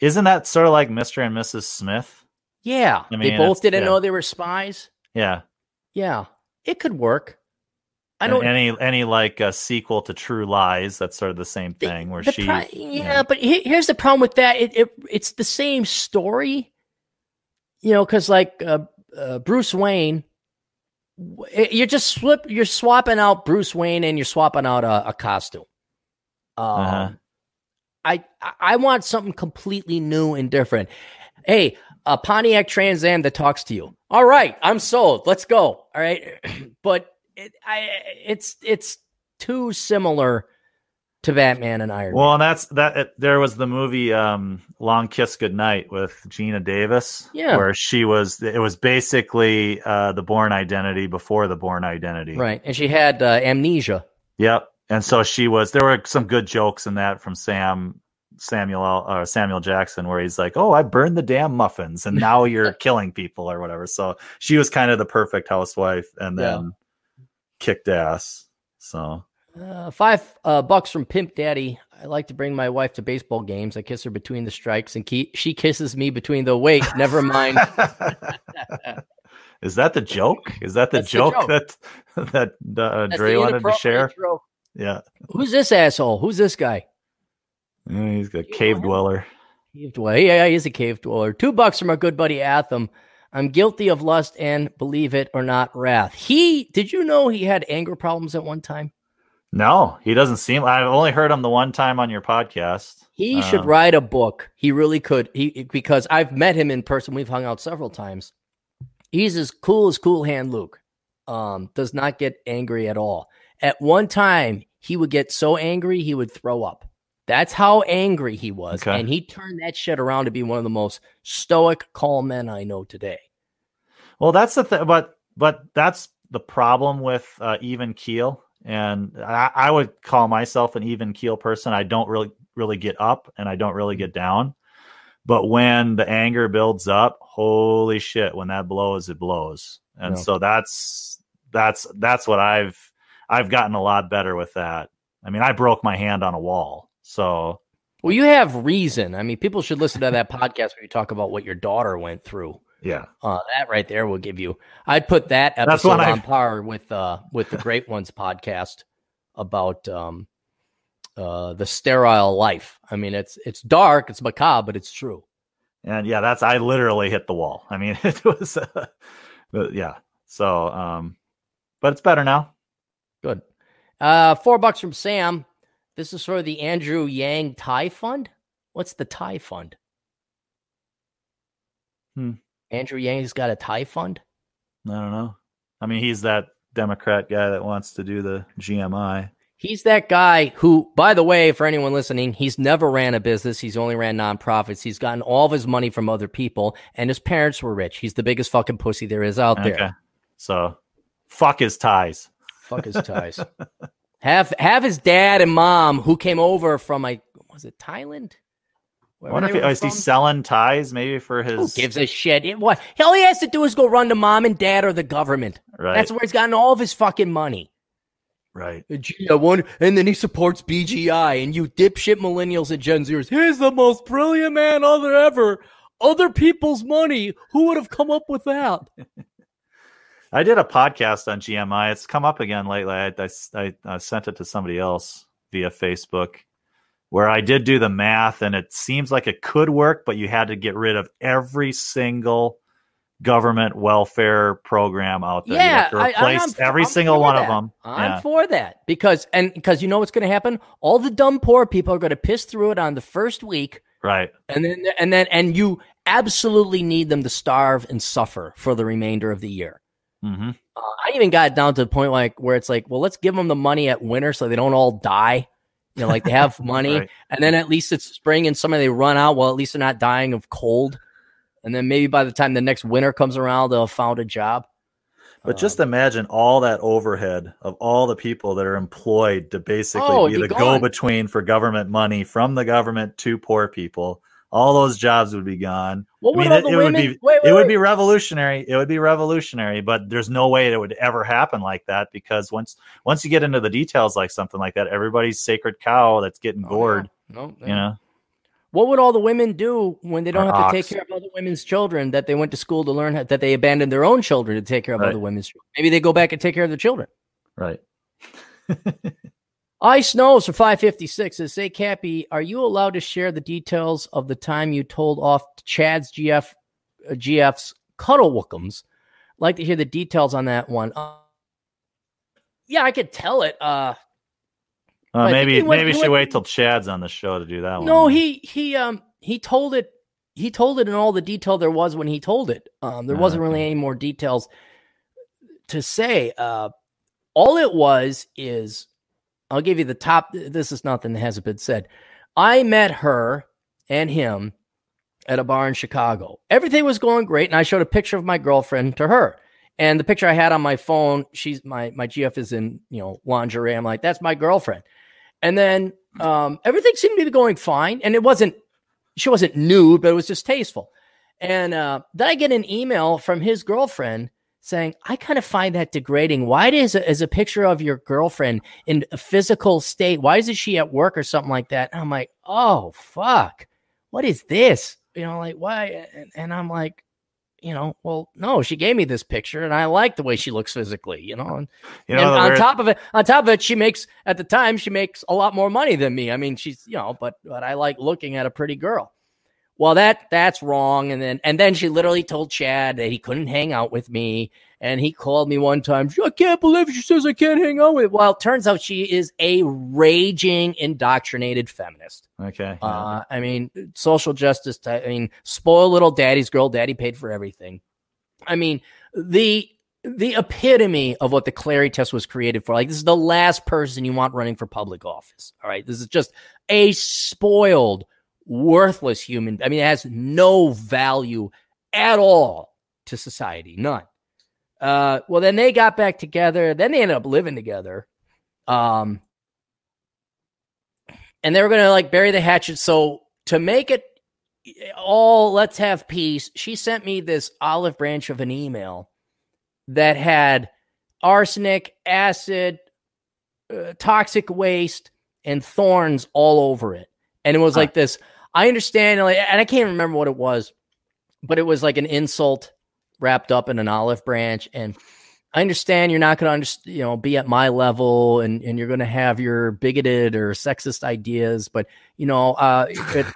Isn't that sort of like Mr. and Mrs. Smith? yeah, I they both didn't yeah. know they were spies. Yeah. Yeah, it could work. I don't. any any like a sequel to True Lies. That's sort of the same the- thing where the she. pro- yeah, but he- here's the problem with that. It, it it's the same story, you know, because like uh, uh, Bruce Wayne, you're just slip, you're swapping out Bruce Wayne and you're swapping out a, a costume. Um, Uh-huh. I I want something completely new and different. Hey, a Pontiac Trans Am that talks to you. All right, I'm sold. Let's go. All right, but it, I it's it's too similar to Batman and Iron. Man. Well, and that's that. It, there was the movie um, "Long Kiss Goodnight" with Geena Davis, Yeah. where she was. It was basically uh, the Bourne Identity before the Bourne Identity, Right. And she had uh, amnesia. Yep. And so she was. There were some good jokes in that from Sam Samuel uh, Samuel Jackson, where he's like, "Oh, I burned the damn muffins, and now you're killing people or whatever." So she was kind of the perfect housewife, and Yeah. then kicked ass. So Uh, five uh, bucks from Pimp Daddy. I like to bring my wife to baseball games. I kiss her between the strikes, and ke- she kisses me between the wait. Never mind. is that the joke? Is that the That's the joke, joke. that that uh, Dre the wanted to share? Yeah, Who's this asshole? Who's this guy? Yeah, he's a cave dweller. Cave dweller. Yeah, he's a cave dweller. Two bucks from our good buddy Atham. I'm guilty of lust and believe it or not, wrath. He did you know he had anger problems at one time? No, he doesn't seem. I've only heard him the one time on your podcast. He should Um, write a book. He really could. He because I've met him in person. We've hung out several times. He's as cool as Cool Hand Luke. Um, does not get angry at all. At one time, he would get so angry he would throw up. That's how angry he was, Okay. and he turned that shit around to be one of the most stoic, calm men I know today. Well, that's the thing, but but that's the problem with uh, even keel, and I, I would call myself an even keel person. I don't really really get up, and I don't really get down. But when the anger builds up, holy shit! When that blows, it blows, and so that's that's that's what I've I've gotten a lot better with that. I mean, I broke my hand on a wall, so Well, you have reason. I mean, people should listen to that podcast where you talk about what your daughter went through. Yeah. Uh, that right there will give you. I'd put that episode on par with uh with the Great Ones podcast about um uh the sterile life. I mean, it's it's dark, it's macabre, but it's true. and yeah that's i literally hit the wall i mean it was uh, yeah so um but it's better now Good. Uh, four bucks from Sam. This is for the Andrew Yang Thai Fund. What's the Thai Fund? Hmm. Andrew Yang's got a tie Fund. i don't know i mean he's that democrat guy that wants to do the gmi He's that guy who, by the way, for anyone listening, he's never ran a business. He's only ran nonprofits. He's gotten all of his money from other people, and his parents were rich. He's the biggest fucking pussy there is out there. so fuck his ties Fuck his ties. have have his dad and mom who came over from like was it Thailand? I wonder if they he, were is he selling ties maybe for his. Who his gives a shit? It- what all he has to do is go run to mom and dad or the government. right That's where he's gotten all of his fucking money. right Gee, I wonder, and then he supports BGI and you dipshit millennials and Gen Zers. He's the most brilliant man other ever. Other people's money. Who would have come up with that? i did a podcast on gmi it's come up again lately i, I, I, I sent it to somebody else via facebook where I did do the math and it seems like it could work, but you had to get rid of every single government welfare program out there. Yeah, you have to replace I, every I'm single one that. of them. I'm Yeah. for that because and because you know what's going to happen? All the dumb poor people are going to piss through it on the first week, Right. and then and then and you absolutely need them to starve and suffer for the remainder of the year. hmm Uh, I even got down to the point like where it's like, well, let's give them the money at winter so they don't all die. You know, like they have money, Right. and then at least it's spring and summer they run out. Well, at least they're not dying of cold. And then maybe by the time the next winter comes around, they'll have found a job. But Uh, just imagine all that overhead of all the people that are employed to basically Oh, be the go between for government money from the government to poor people. All those jobs would be gone. what I mean, all it, it would be wait, wait, it would be revolutionary. It would be revolutionary, but there's no way it would ever happen like that because once once you get into the details like something like that, everybody's sacred cow that's getting Oh, gored. No, no, You know, What would all the women do when they don't Or have to take care of other women's children that they went to school to learn how, that they abandoned their own children to take care of Right. other women's children? Maybe they go back and take care of their children. right? Ice Snows for 556 says, Say, Cappy, are you allowed to share the details of the time you told off Chad's GF, uh, GF's cuddle wookums? Like to hear the details on that one. Uh, yeah, I could tell it. Uh, Uh, maybe went- maybe he we should went- wait till Chad's on the show to do that one. no, he he um he told it he told it in all the detail there was when he told it. Um, there wasn't really any more details to say. Uh, all it was is I'll give you the top. This is nothing that hasn't been said. I met her and him at a bar in Chicago. Everything was going great, and I showed a picture of my girlfriend to her. And the picture I had on my phone, she's my my GF is in you know lingerie. I'm like, that's my girlfriend. And then um, everything seemed to be going fine, and it wasn't. She wasn't nude, but it was just tasteful. And uh, then I get an email from his girlfriend saying, "I kind of find that degrading. Why is a, is a picture of your girlfriend in a physical state? Why isn't she at work or something like that?" And I'm like, "Oh fuck, what is this? You know, like why?" And, and I'm like, you know, well, no, she gave me this picture, and I like the way she looks physically. You know, and You know, and on weird- top of it, on top of it, she makes at the time she makes a lot more money than me. I mean, she's you know, but but I like looking at a pretty girl. Well, that that's wrong. And then and then she literally told Chad that he couldn't hang out with me. And he called me one time. I can't believe she says I can't hang out with. Well, it turns out she is a raging indoctrinated feminist. okay. yeah. Uh, I mean, social justice. Type, I mean, spoil little daddy's girl. Daddy paid for everything. I mean, the the epitome of what the Clarey test was created for. Like, this is the last person you want running for public office. All right, this is just a spoiled, worthless human. I mean, it has no value at all to society. None. Uh, well, then they got back together. Then they ended up living together. Um, and they were going to like bury the hatchet. So to make it all, let's have peace. She sent me this olive branch of an email that had arsenic, acid, uh, toxic waste, and thorns all over it. And it was like this. I understand, like, and I can't remember what it was, but it was like an insult wrapped up in an olive branch. And I understand you're not going to, understand, you know, be at my level, and and you're going to have your bigoted or sexist ideas, but you know, uh,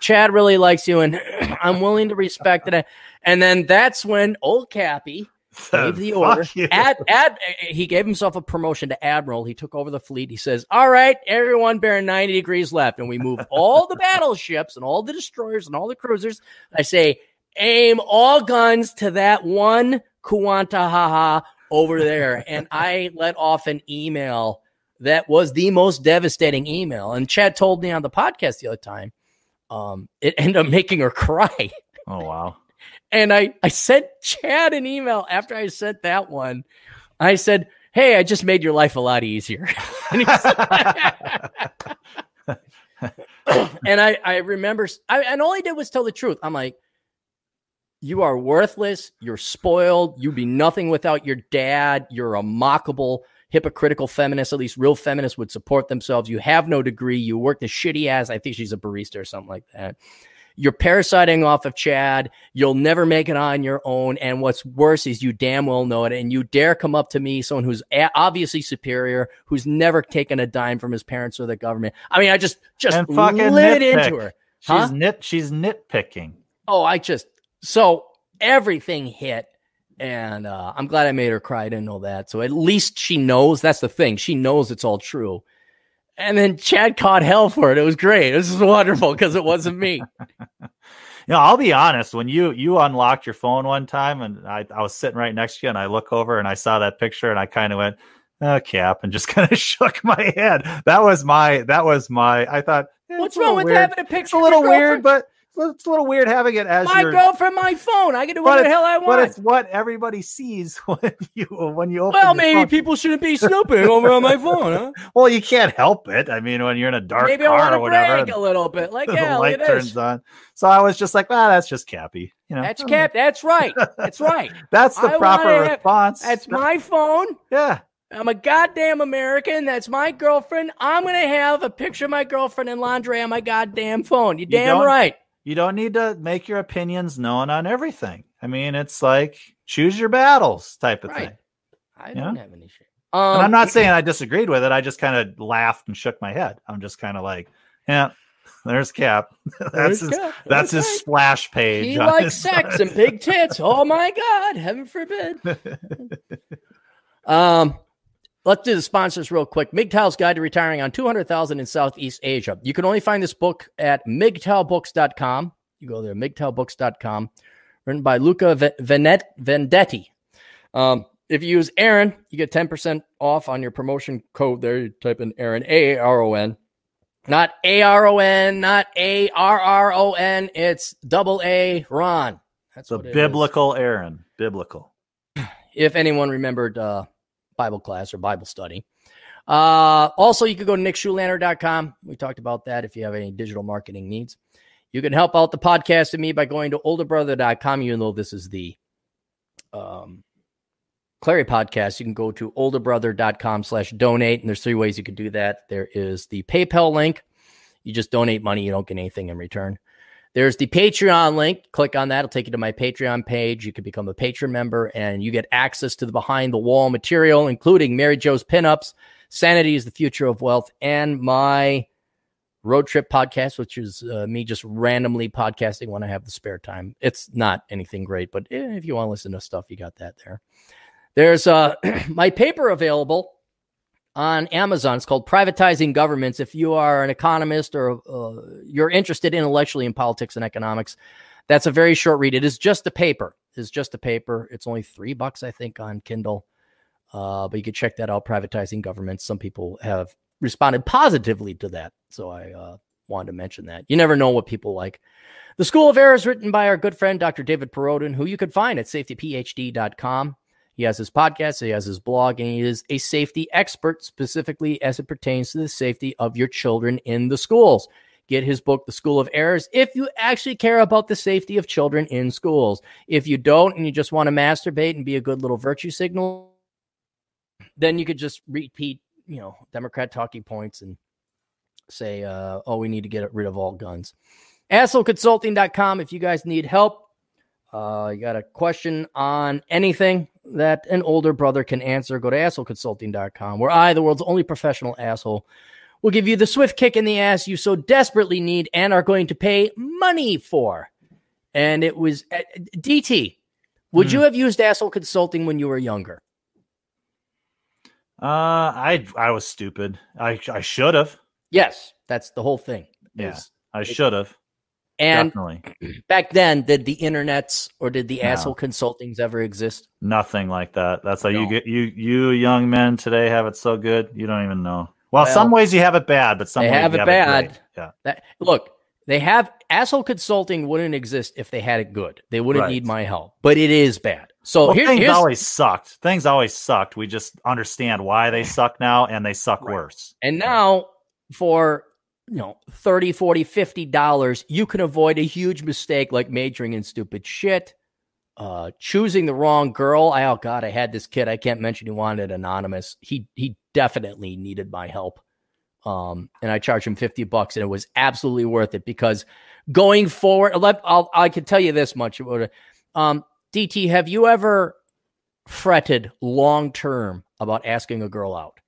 Chad really likes you, and I'm willing to respect it. And then that's when old Cappy gave the order. Ad, ad, he gave himself a promotion to admiral. He took over the fleet. He says, "All right, everyone, bearing ninety degrees left, and we move all the battleships and all the destroyers and all the cruisers." I say, aim all guns to that one Kuantahaha over there, and I let off an email that was the most devastating email. And Chad told me on the podcast the other time, um, it ended up making her cry. oh wow. And I, I sent Chad an email after I sent that one. I said, Hey, I just made your life a lot easier. and, and I, I remember, I, and all I did was tell the truth. I'm like, you are worthless. You're spoiled. You'd be nothing without your dad. You're a mockable, hypocritical feminist. At least real feminists would support themselves. You have no degree. You worked a shitty ass. I think she's a barista or something like that. You're parasiting off of Chad. You'll never make it on your own. And what's worse is you damn well know it. And you dare come up to me, someone who's obviously superior, who's never taken a dime from his parents or the government. I mean, I just just And fucking lit nitpick. into her. She's Huh? nit. She's nitpicking. Oh, I just so everything hit. And uh, I'm glad I made her cry. I didn't know that. So at least she knows. That's the thing. She knows it's all true. And then Chad caught hell for it. It was great. This is wonderful because it wasn't me. You know, I'll be honest. When you you unlocked your phone one time, and I, I was sitting right next to you, and I look over and I saw that picture, and I kind of went, "Oh, cap," and just kind of shook my head. That was my. That was my. I thought, eh, What's it's a little wrong with weird. having a picture? It's a little weird, but it's a little weird having it as my your. girlfriend, my phone. I can do whatever the hell I want. But it's what everybody sees when you when you open. Well, maybe phone. people shouldn't be snooping over on my phone, huh? Well, you can't help it. I mean, when you're in a dark Maybe I car want or to whatever, brag a little bit. Like, the yeah, look light turns on. So I was just like, ah, that's just Cappy. You know, That's cap. That's right. That's right. That's the I proper have- response. That's my phone. yeah. I'm a goddamn American. That's my girlfriend. I'm gonna have a picture of my girlfriend in lingerie on my goddamn phone. You damn don't- right. You don't need to make your opinions known on everything. I mean, it's like choose your battles type of Right. thing. I don't have any shit. Um, And I'm not saying I disagreed with it. I just kind of laughed and shook my head. I'm just kind of like, yeah, there's Cap. that's there's his, Cap. that's his right. splash page. He likes sex and big tits. Oh my god, heaven forbid. Um, let's do the sponsors real quick. MGTOW's Guide to Retiring on 200,000 in Southeast Asia. You can only find this book at MGTOWbooks.com. You go there, MGTOWbooks.com, written by Luca Vendetti. Um, if you use Aaron, you get 10% off on your promotion code there. You type in Aaron, A A R O N. Not A R O N, not A R R O N. It's double A Ron. That's the it is biblical Aaron. Biblical. if anyone remembered uh, Bible class or Bible study. Uh, also, you could go to nickschulander.com. We talked about that if you have any digital marketing needs. You can help out the podcast and me by going to olderbrother.com, even though this is the um, Clarey podcast. You can go to olderbrother.com slash donate, and there's three ways you could do that. There is the PayPal link. You just donate money, you don't get anything in return. There's the Patreon link. Click on that. It'll take you to my Patreon page. You can become a patron member and you get access to the behind the wall material, including Mary Joe's pinups, Sanity is the Future of Wealth, and my road trip podcast, which is uh, me just randomly podcasting when I have the spare time. It's not anything great, but eh, if you want to listen to stuff, you got that there. There's uh, my paper available on Amazon. It's called Privatizing Governments. If you are an economist or uh, you're interested intellectually in politics and economics, that's a very short read. It is just a paper. It's just a paper. It's only three bucks, I think, on Kindle. Uh, but you can check that out. Privatizing governments. Some people have responded positively to that, so I uh, wanted to mention that. You never know what people like. The School of Air is written by our good friend Dr. David Perrodin, who you can find at safetyphd.com. He has his podcast, he has his blog, and he is a safety expert specifically as it pertains to the safety of your children in the schools. Get his book, The School of Errors, if you actually care about the safety of children in schools. If you don't and you just want to masturbate and be a good little virtue signal, then you could just repeat, you know, Democrat talking points and say, uh, oh, we need to get rid of all guns. AssholeConsulting.com if you guys need help. Uh, you got a question on anything that an older brother can answer, go to assholeconsulting.com, where I, the world's only professional asshole, will give you the swift kick in the ass you so desperately need and are going to pay money for. And it was uh, DT. Would Hmm. you have used asshole consulting when you were younger? Uh, I I was stupid. I I should have. Yes, that's the whole thing. Yeah. I should have. And Definitely. back then, did the internets or did the No. asshole consultings ever exist? Nothing like that. That's how you get you you young men today have it so good. You don't even know. Well, Well, some ways you have it bad, but some they ways have you it have bad. It great. yeah. That look, they have asshole consulting wouldn't exist if they had it good. They wouldn't Right. need my help, but it is bad. So well, here- things here's always sucked. Things always sucked. We just understand why they suck now, and they suck Right. worse. and now for you know 30 40 50 dollars you can avoid a huge mistake like majoring in stupid shit uh choosing the wrong girl I, oh god i had this kid i can't mention he wanted anonymous he he definitely needed my help Um, and I charged him 50 bucks and it was absolutely worth it because going forward, I'll, I can tell you this much. About it um, DT, have you ever fretted long term about asking a girl out?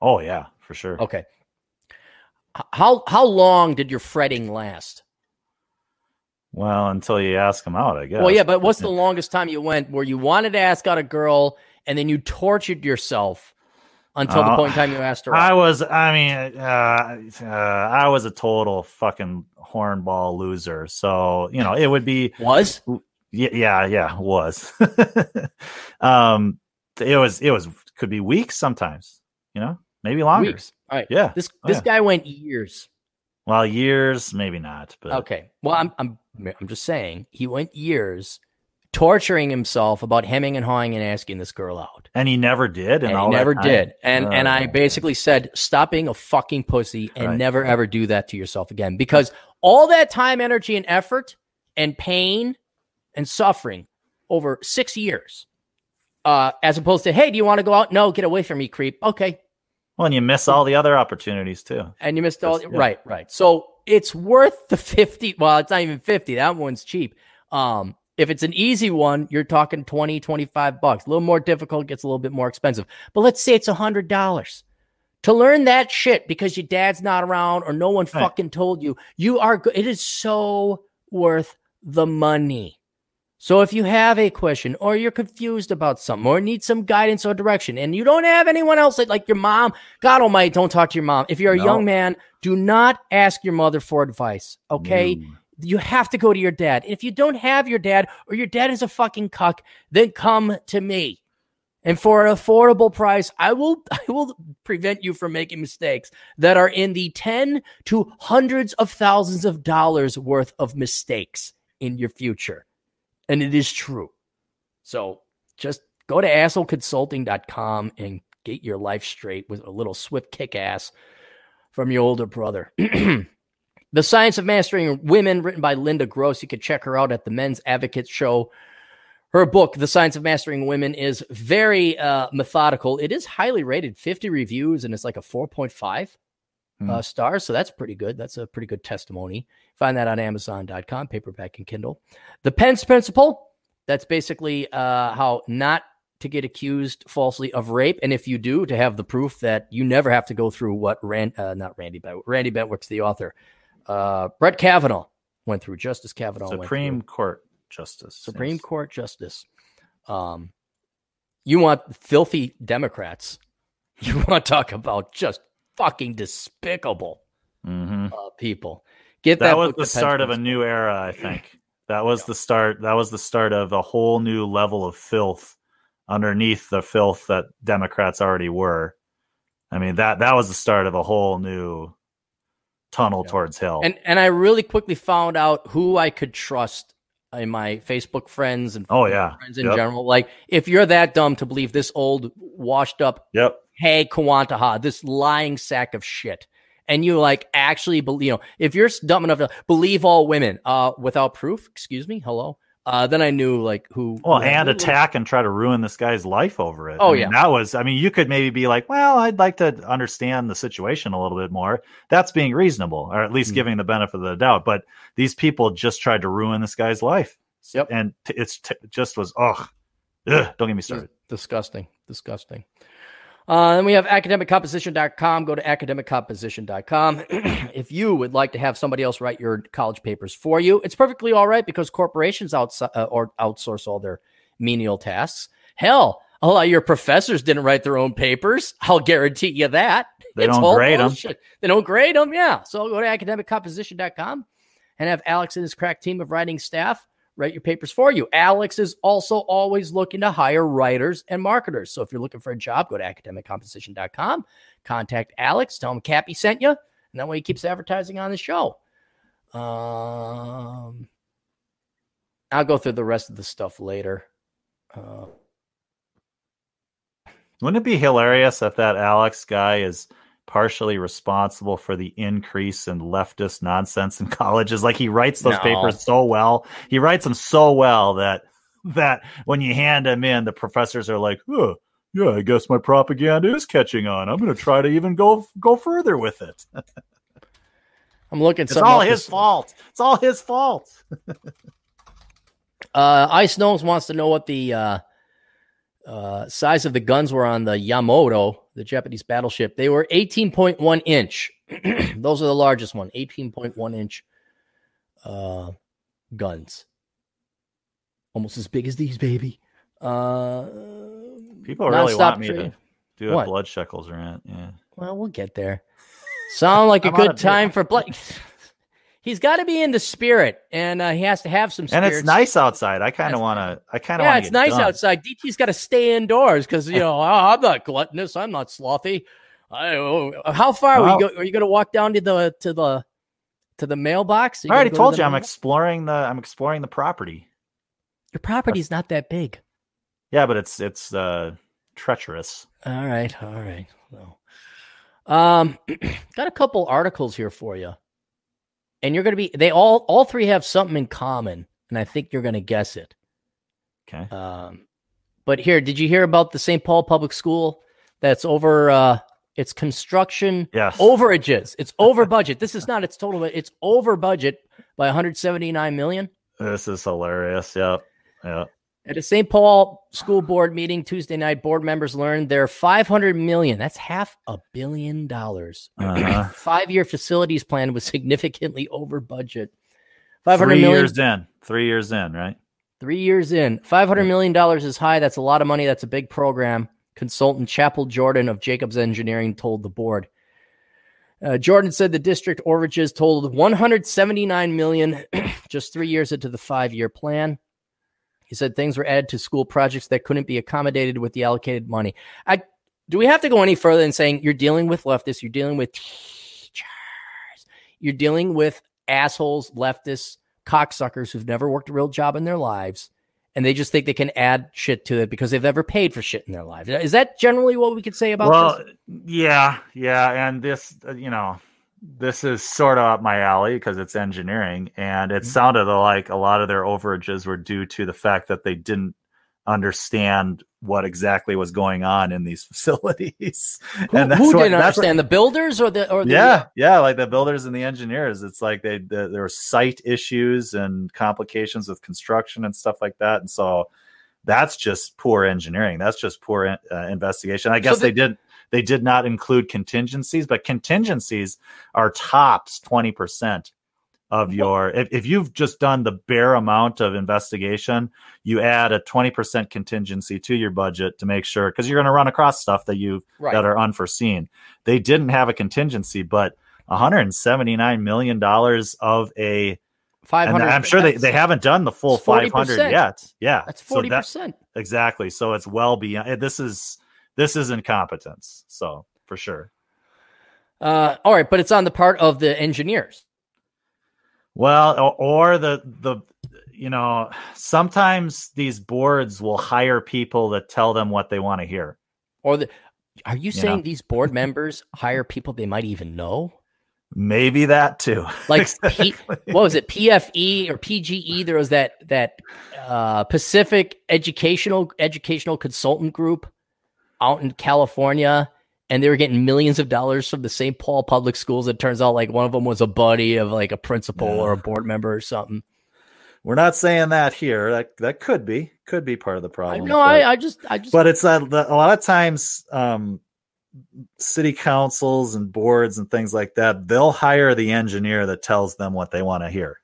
Oh yeah, for sure. Okay. How how long did your fretting last? Well, until you ask them out, I guess. Well, yeah, but what's the longest time you went where you wanted to ask out a girl and then you tortured yourself until uh, the point in time you asked her? Out? I was, I mean, uh, uh, I was a total fucking hornball loser. So you know, it would be was yeah, yeah, yeah, was. um, it was, it was, could be weeks sometimes. You know, maybe longer. Weeks. All right. Yeah. This oh, this yeah. guy went years. Well, years, maybe not. But okay. Well, I'm I'm I'm just saying he went years torturing himself about hemming and hawing and asking this girl out. And he never did. And, and he never did. And and I basically said, stop being a fucking pussy and right. never ever do that to yourself again. Because all that time, energy, and effort and pain and suffering over six years. Uh, as opposed to, hey, do you want to go out? No, get away from me, creep. Okay. Well, and you miss all the other opportunities too. And you missed all yeah. right, right. So it's worth the 50. Well, it's not even 50. That one's cheap. Um, if it's an easy one, you're talking 20, 25 bucks. A little more difficult, gets a little bit more expensive. But let's say it's a hundred dollars. To learn that shit because your dad's not around or no one right. fucking told you, you are it is so worth the money. So if you have a question or you're confused about something or need some guidance or direction and you don't have anyone else like your mom, God almighty, don't talk to your mom. If you're a no. young man, do not ask your mother for advice. Okay. No you have to go to your dad. If you don't have your dad or your dad is a fucking cuck, then come to me. And for an affordable price, I will I will prevent you from making mistakes that are in the 10 to hundreds of thousands of dollars worth of mistakes in your future. And it is true. So just go to assholeconsulting.com and get your life straight with a little swift kick ass from your older brother. The Science of Mastering Women, written by Linda Gross. You can check her out at the Men's Advocate Show. Her book, The Science of Mastering Women, is very uh, methodical. It is highly rated, 50 reviews, and it's like a 4.5 hmm. uh, stars. So that's pretty good. That's a pretty good testimony. Find that on Amazon.com, paperback and Kindle. The Pence Principle, that's basically uh, how not to get accused falsely of rape, and if you do, to have the proof that you never have to go through what Rand, uh, not Randy Bent, Randy Bentwick's the author, uh, Brett Kavanaugh went through. Justice Kavanaugh Supreme Court Justice. Supreme yes. Court Justice. Um, you want filthy Democrats. You want to talk about just fucking despicable mm-hmm. uh, people. Get that, that was the start of a new era, I think. That was yeah. the start. That was the start of a whole new level of filth underneath the filth that Democrats already were. I mean that that was the start of a whole new tunnel yeah. towards hell. And and I really quickly found out who I could trust in my Facebook friends and oh yeah friends in yep. general. Like if you're that dumb to believe this old washed up yep hey Kawantaha, this lying sack of shit. And you like actually believe, you know, if you're dumb enough to believe all women uh, without proof, excuse me, hello, uh, then I knew like who. Well, who and attack and try to ruin this guy's life over it. Oh I mean, yeah, that was. I mean, you could maybe be like, well, I'd like to understand the situation a little bit more. That's being reasonable, or at least mm-hmm. giving the benefit of the doubt. But these people just tried to ruin this guy's life. Yep, and t- it's t- just was ugh. Don't get me started. Disgusting, disgusting. Uh, then we have academiccomposition.com. Go to academiccomposition.com. if you would like to have somebody else write your college papers for you, it's perfectly all right because corporations outs- uh, or outsource all their menial tasks. Hell, a lot of your professors didn't write their own papers. I'll guarantee you that. They it's don't grade bullshit. them. They don't grade them. Yeah. So go to academiccomposition.com and have Alex and his crack team of writing staff write your papers for you. Alex is also always looking to hire writers and marketers. So if you're looking for a job, go to academiccomposition.com, contact Alex, tell him Cappy sent you, and that way he keeps advertising on the show. Um, I'll go through the rest of the stuff later. Uh, Wouldn't it be hilarious if that Alex guy is – partially responsible for the increase in leftist nonsense in colleges. Like he writes those no. papers so well. He writes them so well that that when you hand them in, the professors are like, "Oh, yeah, I guess my propaganda is catching on. I'm going to try to even go go further with it. I'm looking. It's all his fault. It's all his fault. uh, Ice Nose wants to know what the uh, uh, size of the guns were on the Yamato, the Japanese battleship. They were 18.1 inch. Those are the largest one. 18.1 inch uh, guns, almost as big as these, baby. Uh, People really want me to do a what? blood shekels rant. Yeah. Well, we'll get there. Sound like a good time for blood. He's got to be in the spirit, and uh, he has to have some. Spirits. And it's nice outside. I kind of want to. I kind of yeah. It's nice done. outside. DT's got to stay indoors because you know oh, I'm not gluttonous. I'm not slothy. I, oh, how far well, are, you go, are you going to walk down to the to the to the mailbox? I already told to you. I'm exploring the. I'm exploring the property. Your property's not that big. Yeah, but it's it's uh, treacherous. All right, all right. Well, um, got a couple articles here for you, and you're gonna be. They all all three have something in common, and I think you're gonna guess it. Okay. Um, but here, did you hear about the St. Paul Public School that's over? Uh, it's construction yes. overages. It's over budget. this is not its total. It's over budget by 179 million. This is hilarious. Yep. Yep. At a St. Paul school board meeting Tuesday night, board members learned their 500 million, that's half a billion dollars. Uh-huh. Five year facilities plan was significantly over budget. 500 Three million, years in. Three years in, right? Three years in. $500 million is high. That's a lot of money. That's a big program. Consultant Chapel Jordan of Jacobs Engineering told the board. Uh, Jordan said the district overages totaled 179 million just three years into the five year plan. He said things were added to school projects that couldn't be accommodated with the allocated money. I, do we have to go any further than saying you're dealing with leftists, you're dealing with teachers, you're dealing with assholes, leftists, cocksuckers who've never worked a real job in their lives, and they just think they can add shit to it because they've never paid for shit in their lives. Is that generally what we could say about well, this? yeah, yeah, and this, uh, you know, this is sort of up my alley because it's engineering and it mm-hmm. sounded like a lot of their overages were due to the fact that they didn't understand what exactly was going on in these facilities. Who, and who what, didn't understand what, the builders or the or the yeah yeah like the builders and the engineers. It's like they the, there were site issues and complications with construction and stuff like that and so that's just poor engineering. That's just poor uh, investigation. I guess so the, they did they did not include contingencies, but contingencies are tops 20% of your if, if you've just done the bare amount of investigation you add a 20% contingency to your budget to make sure because you're going to run across stuff that you right. that are unforeseen. They didn't have a contingency but 179 million dollars of a 500 i'm sure they, they haven't done the full 500 yet. Yeah. That's 40% so that, exactly. So it's well beyond this is this is incompetence. So for sure. Uh, all right, but it's on the part of the engineers. Well, or, or the the you know sometimes these boards will hire people that tell them what they want to hear. Or the are you, you saying know? these board members hire people they might even know? Maybe that too. Like P, what was it? PFE or PGE? There was that that uh, Pacific Educational Educational Consultant Group out in California and they were getting millions of dollars from the St. Paul public schools. It turns out like one of them was a buddy of like a principal yeah. or a board member or something. We're not saying that here. That that could be could be part of the problem. No, I, I just I just. But it's a, a lot of times, um, city councils and boards and things like that. They'll hire the engineer that tells them what they want to hear,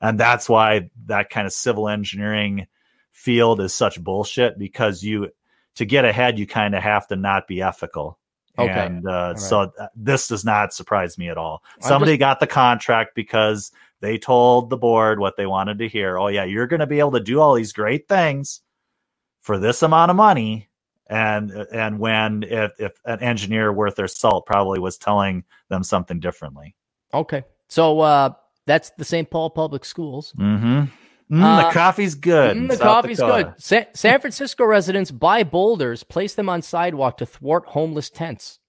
and that's why that kind of civil engineering field is such bullshit because you to get ahead, you kind of have to not be ethical. Okay. And uh, right. so th- this does not surprise me at all. I'm Somebody just... got the contract because they told the board what they wanted to hear. Oh, yeah, you're going to be able to do all these great things for this amount of money. And and when if, if an engineer worth their salt probably was telling them something differently. Okay, so uh, that's the St. Paul Public Schools. Mm-hmm. Mm, uh, the coffee's good. Mm, the coffee's Dakota. good. Sa- San Francisco residents buy boulders, place them on sidewalk to thwart homeless tents.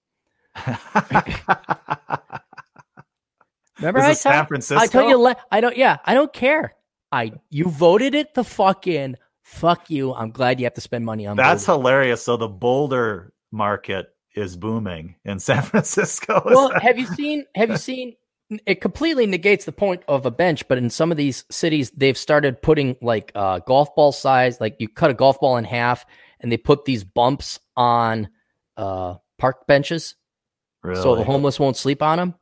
Remember, I San Francisco. I tell you, I don't. Yeah, I don't care. I you voted it the fuck in. Fuck you. I'm glad you have to spend money on That's Boulder. hilarious. So the Boulder market is booming in San Francisco. well, have you seen have you seen it completely negates the point of a bench, but in some of these cities they've started putting like uh, golf ball size, like you cut a golf ball in half and they put these bumps on uh, park benches really? so the homeless won't sleep on them.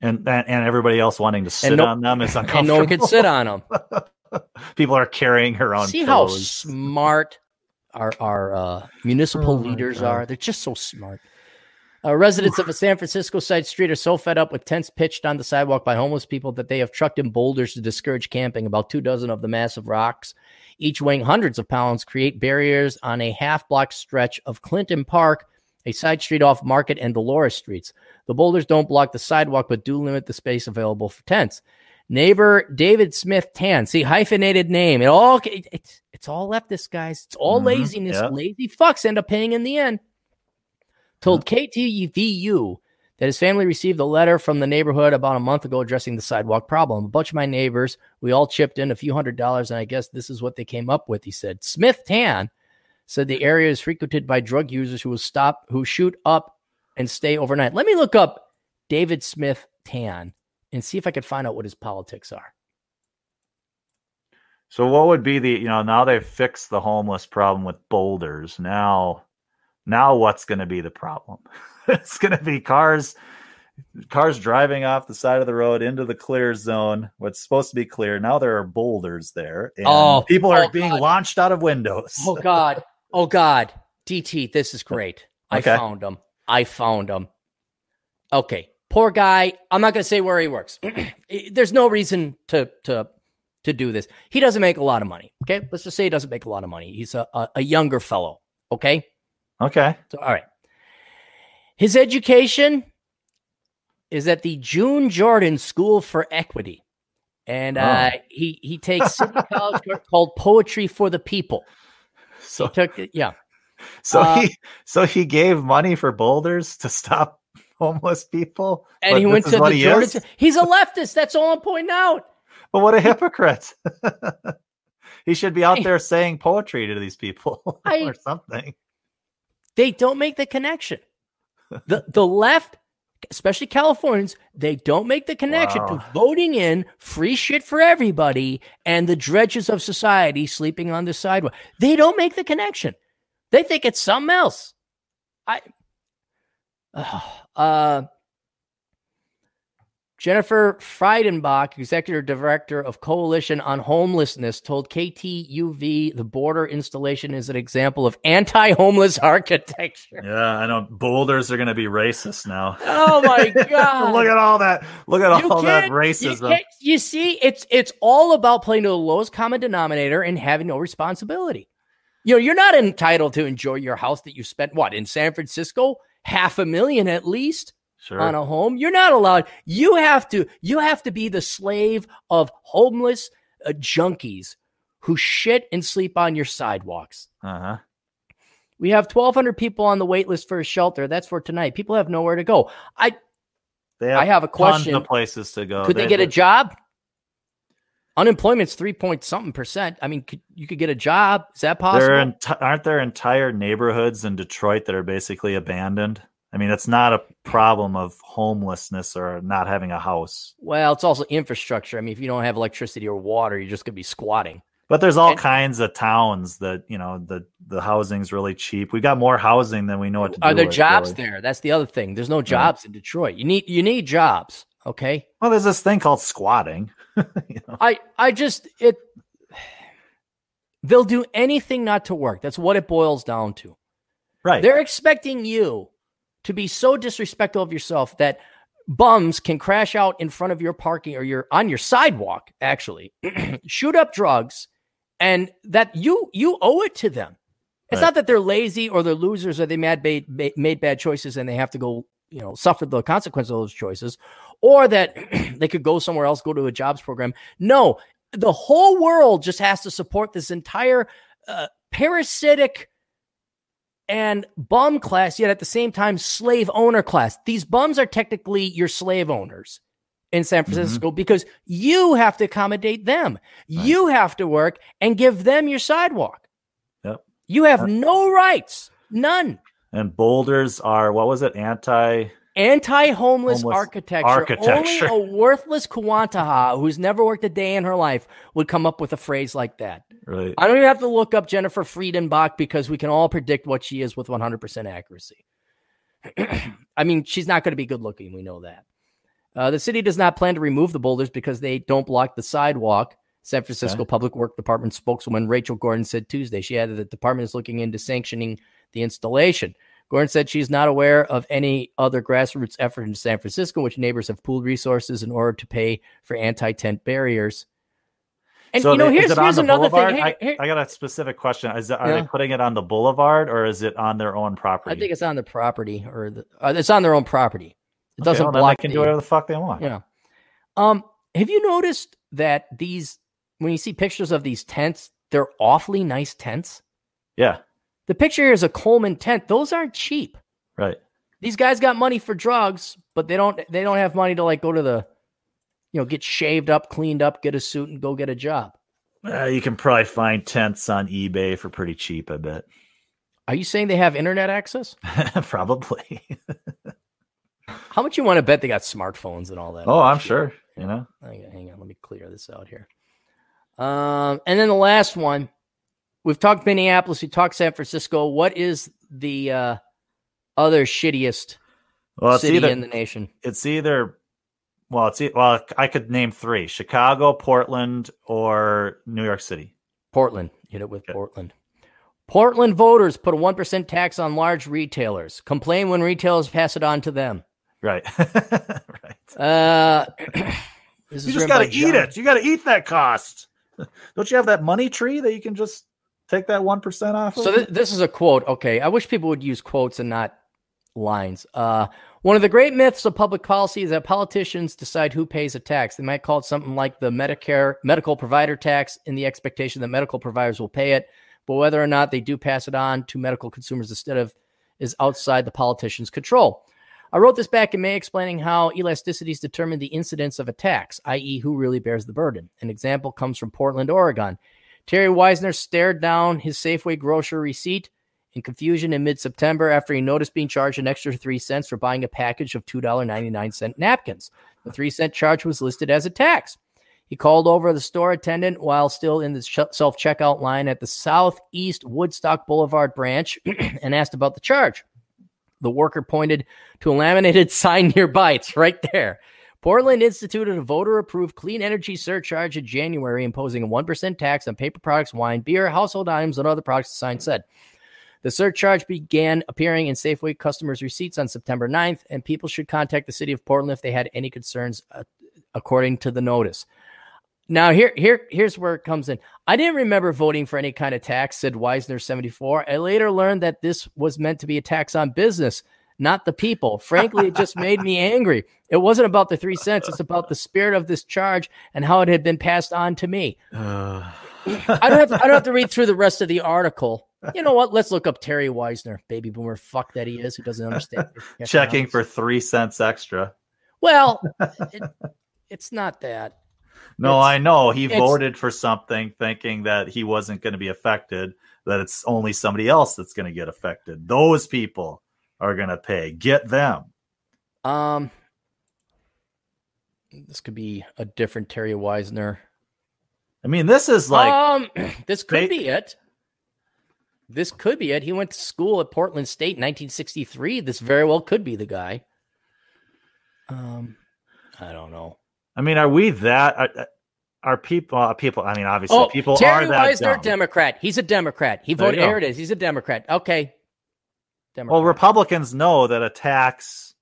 and, and and everybody else wanting to sit no- on them is uncomfortable. And no one can sit on them. People are carrying her on. See how smart our our uh, municipal Oh leaders are. They're just so smart. Uh, residents of a San Francisco side street are so fed up with tents pitched on the sidewalk by homeless people that they have trucked in boulders to discourage camping. About two dozen of the massive rocks, each weighing hundreds of pounds, create barriers on a half block stretch of Clinton Park, a side street off Market and Dolores streets. The boulders don't block the sidewalk, but do limit the space available for tents. Neighbor David Smith Tan, see hyphenated name. It all it- it's it's all leftist guys. It's all Mhm, laziness. yeah. Lazy fucks end up paying in the end. Told KTVU that his family received a letter from the neighborhood about a month ago addressing the sidewalk problem. A bunch of my neighbors, we all chipped in a few hundred dollars, and I guess this is what they came up with. He said Smith Tan said the area is frequented by drug users who will stop, who shoot up and stay overnight. Let me look up David Smith Tan and see if I could find out what his politics are. So what would be the you know now they've fixed the homeless problem with boulders. Now now what's going to be the problem? it's going to be cars cars driving off the side of the road into the clear zone. What's supposed to be clear. Now there are boulders there and Oh, people are oh, being God. launched out of windows. Oh God. Oh God. DT, this is great. I found him. I found him. Okay. Poor guy. I'm not going to say where he works. There's no reason to to to do this. He doesn't make a lot of money. Okay. Let's just say he doesn't make a lot of money. He's a, a, a younger fellow. Okay. Okay. So all right. His education is at the June Jordan School for Equity. And uh, he he takes City College course called Poetry for the People. He So took it, yeah. so Uh, he so he gave money for boulders to stop homeless people. And he went to the he Jordan. is? He's a leftist. That's all I'm pointing out. But what a hypocrite. he should be out there saying poetry to these people I- or something. They don't make the connection. The the left, especially Californians, they don't make the connection to voting in free shit for everybody and the dredges of society sleeping on the sidewalk. They don't make the connection. They think it's something else. I uh Jennifer Friedenbach, executive director of Coalition on Homelessness, told KTUV the border installation is an example of anti-homeless architecture. Yeah, I know boulders are going to be racist now. Oh my god! Look at all that. Look at You all that racism. You, you see, it's it's all about playing to the lowest common denominator and having no responsibility. You know, you're not entitled to enjoy your house that you spent what in San Francisco, half a million at least sure. on a home. You're not allowed. You have to. You have to be the slave of homeless uh, junkies who shit and sleep on your sidewalks. uh-huh. We have 1,200 people on the wait list for a shelter. That's for tonight. People have nowhere to go. I They I have a tons question. of places to go. Could they, get a job? Unemployment's three point something percent. I mean, could, you could get a job. Is that possible? There enti- aren't there entire neighborhoods in Detroit that are basically abandoned? I mean, it's not a problem of homelessness or not having a house, well, it's also infrastructure. I mean, if you don't have electricity or water, you're just gonna be squatting. but there's all And- kinds of towns that you know the the housing's really cheap. We got more housing than we know what to do. Are there with, jobs really. there? That's the other thing. There's no jobs in Detroit. You need you need jobs. Okay. Well, there's this thing called squatting. you know? I I just it. They'll do anything not to work. That's what it boils down to. Right. They're expecting you to be so disrespectful of yourself that bums can crash out in front of your parking or your on your sidewalk actually shoot up drugs and that you you owe it to them it's Right. not that they're lazy or they're losers or they mad made, made made bad choices and they have to go you know suffer the consequence of those choices or that they could go somewhere else go to a jobs program no the whole world just has to support this entire uh, parasitic and bum class, yet at the same time, slave owner class. These bums are technically your slave owners. in San Francisco mm-hmm. because you have to accommodate them. Right. You have to work and give them your sidewalk. Yep. You have no rights, none. And boulders are what was it? Anti anti-homeless architecture. architecture. Only a worthless Kuantaha who's never worked a day in her life would come up with a phrase like that. Right. I don't even have to look up Jennifer Friedenbach because we can all predict what she is with 100% accuracy. I mean, she's not going to be good looking. We know that. Uh, the city does not plan to remove the boulders because they don't block the sidewalk. San Francisco okay. Public Work Department spokeswoman Rachel Gordon said Tuesday. She added that the department is looking into sanctioning the installation. Gordon said she's not aware of any other grassroots effort in San Francisco, which neighbors have pooled resources in order to pay for anti-tent barriers. And so you know, they, here's, here's another boulevard? thing. Hey, I, I, got a specific question. Is it, are yeah. they putting it on the boulevard or is it on their own property? I think it's on the property, or the, uh, it's on their own property. It doesn't well, block. They can the, do whatever the fuck they want. Yeah. Um. Have you noticed that these when you see pictures of these tents, they're awfully nice tents? Yeah. The picture here is a Coleman tent. Those aren't cheap. Right. These guys got money for drugs, but they don't they don't have money to like go to the you know, get shaved up, cleaned up, get a suit and go get a job. Uh, you can probably find tents on eBay for pretty cheap, I bet. Are you saying they have internet access? probably. How much you want to bet they got smartphones and all that? Oh, I'm sure. You know. Hang on, let me clear this out here. Um, and then the last one we've talked Minneapolis, we talked San Francisco. What is the uh, other shittiest well, city either, in the nation? It's either well, it's well, I could name three: Chicago, Portland, or New York City. Portland. Hit it with okay. Portland. Portland voters put a one percent tax on large retailers. Complain when retailers pass it on to them. Right. right. Uh, you just got to eat it. You got to eat that cost. Don't you have that money tree that you can just take that 1% off. So th- this is a quote. Okay. I wish people would use quotes and not lines. Uh, one of the great myths of public policy is that politicians decide who pays a tax. They might call it something like the Medicare medical provider tax in the expectation that medical providers will pay it, but whether or not they do pass it on to medical consumers instead of is outside the politician's control. I wrote this back in May explaining how elasticities determine the incidence of a tax, i.e., who really bears the burden. An example comes from Portland, Oregon. Terry Weisner stared down his Safeway grocery receipt in confusion in mid September after he noticed being charged an extra three cents for buying a package of $2.99 napkins. The three cent charge was listed as a tax. He called over the store attendant while still in the self checkout line at the Southeast Woodstock Boulevard branch and asked about the charge. The worker pointed to a laminated sign nearby. It's right there. Portland instituted a voter approved clean energy surcharge in January, imposing a 1% tax on paper products, wine, beer, household items, and other products, the sign said. The surcharge began appearing in Safeway customers' receipts on September 9th, and people should contact the city of Portland if they had any concerns, uh, according to the notice. Now, here, here, here's where it comes in. I didn't remember voting for any kind of tax, said Weisner 74. I later learned that this was meant to be a tax on business not the people. Frankly, it just made me angry. It wasn't about the three cents, it's about the spirit of this charge and how it had been passed on to me. Uh. I, don't have to, I don't have to read through the rest of the article. You know what? Let's look up Terry Weisner, baby boomer fuck that he is, who doesn't understand. Checking for three cents extra. Well, it, it's not that. No, it's, I know. He voted for something thinking that he wasn't going to be affected, that it's only somebody else that's going to get affected. Those people are going to pay. Get them. Um, this could be a different Terry Weisner. I mean, this is like um, this could ba- be it. This could be it. He went to school at Portland State in 1963. This very well could be the guy. Um, I don't know. I mean, are we that? Are, are people? Uh, people. I mean, obviously, oh, people Terry are that Weisner. Democrat. He's a Democrat. He voted. There, there it is. He's a Democrat. Okay, Democrat. Well, Republicans know that a tax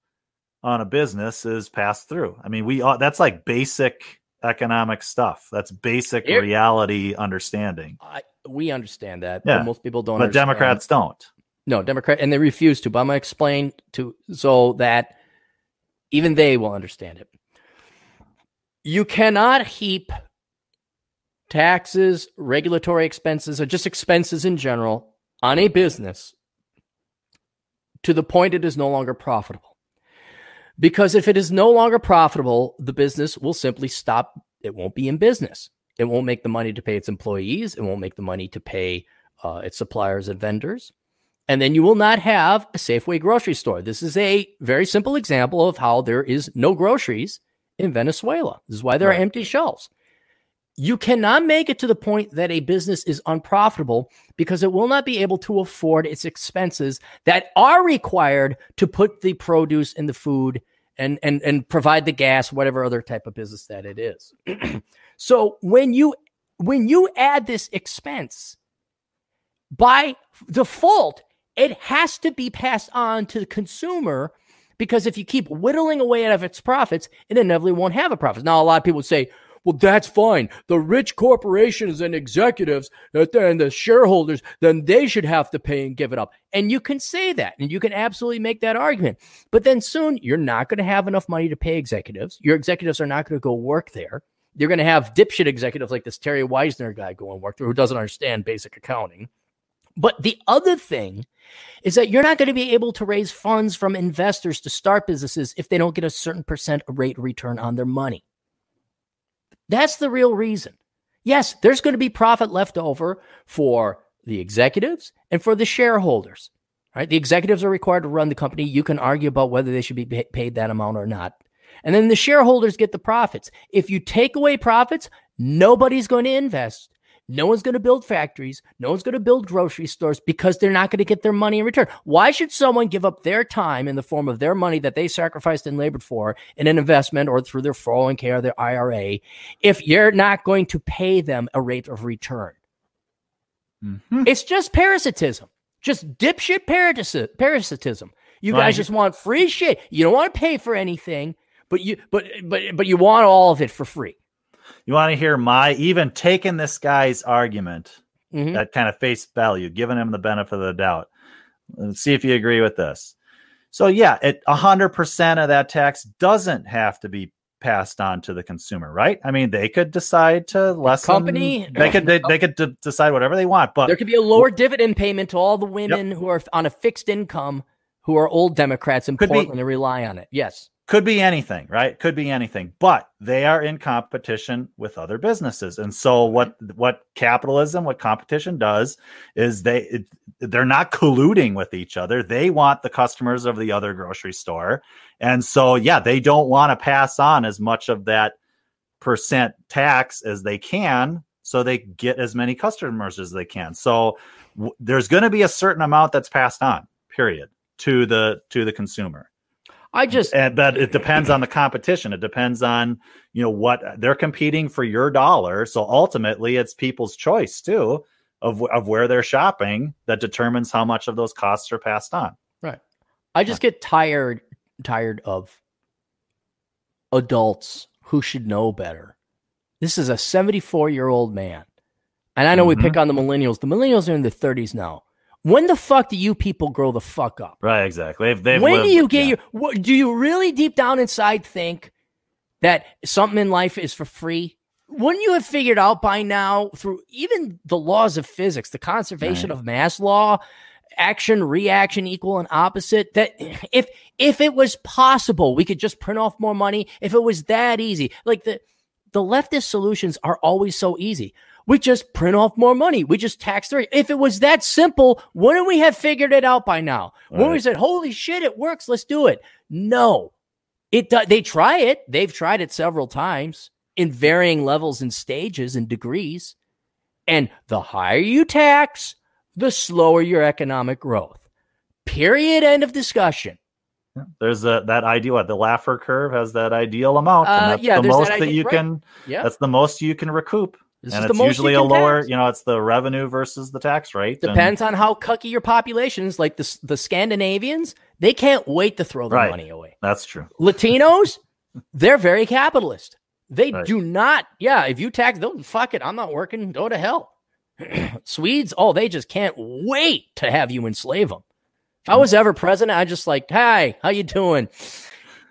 on a business is passed through. I mean, we uh, that's like basic economic stuff. That's basic Here, reality understanding. I, we understand that. Yeah. most people don't. But understand. Democrats don't. No, Democrat, and they refuse to. But I'm gonna explain to so that even they will understand it. You cannot heap taxes, regulatory expenses, or just expenses in general on a business to the point it is no longer profitable. Because if it is no longer profitable, the business will simply stop. It won't be in business. It won't make the money to pay its employees. It won't make the money to pay uh, its suppliers and vendors. And then you will not have a Safeway grocery store. This is a very simple example of how there is no groceries in Venezuela. This is why there right. are empty shelves. You cannot make it to the point that a business is unprofitable because it will not be able to afford its expenses that are required to put the produce in the food and and and provide the gas, whatever other type of business that it is. so when you when you add this expense, by default, it has to be passed on to the consumer because if you keep whittling away out of its profits, it inevitably won't have a profit. Now, a lot of people say, well, that's fine. The rich corporations and executives uh, and the shareholders, then they should have to pay and give it up. And you can say that and you can absolutely make that argument. But then soon you're not going to have enough money to pay executives. Your executives are not going to go work there. You're going to have dipshit executives like this Terry Weisner guy go and work there who doesn't understand basic accounting. But the other thing is that you're not going to be able to raise funds from investors to start businesses if they don't get a certain percent rate return on their money. That's the real reason. Yes, there's going to be profit left over for the executives and for the shareholders. Right? The executives are required to run the company. You can argue about whether they should be paid that amount or not. And then the shareholders get the profits. If you take away profits, nobody's going to invest. No one's going to build factories. No one's going to build grocery stores because they're not going to get their money in return. Why should someone give up their time in the form of their money that they sacrificed and labored for in an investment or through their 401k or their IRA if you're not going to pay them a rate of return? Mm-hmm. It's just parasitism, just dipshit parasitism. You guys just want free shit. You don't want to pay for anything, but you but but but you want all of it for free. You want to hear my even taking this guy's argument mm-hmm. at kind of face value, giving him the benefit of the doubt. Let's see if you agree with this. So yeah, it hundred percent of that tax doesn't have to be passed on to the consumer, right? I mean, they could decide to lessen company. They could they, they could d- decide whatever they want, but there could be a lower dividend payment to all the women yep. who are on a fixed income who are old Democrats in could Portland be, and rely on it. Yes could be anything right? Could be anything but they are in competition with other businesses. And so what what capitalism what competition does is they it, they're not colluding with each other. They want the customers of the other grocery store. And so yeah they don't want to pass on as much of that percent tax as they can so they get as many customers as they can. So w- there's going to be a certain amount that's passed on period to the to the consumer I just and, but it depends on the competition. It depends on you know what they're competing for your dollar. So ultimately, it's people's choice too of of where they're shopping that determines how much of those costs are passed on. Right. I just get tired tired of adults who should know better. This is a 74 year old man. And I know mm-hmm. we pick on the millennials. The millennials are in their 30s now. When the fuck do you people grow the fuck up? Right, exactly. They've, they've when lived, do you get yeah. your? What, do you really deep down inside think that something in life is for free? Wouldn't you have figured out by now through even the laws of physics, the conservation right. of mass law, action, reaction, equal and opposite? That if if it was possible, we could just print off more money. If it was that easy, like the the leftist solutions are always so easy. We just print off more money. We just tax the If it was that simple, wouldn't we have figured it out by now? Right. When we said, "Holy shit, it works. Let's do it." No, it they try it. They've tried it several times in varying levels and stages and degrees. And the higher you tax, the slower your economic growth. Period. End of discussion. There's a that ideal what the Laffer curve has that ideal amount, uh, yeah, the most that, that you right. can. Yeah. That's the most you can recoup. This and it's usually a lower, tax. you know, it's the revenue versus the tax rate. Depends and, on how cucky your population is. Like the the Scandinavians, they can't wait to throw their right. money away. That's true. Latinos, they're very capitalist. They right. do not. Yeah, if you tax, they'll fuck it. I'm not working. Go to hell. Swedes, oh, they just can't wait to have you enslave them. If I mm. was ever president, I just like, hi, how you doing?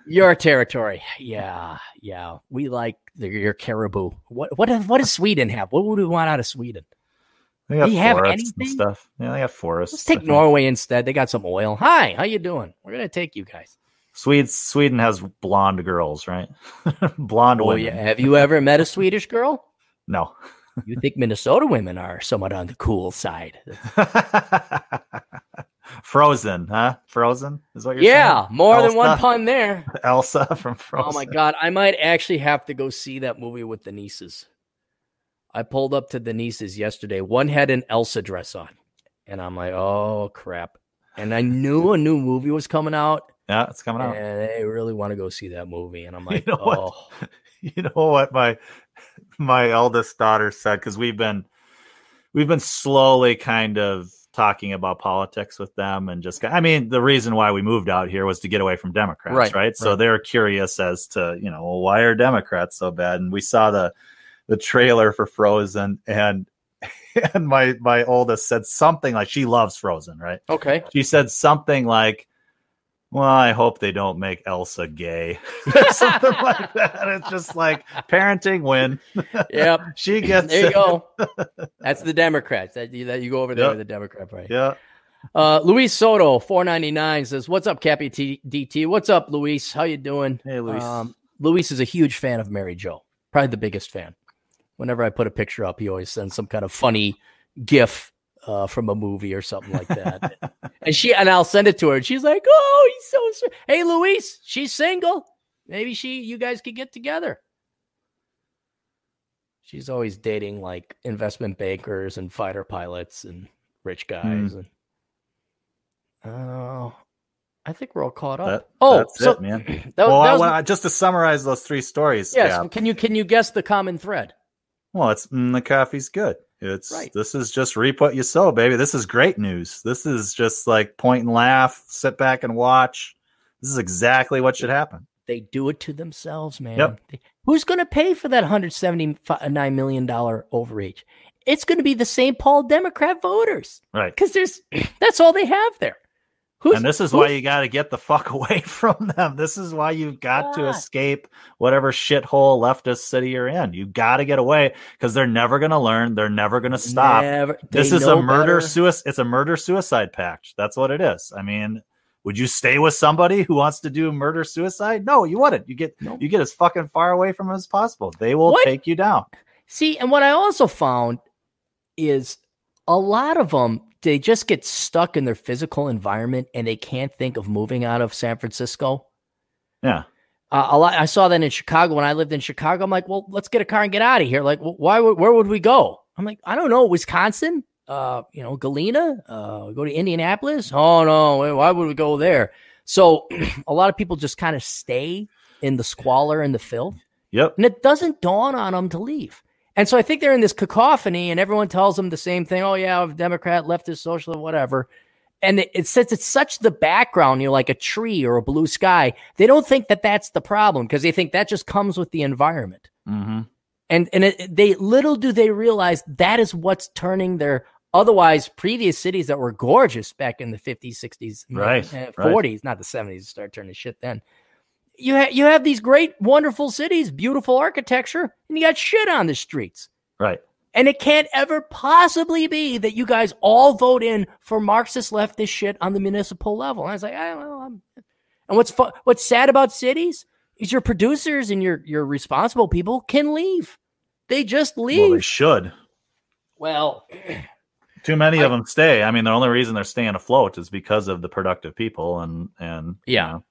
Your territory. Yeah, yeah. We like your caribou. What what what does Sweden have? What would we want out of Sweden? They have, have anything? stuff. Yeah, they have forests. Let's take Norway instead. They got some oil. Hi, how you doing? We're gonna take you guys. Sweden Sweden has blonde girls, right? blonde Oh women. yeah. Have you ever met a Swedish girl? No. You think Minnesota women are somewhat on the cool side? Frozen, huh? Frozen is what you're saying. Yeah, saying? more than one pun there. Elsa from Frozen. Oh my god, I might actually have to go see that movie with the nieces. I pulled up to the nieces yesterday. One had an Elsa dress on, and I'm like, oh crap. And I knew a new movie was coming out, Yeah, it's coming out. and they really want to go see that movie. And I'm like, you know what? oh, you know what my my eldest daughter said because we've been we've been slowly kind of talking about politics with them and just i mean the reason why we moved out here was to get away from democrats right, Right, so right. they're curious as to you know well, why are democrats so bad and we saw the the trailer for frozen and and my my oldest said something like she loves frozen right okay. she said something like well i hope they don't make elsa gay something like that it's just like parenting win Yep. she gets There you it. go. That's the Democrats. That you, that you go over there Yep. with the Democrat right? yeah Uh, Luis Soto, four ninety nine says, "What's up, Cappy T- DT? What's up, Luis? How you doing?" Hey, Luis. Um, Luis is a huge fan of Mary Jo. Probably the biggest fan. Whenever I put a picture up, he always sends some kind of funny GIF uh, from a movie or something like that. and she and I'll send it to her, and she's like, "Oh, he's so sweet." Hey, Luis, she's single. Maybe she, you guys could get together. She's always dating like investment bankers and fighter pilots and rich guys. And oh, I think we're all caught up. That- oh, that's so it, man. that, well, that was, I- just to summarize those three stories. yes. Cap, Can you can you guess the common thread? Well, it's mm, the coffee's good. It's Right. this is just reap what you sow, baby. This is great news. This is just like point and laugh, sit back and watch. This is exactly what should happen. They do it to themselves, man. Yep. Who's going to pay for that hundred seventy nine million dollar overreach? It's going to be the St. Paul Democrat voters Right. because there's that's all they have there. Who's, and this is why you got to get the fuck away from them. This is why you've got to escape whatever shithole leftist city you're in. You got to get away because they're never going to learn. They're never going to stop. Never- this is a murder suicide. It's a murder suicide pact. That's what it is. I mean, would you stay with somebody who wants to do murder suicide? No, you wouldn't. You get Nope. you get as fucking far away from them as possible. They will What? take you down. See, and what I also found is a lot of them they just get stuck in their physical environment and they can't think of moving out of San Francisco. Yeah. Uh, a lot. I saw that in Chicago when I lived in Chicago. I'm like, well, let's get a car and get out of here. Like, wh- why? would- Where would we go? I'm like, I don't know, Wisconsin. Uh, you know, Galena. Uh, go to Indianapolis. Oh no, why would we go there? So, a lot of people just kind of stay in the squalor and the filth, Yep. and it doesn't dawn on them to leave. And so I think they're in this cacophony, and everyone tells them the same thing. Oh yeah, Democrat, leftist, socialist, whatever. And it, it since it's such the background, you know, like a tree or a blue sky, they don't think that that's the problem because they think that just comes with the environment. hmm And and it, they little do they realize that is what's turning their otherwise previous cities that were gorgeous back in the 50s, 60s, Right, uh, right. 40s, not the 70s, start turning shit then. You ha- you have these great, wonderful cities, beautiful architecture, and you got shit on the streets. Right. And it can't ever possibly be that you guys all vote in for Marxist leftist shit on the municipal level. And I was like, I don't know. I'm... And what's fu- what's sad about cities is your producers and your your responsible people can leave. They just leave. Well, they should. Well, Too many I- of them stay. I mean, the only reason they're staying afloat is because of the productive people and and you Yeah. know.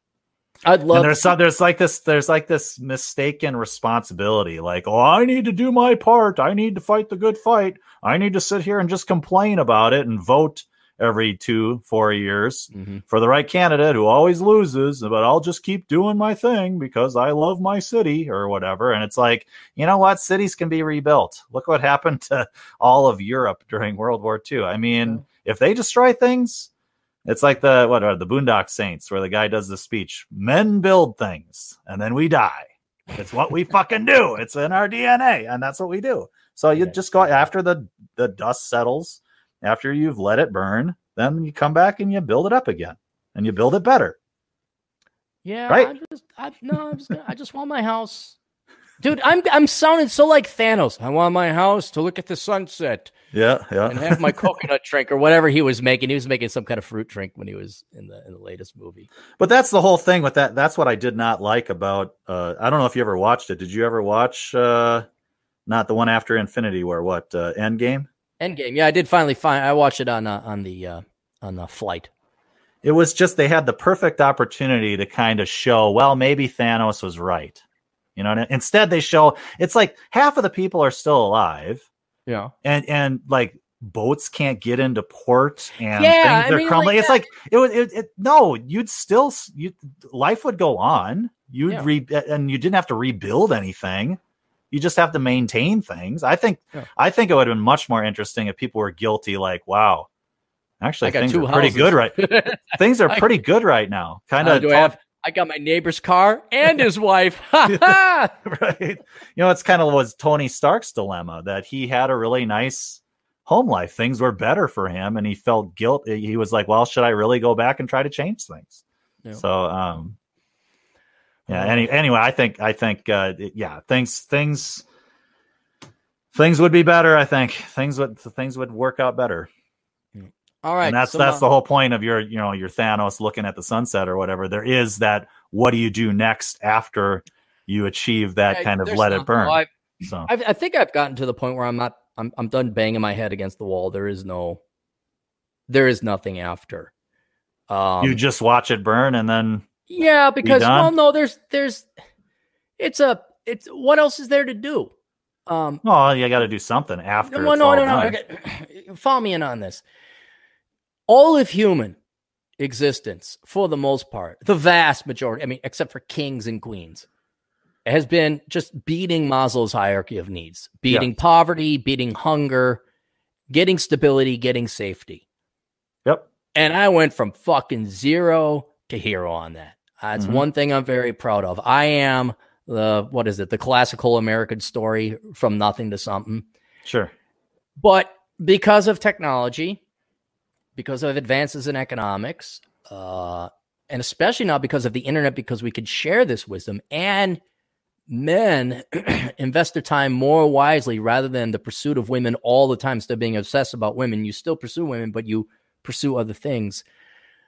I'd love. and there's some, there's like this there's like this mistaken responsibility like oh i need to do my part. I need to fight the good fight. I need to sit here and just complain about it and vote every two four years Mhm. for the right candidate who always loses but i'll just keep doing my thing because i love my city or whatever. And it's like you know what? Cities can be rebuilt. Look what happened to all of europe during world war ii i mean if they destroy things it's like the what are the Boondock Saints, where the guy does the speech: "Men build things, and then we die. It's what we fucking do. It's in our DNA, and that's what we do." So you just go after the the dust settles, after you've let it burn, then you come back and you build it up again, and you build it better. Yeah, Right? I just, I, no, I'm just, gonna- I just want my house. Dude, I'm I'm sounding so like Thanos. I want my house to look at the sunset Yeah, yeah. and have my coconut drink or whatever he was making. He was making some kind of fruit drink when he was in the in the latest movie. But that's the whole thing with that. That's what I did not like about. Uh, I don't know if you ever watched it. Did you ever watch? Uh, not the one after Infinity War. What? Uh, Endgame. Endgame. Yeah, I did finally find. I watched it on uh, on the uh, on the flight. It was just they had the perfect opportunity to kind of show. Well, maybe Thanos was right. You know. and Instead, they show it's like half of the people are still alive, Yeah. and and like boats can't get into port and Yeah, things I are mean, crumbling. like it's like it would. It, it, no, you'd still you life would go on. You'd Yeah. re and you didn't have to rebuild anything. You just have to maintain things. I think. Yeah. I think it would have been much more interesting if people were guilty. Like, wow, actually, I got things two are pretty good right. things are pretty good right now. Kind Uh, of do I have? I got my neighbor's car and his wife. Ha ha! right. You know, it's kind of was Tony Stark's dilemma that he had a really nice home life. Things were better for him, and he felt guilt. He was like, "Well, should I really go back and try to change things?" Yeah. So, um, yeah. Any, anyway, I think I think uh, yeah, things things things would be better. I think things would things would work out better. All right. and that's so that's now- the whole point of your you know your Thanos looking at the sunset or whatever. There is that. What do you do next after you achieve that Yeah, kind of let it burn? I, so I've, I think I've gotten to the point where I'm not. I'm I'm done banging my head against the wall. There is no. There is nothing after. Um, you just watch it burn and then yeah, because done? well, no, there's there's. It's a it's what else is there to do? Um, well you got to do something after well, no, no, no. okay. Follow me in on this. All of human existence, for the most part, the vast majority, I mean, except for kings and queens, has been just beating Maslow's hierarchy of needs, beating poverty, beating hunger, getting stability, getting safety. yep And I went from fucking zero to hero on that. That's Mhm. one thing I'm very proud of. I am the, what is it, the classical American story from nothing to something. sure But because of technology, because of advances in economics, uh, and especially now because of the internet, because we could share this wisdom and men invest their time more wisely rather than the pursuit of women all the time, still being obsessed about women. You still pursue women, but you pursue other things.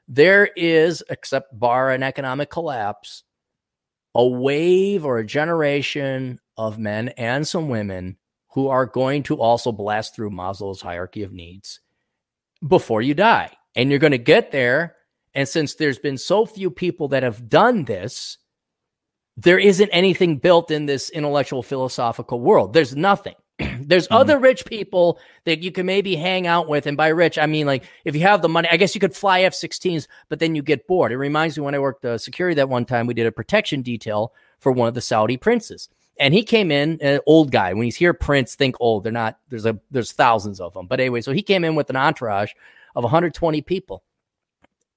There is, except bar an economic collapse, a wave or a generation of men and some women who are going to also blast through Maslow's hierarchy of needs before you die. And you're going to get there. And since there's been so few people that have done this, there isn't anything built in this intellectual philosophical world. There's nothing. There's Mhm. other rich people that you can maybe hang out with. And by rich, I mean like if you have the money, I guess you could fly F 16s, but then you get bored. It reminds me when I worked uh, security that one time, we did a protection detail for one of the Saudi princes. And he came in, an old guy. When he's here, Prince, think old. They're not, there's a, there's thousands of them. But anyway, so he came in with an entourage of 120 people.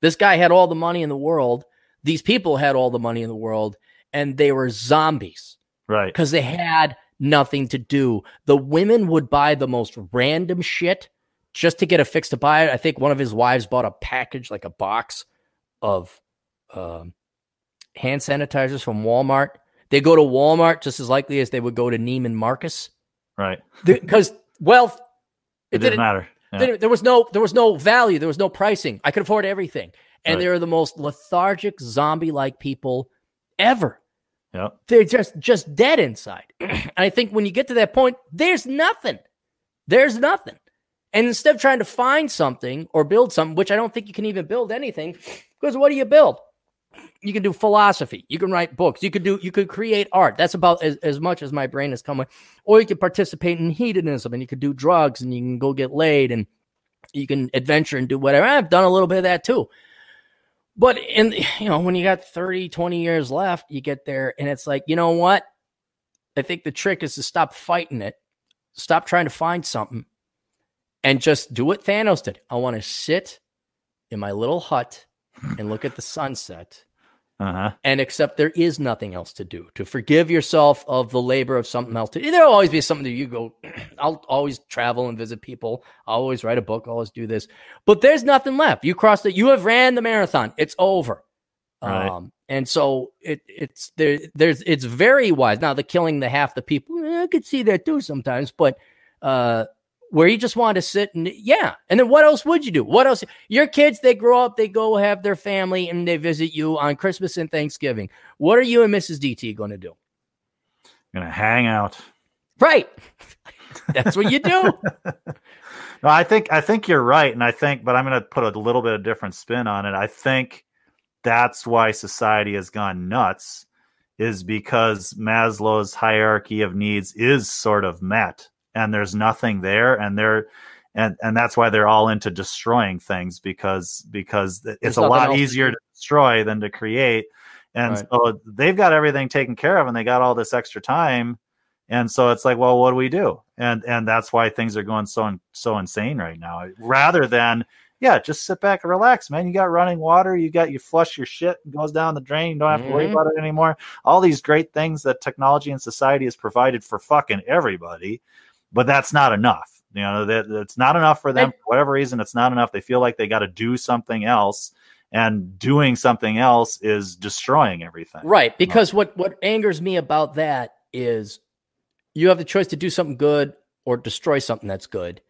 This guy had all the money in the world. These people had all the money in the world, and they were zombies right because they had nothing to do. The women would buy the most random shit just to get a fix to buy it. I think one of his wives bought a package, like a box of um, hand sanitizers from Walmart. They go to Walmart just as likely as they would go to Neiman Marcus. Right. Because wealth. it, It didn't didn't matter. Yeah. there, there was no there was no value there was no pricing. I could afford everything. And Right. they were the most lethargic zombie like people ever. Yep. they're just just dead inside. And i think when you get to that point there's nothing. There's nothing. And instead of trying to find something or build something which i don't think you can even build anything because what do you build you can do philosophy. You can write books. You could do you could create art. That's about as, as much as my brain has come with. Or you could participate in hedonism and you could do drugs and you can go get laid and you can adventure and do whatever. I've done a little bit of that too. But in you know when you got 30 20 years left you get there and it's like you know what? I think the trick is to stop fighting it. Stop trying to find something and just do what thanos did. I want to sit in my little hut and look at the sunset. Uh-huh. And accept there is nothing else to do. To forgive yourself of the labor of something else. To there'll always be something that you go i'll always travel and visit people. I'll always write a book. I'll always do this. But there's nothing left. You crossed it you have ran the marathon. It's over. Right. um And so it it's there there's it's very wise. Now the killing the half the people, eh, I could see that too sometimes, but uh where you just want to sit and yeah. And then what else would you do? What else? Your kids, they grow up, they go have their family, and they visit you on Christmas and Thanksgiving. What are you and Mrs. DT going to do? Gonna hang out. Right. That's what you do. no, I think I think you're right, and I think, but I'm going to put a little bit of different spin on it. I think that's why society has gone nuts, is because Maslow's hierarchy of needs is sort of met and there's nothing there and they're and and that's why they're all into destroying things because because it's there's a lot easier to, destroy than to create. And right. so they've got everything taken care of and they got all this extra time. And so it's like well what do we do? And and that's why things are going so so insane right now. Rather than yeah just sit back and relax man. You got running water you got you flush your shit goes down the drain you don't have to worry mm-hmm. about it anymore. All these great things that technology and society has provided for fucking everybody but that's not enough. You know, that it's not enough for them for whatever reason. It's not enough. They feel like they got to do something else, and doing something else is destroying everything. Right. Because what what angers me about that is you have the choice to do something good or destroy something that's good.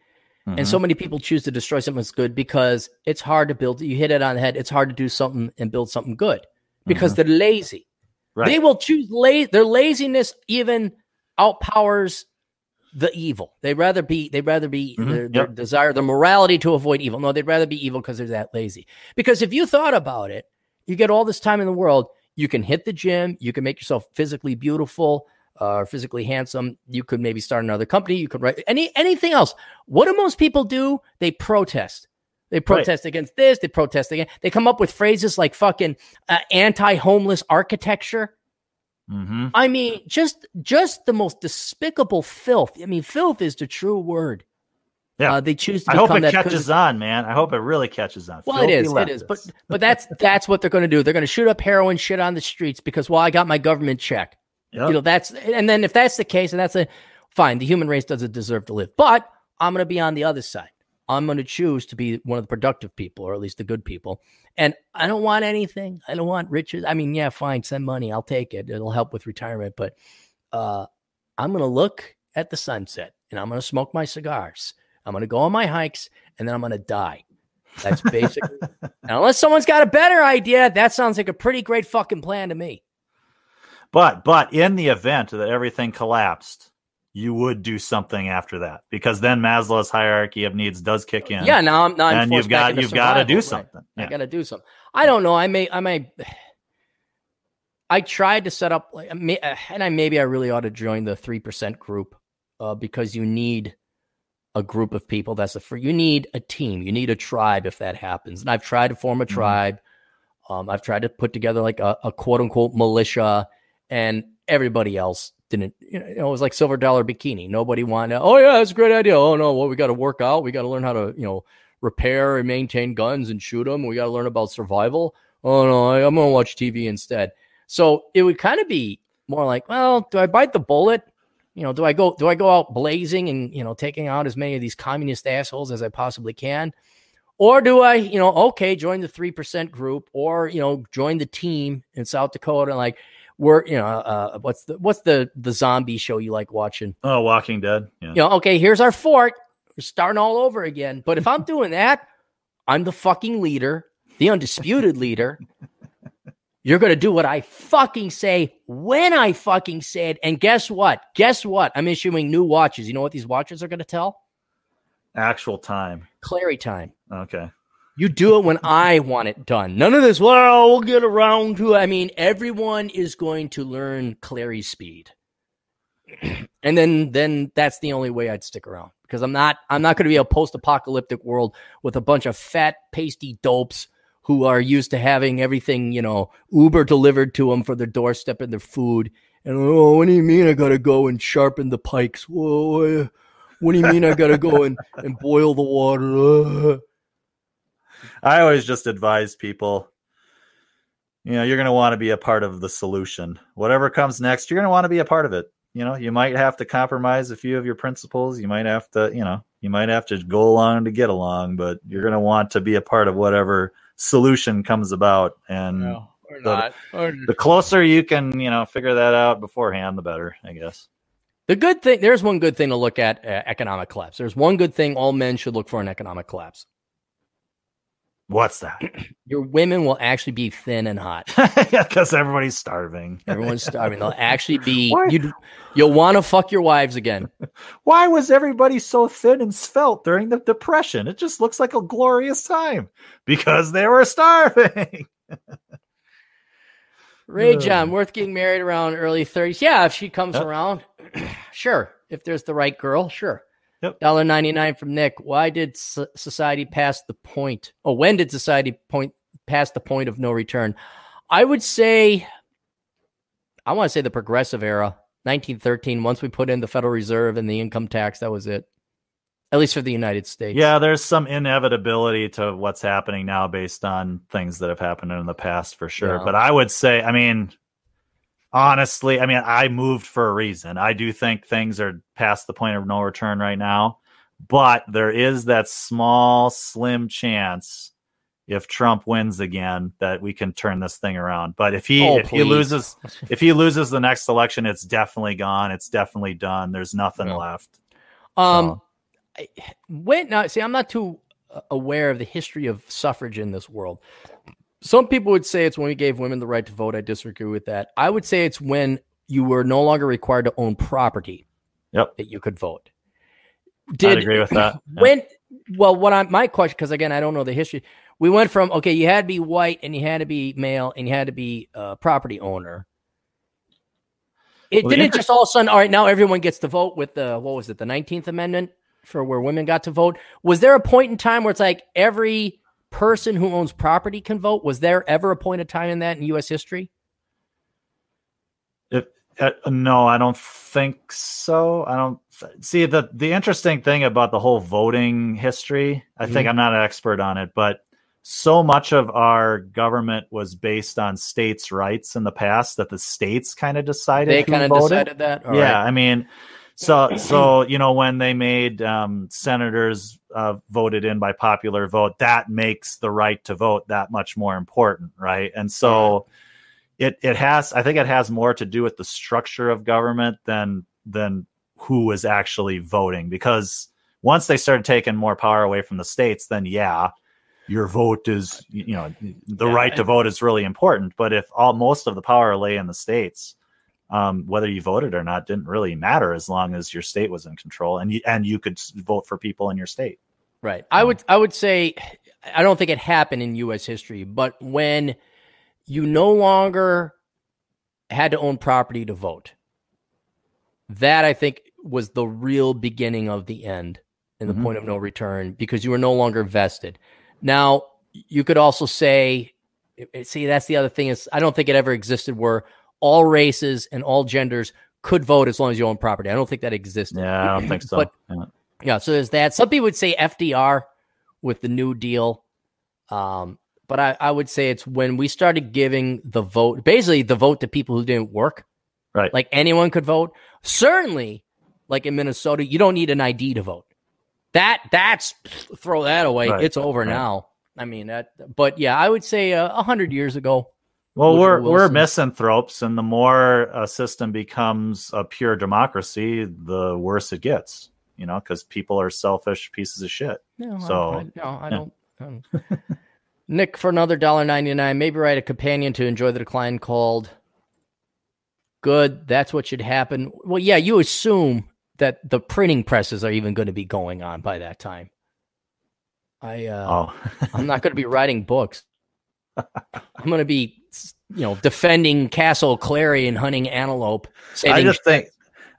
Mm-hmm. And so mm-hmm. many people choose to destroy something that's good because it's hard to build. You hit it on the head. It's hard to do something and build something good because mm-hmm. they're lazy. Right. They will choose la- their laziness even outpowers the evil. They'd rather be they'd rather be mm-hmm. their, their yep. desire, the morality to avoid evil. No, they'd rather be evil because they're that lazy. Because if you thought about it, you get all this time in the world, you can hit the gym, you can make yourself physically beautiful uh, or physically handsome. You could maybe start another company. You could write any anything else. What do most people do? They protest. They protest right. against this. They protest again. They come up with phrases like fucking uh, anti-homeless architecture. Mm-hmm. I mean, just just the most despicable filth. I mean, filth is the true word. Yeah, uh, they choose. To I hope it catches on, man. I hope it really catches on. Well, Filthy it is. It is. But but that's that's what they're going to do. They're going to shoot up heroin shit on the streets because well, I got my government check. Yep. You know that's and then if that's the case, and that's a fine. The human race doesn't deserve to live. But I'm going to be on the other side. I'm going to choose to be one of the productive people, or at least the good people. And I don't want anything. I don't want riches. I mean, yeah, fine, send money. I'll take it. It'll help with retirement. But uh, I'm going to look at the sunset and I'm going to smoke my cigars. I'm going to go on my hikes and then I'm going to die. That's basically, unless someone's got a better idea, that sounds like a pretty great fucking plan to me. But, but in the event that everything collapsed, you would do something after that because then Maslow's hierarchy of needs does kick in. Yeah, now I'm not. And you've got you've got to do right. something. Yeah. I got to do something. I don't know. I may I may. I tried to set up like, and I maybe I really ought to join the three percent group uh, because you need a group of people. That's a free. You need a team. You need a tribe if that happens. And I've tried to form a mm-hmm. tribe. Um, I've tried to put together like a, a quote unquote militia, and everybody else didn't you know it was like silver dollar bikini. Nobody wanted oh yeah that's a great idea. Oh no well we got to work out. We got to learn how to you know repair and maintain guns and shoot them we got to learn about survival. Oh no i'm gonna watch tv instead. So it would kind of be more like well do i bite the bullet? You know do i go do i go out blazing and you know taking out as many of these communist assholes as i possibly can? Or do I, you know, okay, join the 3% group or, you know, join the team in South Dakota and like, we're you know uh, what's the what's the the zombie show you like watching? Oh, Walking Dead. Yeah. You know, okay, here's our fort. We're starting all over again. But if I'm doing that, I'm the fucking leader, the undisputed leader. You're going to do what I fucking say when I fucking say it. And guess what? Guess what? I'm issuing new watches. You know what these watches are going to tell? Actual time. Clarey time. Okay. You do it when I want it done. None of this, well, we'll get around to it. I mean, everyone is going to learn Clarey speed. and then then that's the only way I'd stick around because I'm not I'm not going to be a post-apocalyptic world with a bunch of fat pasty dopes who are used to having everything, you know, Uber delivered to them for their doorstep and their food. And oh, what do you mean I got to go and sharpen the pikes? Whoa, what do you mean I got to go and, and boil the water? I always just advise people, you know, you're going to want to be a part of the solution. Whatever comes next, you're going to want to be a part of it. You know, you might have to compromise a few of your principles. You might have to, you know, you might have to go along to get along, but you're going to want to be a part of whatever solution comes about. And, yeah. the, not. the closer you can, you know, figure that out beforehand, the better, I guess. The good thing, there's one good thing to look at uh, economic collapse. There's one good thing all men should look for in economic collapse. What's that? Your women will actually be thin and hot. yeah, because everybody's starving. Everyone's starving. They'll actually be. you you'll want to fuck your wives again. Why was everybody so thin and svelte during the depression? It just looks like a glorious time because they were starving. Ray John, worth getting married around early 30s. Yeah, if she comes yep. around, sure. If there's the right girl, sure. Yep. Dollar ninety nine from Nick. Why did society pass the point? Oh, when did society point pass the point of no return? I would say, I want to say the progressive era, 1913. Once we put in the Federal Reserve and the income tax, that was it. At least for the United States. Yeah, there's some inevitability to what's happening now based on things that have happened in the past for sure. Yeah. But I would say, I mean, honestly, I mean, I moved for a reason. I do think things are past the point of no return right now, but there is that small, slim chance if Trump wins again that we can turn this thing around. But if he oh, if he loses if he loses the next election, it's definitely gone. It's definitely done. There's nothing yeah. left. Um, so. when now see, I'm not too uh, aware of the history of suffrage in this world some people would say it's when we gave women the right to vote. I disagree with that. I would say it's when you were no longer required to own property. Yep. That you could vote. Did I'd agree with that. When well, what I my question because again I don't know the history. We went from okay, you had to be white and you had to be male and you had to be a property owner. It well, didn't just all of a sudden. All right, now everyone gets to vote with the what was it, the Nineteenth Amendment for where women got to vote. Was there a point in time where it's like every person who owns property can vote? Was there ever a point of time in that in U.S. history? If, uh, no, I don't think so. I don't see the the interesting thing about the whole voting history. I mm-hmm. think I'm not an expert on it, but so much of our government was based on states' rights in the past that the states kind of decided. They kind of decided that. All yeah, right. I mean, so so you know when they made um, senators uh, voted in by popular vote, that makes the right to vote that much more important, right? And so it it has I think it has more to do with the structure of government than than who was actually voting because once they started taking more power away from the states, then yeah, your vote is you know the yeah, right to vote is really important. But if all most of the power lay in the states, um, whether you voted or not didn't really matter as long as your state was in control and you and you could vote for people in your state. Right. I would I would say I don't think it happened in U.S. history, but when you no longer had to own property to vote, that I think was the real beginning of the end and the mm-hmm. point of no return because you were no longer vested. Now you could also say, see, that's the other thing is I don't think it ever existed where all races and all genders could vote as long as you own property. I don't think that existed. Yeah, I don't think so. But yeah. yeah, so there's that. Some people would say FDR with the New Deal. Um, but I, I would say it's when we started giving the vote, basically the vote to people who didn't work. Right. Like anyone could vote. Certainly, like in Minnesota, you don't need an ID to vote. That that's throw that away. Right. It's over right. now. I mean that, but yeah, I would say uh, a uh, hundred years ago, well, we're we're misanthropes, and the more a system becomes a pure democracy, the worse it gets. You know, because people are selfish pieces of shit. No, so I, I, no, I yeah. don't. I don't. Nick for another dollar ninety nine. Maybe write a companion to enjoy the decline called. Good. That's what should happen. Well, yeah, you assume that the printing presses are even going to be going on by that time. I uh, oh. I'm not going to be writing books. I'm going to be you know, defending Castle Clarey and hunting antelope. I just think,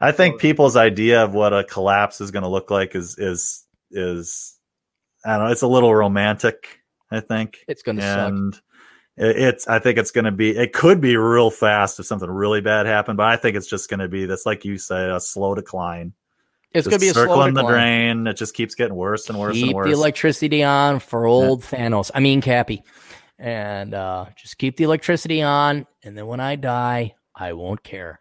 I think people's idea of what a collapse is going to look like is is is, I don't know, it's a little romantic. I think it's going to and suck. It's. I think it's going to be. It could be real fast if something really bad happened, but I think it's just going to be this, like you say, a slow decline. It's going to be a circling the drain. It just keeps getting worse and worse Keep and worse. the electricity on for old yeah. Thanos. I mean Cappy and uh, just keep the electricity on. And then when I die, I won't care.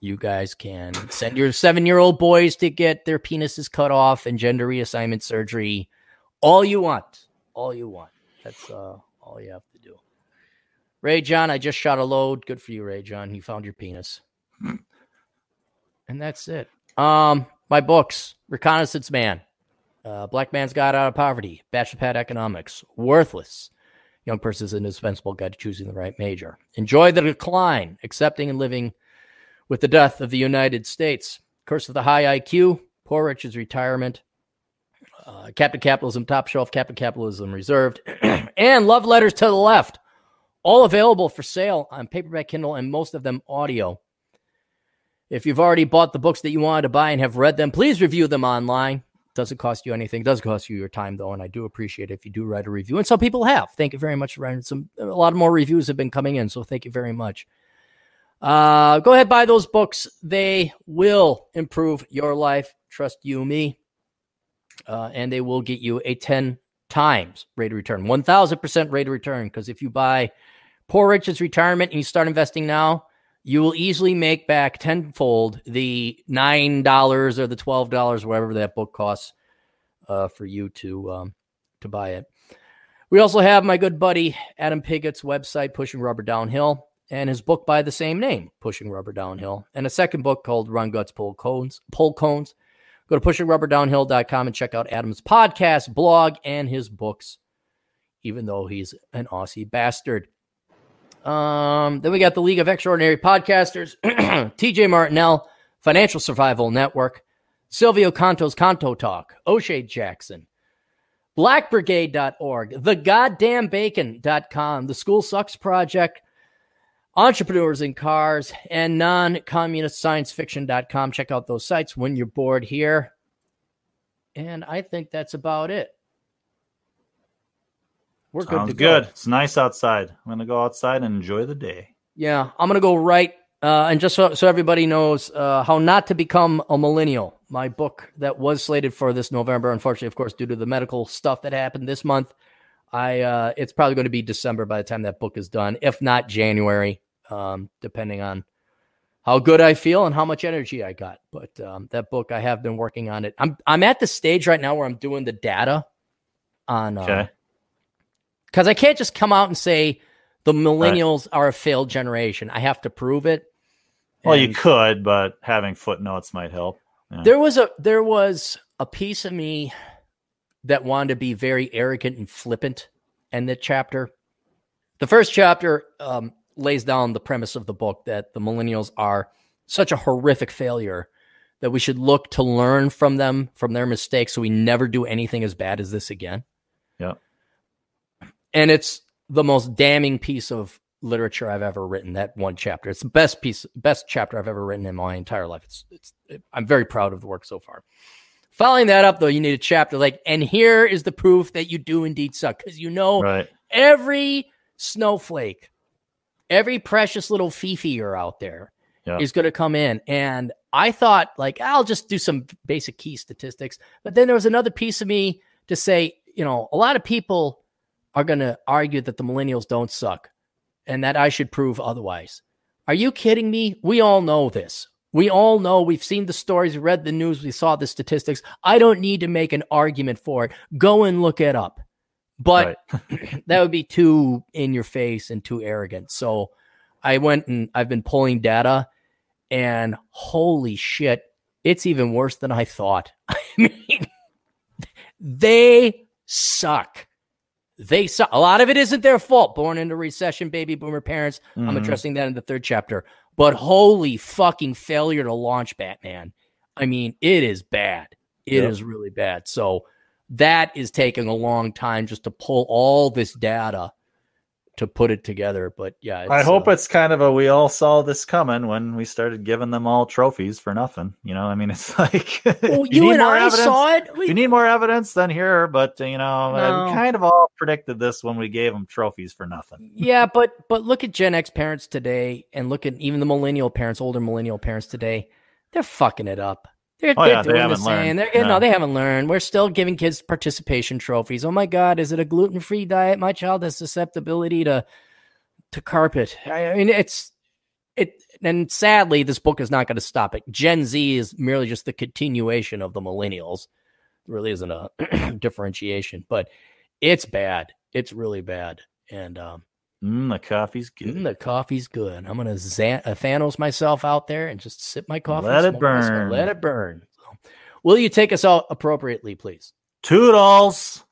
You guys can send your seven year old boys to get their penises cut off and gender reassignment surgery. All you want. All you want. That's uh, all you have to do. Ray John, I just shot a load. Good for you, Ray John. You found your penis. and that's it. Um, my books: Reconnaissance Man, uh, Black Man's Guide Out of Poverty, Bachelor Pad Economics, Worthless, Young person Person's Indispensable Guide to Choosing the Right Major, Enjoy the Decline, Accepting and Living with the Death of the United States, Curse of the High IQ, Poor Richard's Retirement, uh, Captain Capitalism Top Shelf, Captain Capitalism Reserved, and Love Letters to the Left. All available for sale on paperback, Kindle, and most of them audio. If you've already bought the books that you wanted to buy and have read them, please review them online. Doesn't cost you anything. It does cost you your time though, and I do appreciate it if you do write a review. And some people have. Thank you very much for writing some. A lot more reviews have been coming in, so thank you very much. Uh, go ahead, buy those books. They will improve your life. Trust you, me. Uh, and they will get you a 10 times rate of return, 1000% rate of return. Because if you buy Poor Richard's Retirement and you start investing now, you will easily make back tenfold the $9 or the $12, whatever that book costs uh, for you to, um, to buy it. We also have my good buddy Adam Piggott's website, Pushing Rubber Downhill, and his book by the same name, Pushing Rubber Downhill, and a second book called Run Guts Pull Cones. Pull Cones. Go to pushingrubberdownhill.com and check out Adam's podcast, blog, and his books, even though he's an Aussie bastard. Um, then we got the League of Extraordinary Podcasters, TJ Martinell, Financial Survival Network, Silvio Canto's Canto Talk, O'Shea Jackson, blackbrigade.org, thegoddamnbacon.com, the School Sucks Project, Entrepreneurs in Cars, and non-communist science fiction.com. Check out those sites when you're bored here. And I think that's about it. We're good Sounds good. It's nice outside. I'm going to go outside and enjoy the day. Yeah, I'm going to go right. Uh, and just so, so everybody knows uh, how not to become a millennial, my book that was slated for this November, unfortunately, of course, due to the medical stuff that happened this month, I uh, it's probably going to be December by the time that book is done, if not January, um, depending on how good I feel and how much energy I got. But um, that book, I have been working on it. I'm I'm at the stage right now where I'm doing the data on uh, okay because I can't just come out and say the millennials right. are a failed generation. I have to prove it. Well, and you could, but having footnotes might help. Yeah. There was a there was a piece of me that wanted to be very arrogant and flippant in the chapter. The first chapter um, lays down the premise of the book that the millennials are such a horrific failure that we should look to learn from them from their mistakes so we never do anything as bad as this again. Yeah and it's the most damning piece of literature I've ever written. That one chapter, it's the best piece, best chapter I've ever written in my entire life. It's, it's, it, I'm very proud of the work so far. Following that up, though, you need a chapter like, and here is the proof that you do indeed suck, because you know right. every snowflake, every precious little fifi you're out there yeah. is going to come in. And I thought, like, I'll just do some basic key statistics. But then there was another piece of me to say, you know, a lot of people are going to argue that the millennials don't suck and that I should prove otherwise. Are you kidding me? We all know this. We all know we've seen the stories, read the news, we saw the statistics. I don't need to make an argument for it. Go and look it up. But right. that would be too in your face and too arrogant. So I went and I've been pulling data and holy shit, it's even worse than I thought. I mean, they suck. They saw a lot of it isn't their fault. Born into recession, baby boomer parents. Mm-hmm. I'm addressing that in the third chapter. But holy fucking failure to launch Batman. I mean, it is bad. It yep. is really bad. So that is taking a long time just to pull all this data to put it together. But yeah, I hope uh, it's kind of a we all saw this coming when we started giving them all trophies for nothing. You know, I mean, it's like well, you, you and I evidence, saw it. We, you need more evidence than here, but you know, no. kind of all predicted this when we gave them trophies for nothing. yeah, but but look at Gen X parents today, and look at even the millennial parents, older millennial parents today. They're fucking it up. They're, oh, they're yeah, doing they the same. They're, no. no, they haven't learned. We're still giving kids participation trophies. Oh my God, is it a gluten free diet? My child has susceptibility to to carpet. I mean, it's it, and sadly, this book is not going to stop it. Gen Z is merely just the continuation of the millennials. There really isn't a differentiation, but it's bad. It's really bad, and um, Mm, the coffee's good. Mm, the coffee's good. I'm gonna Zan- uh, Thanos myself out there and just sip my coffee. Let it smoke my cigar. burn. Let it burn. So, will you take us out appropriately, please? Toodles.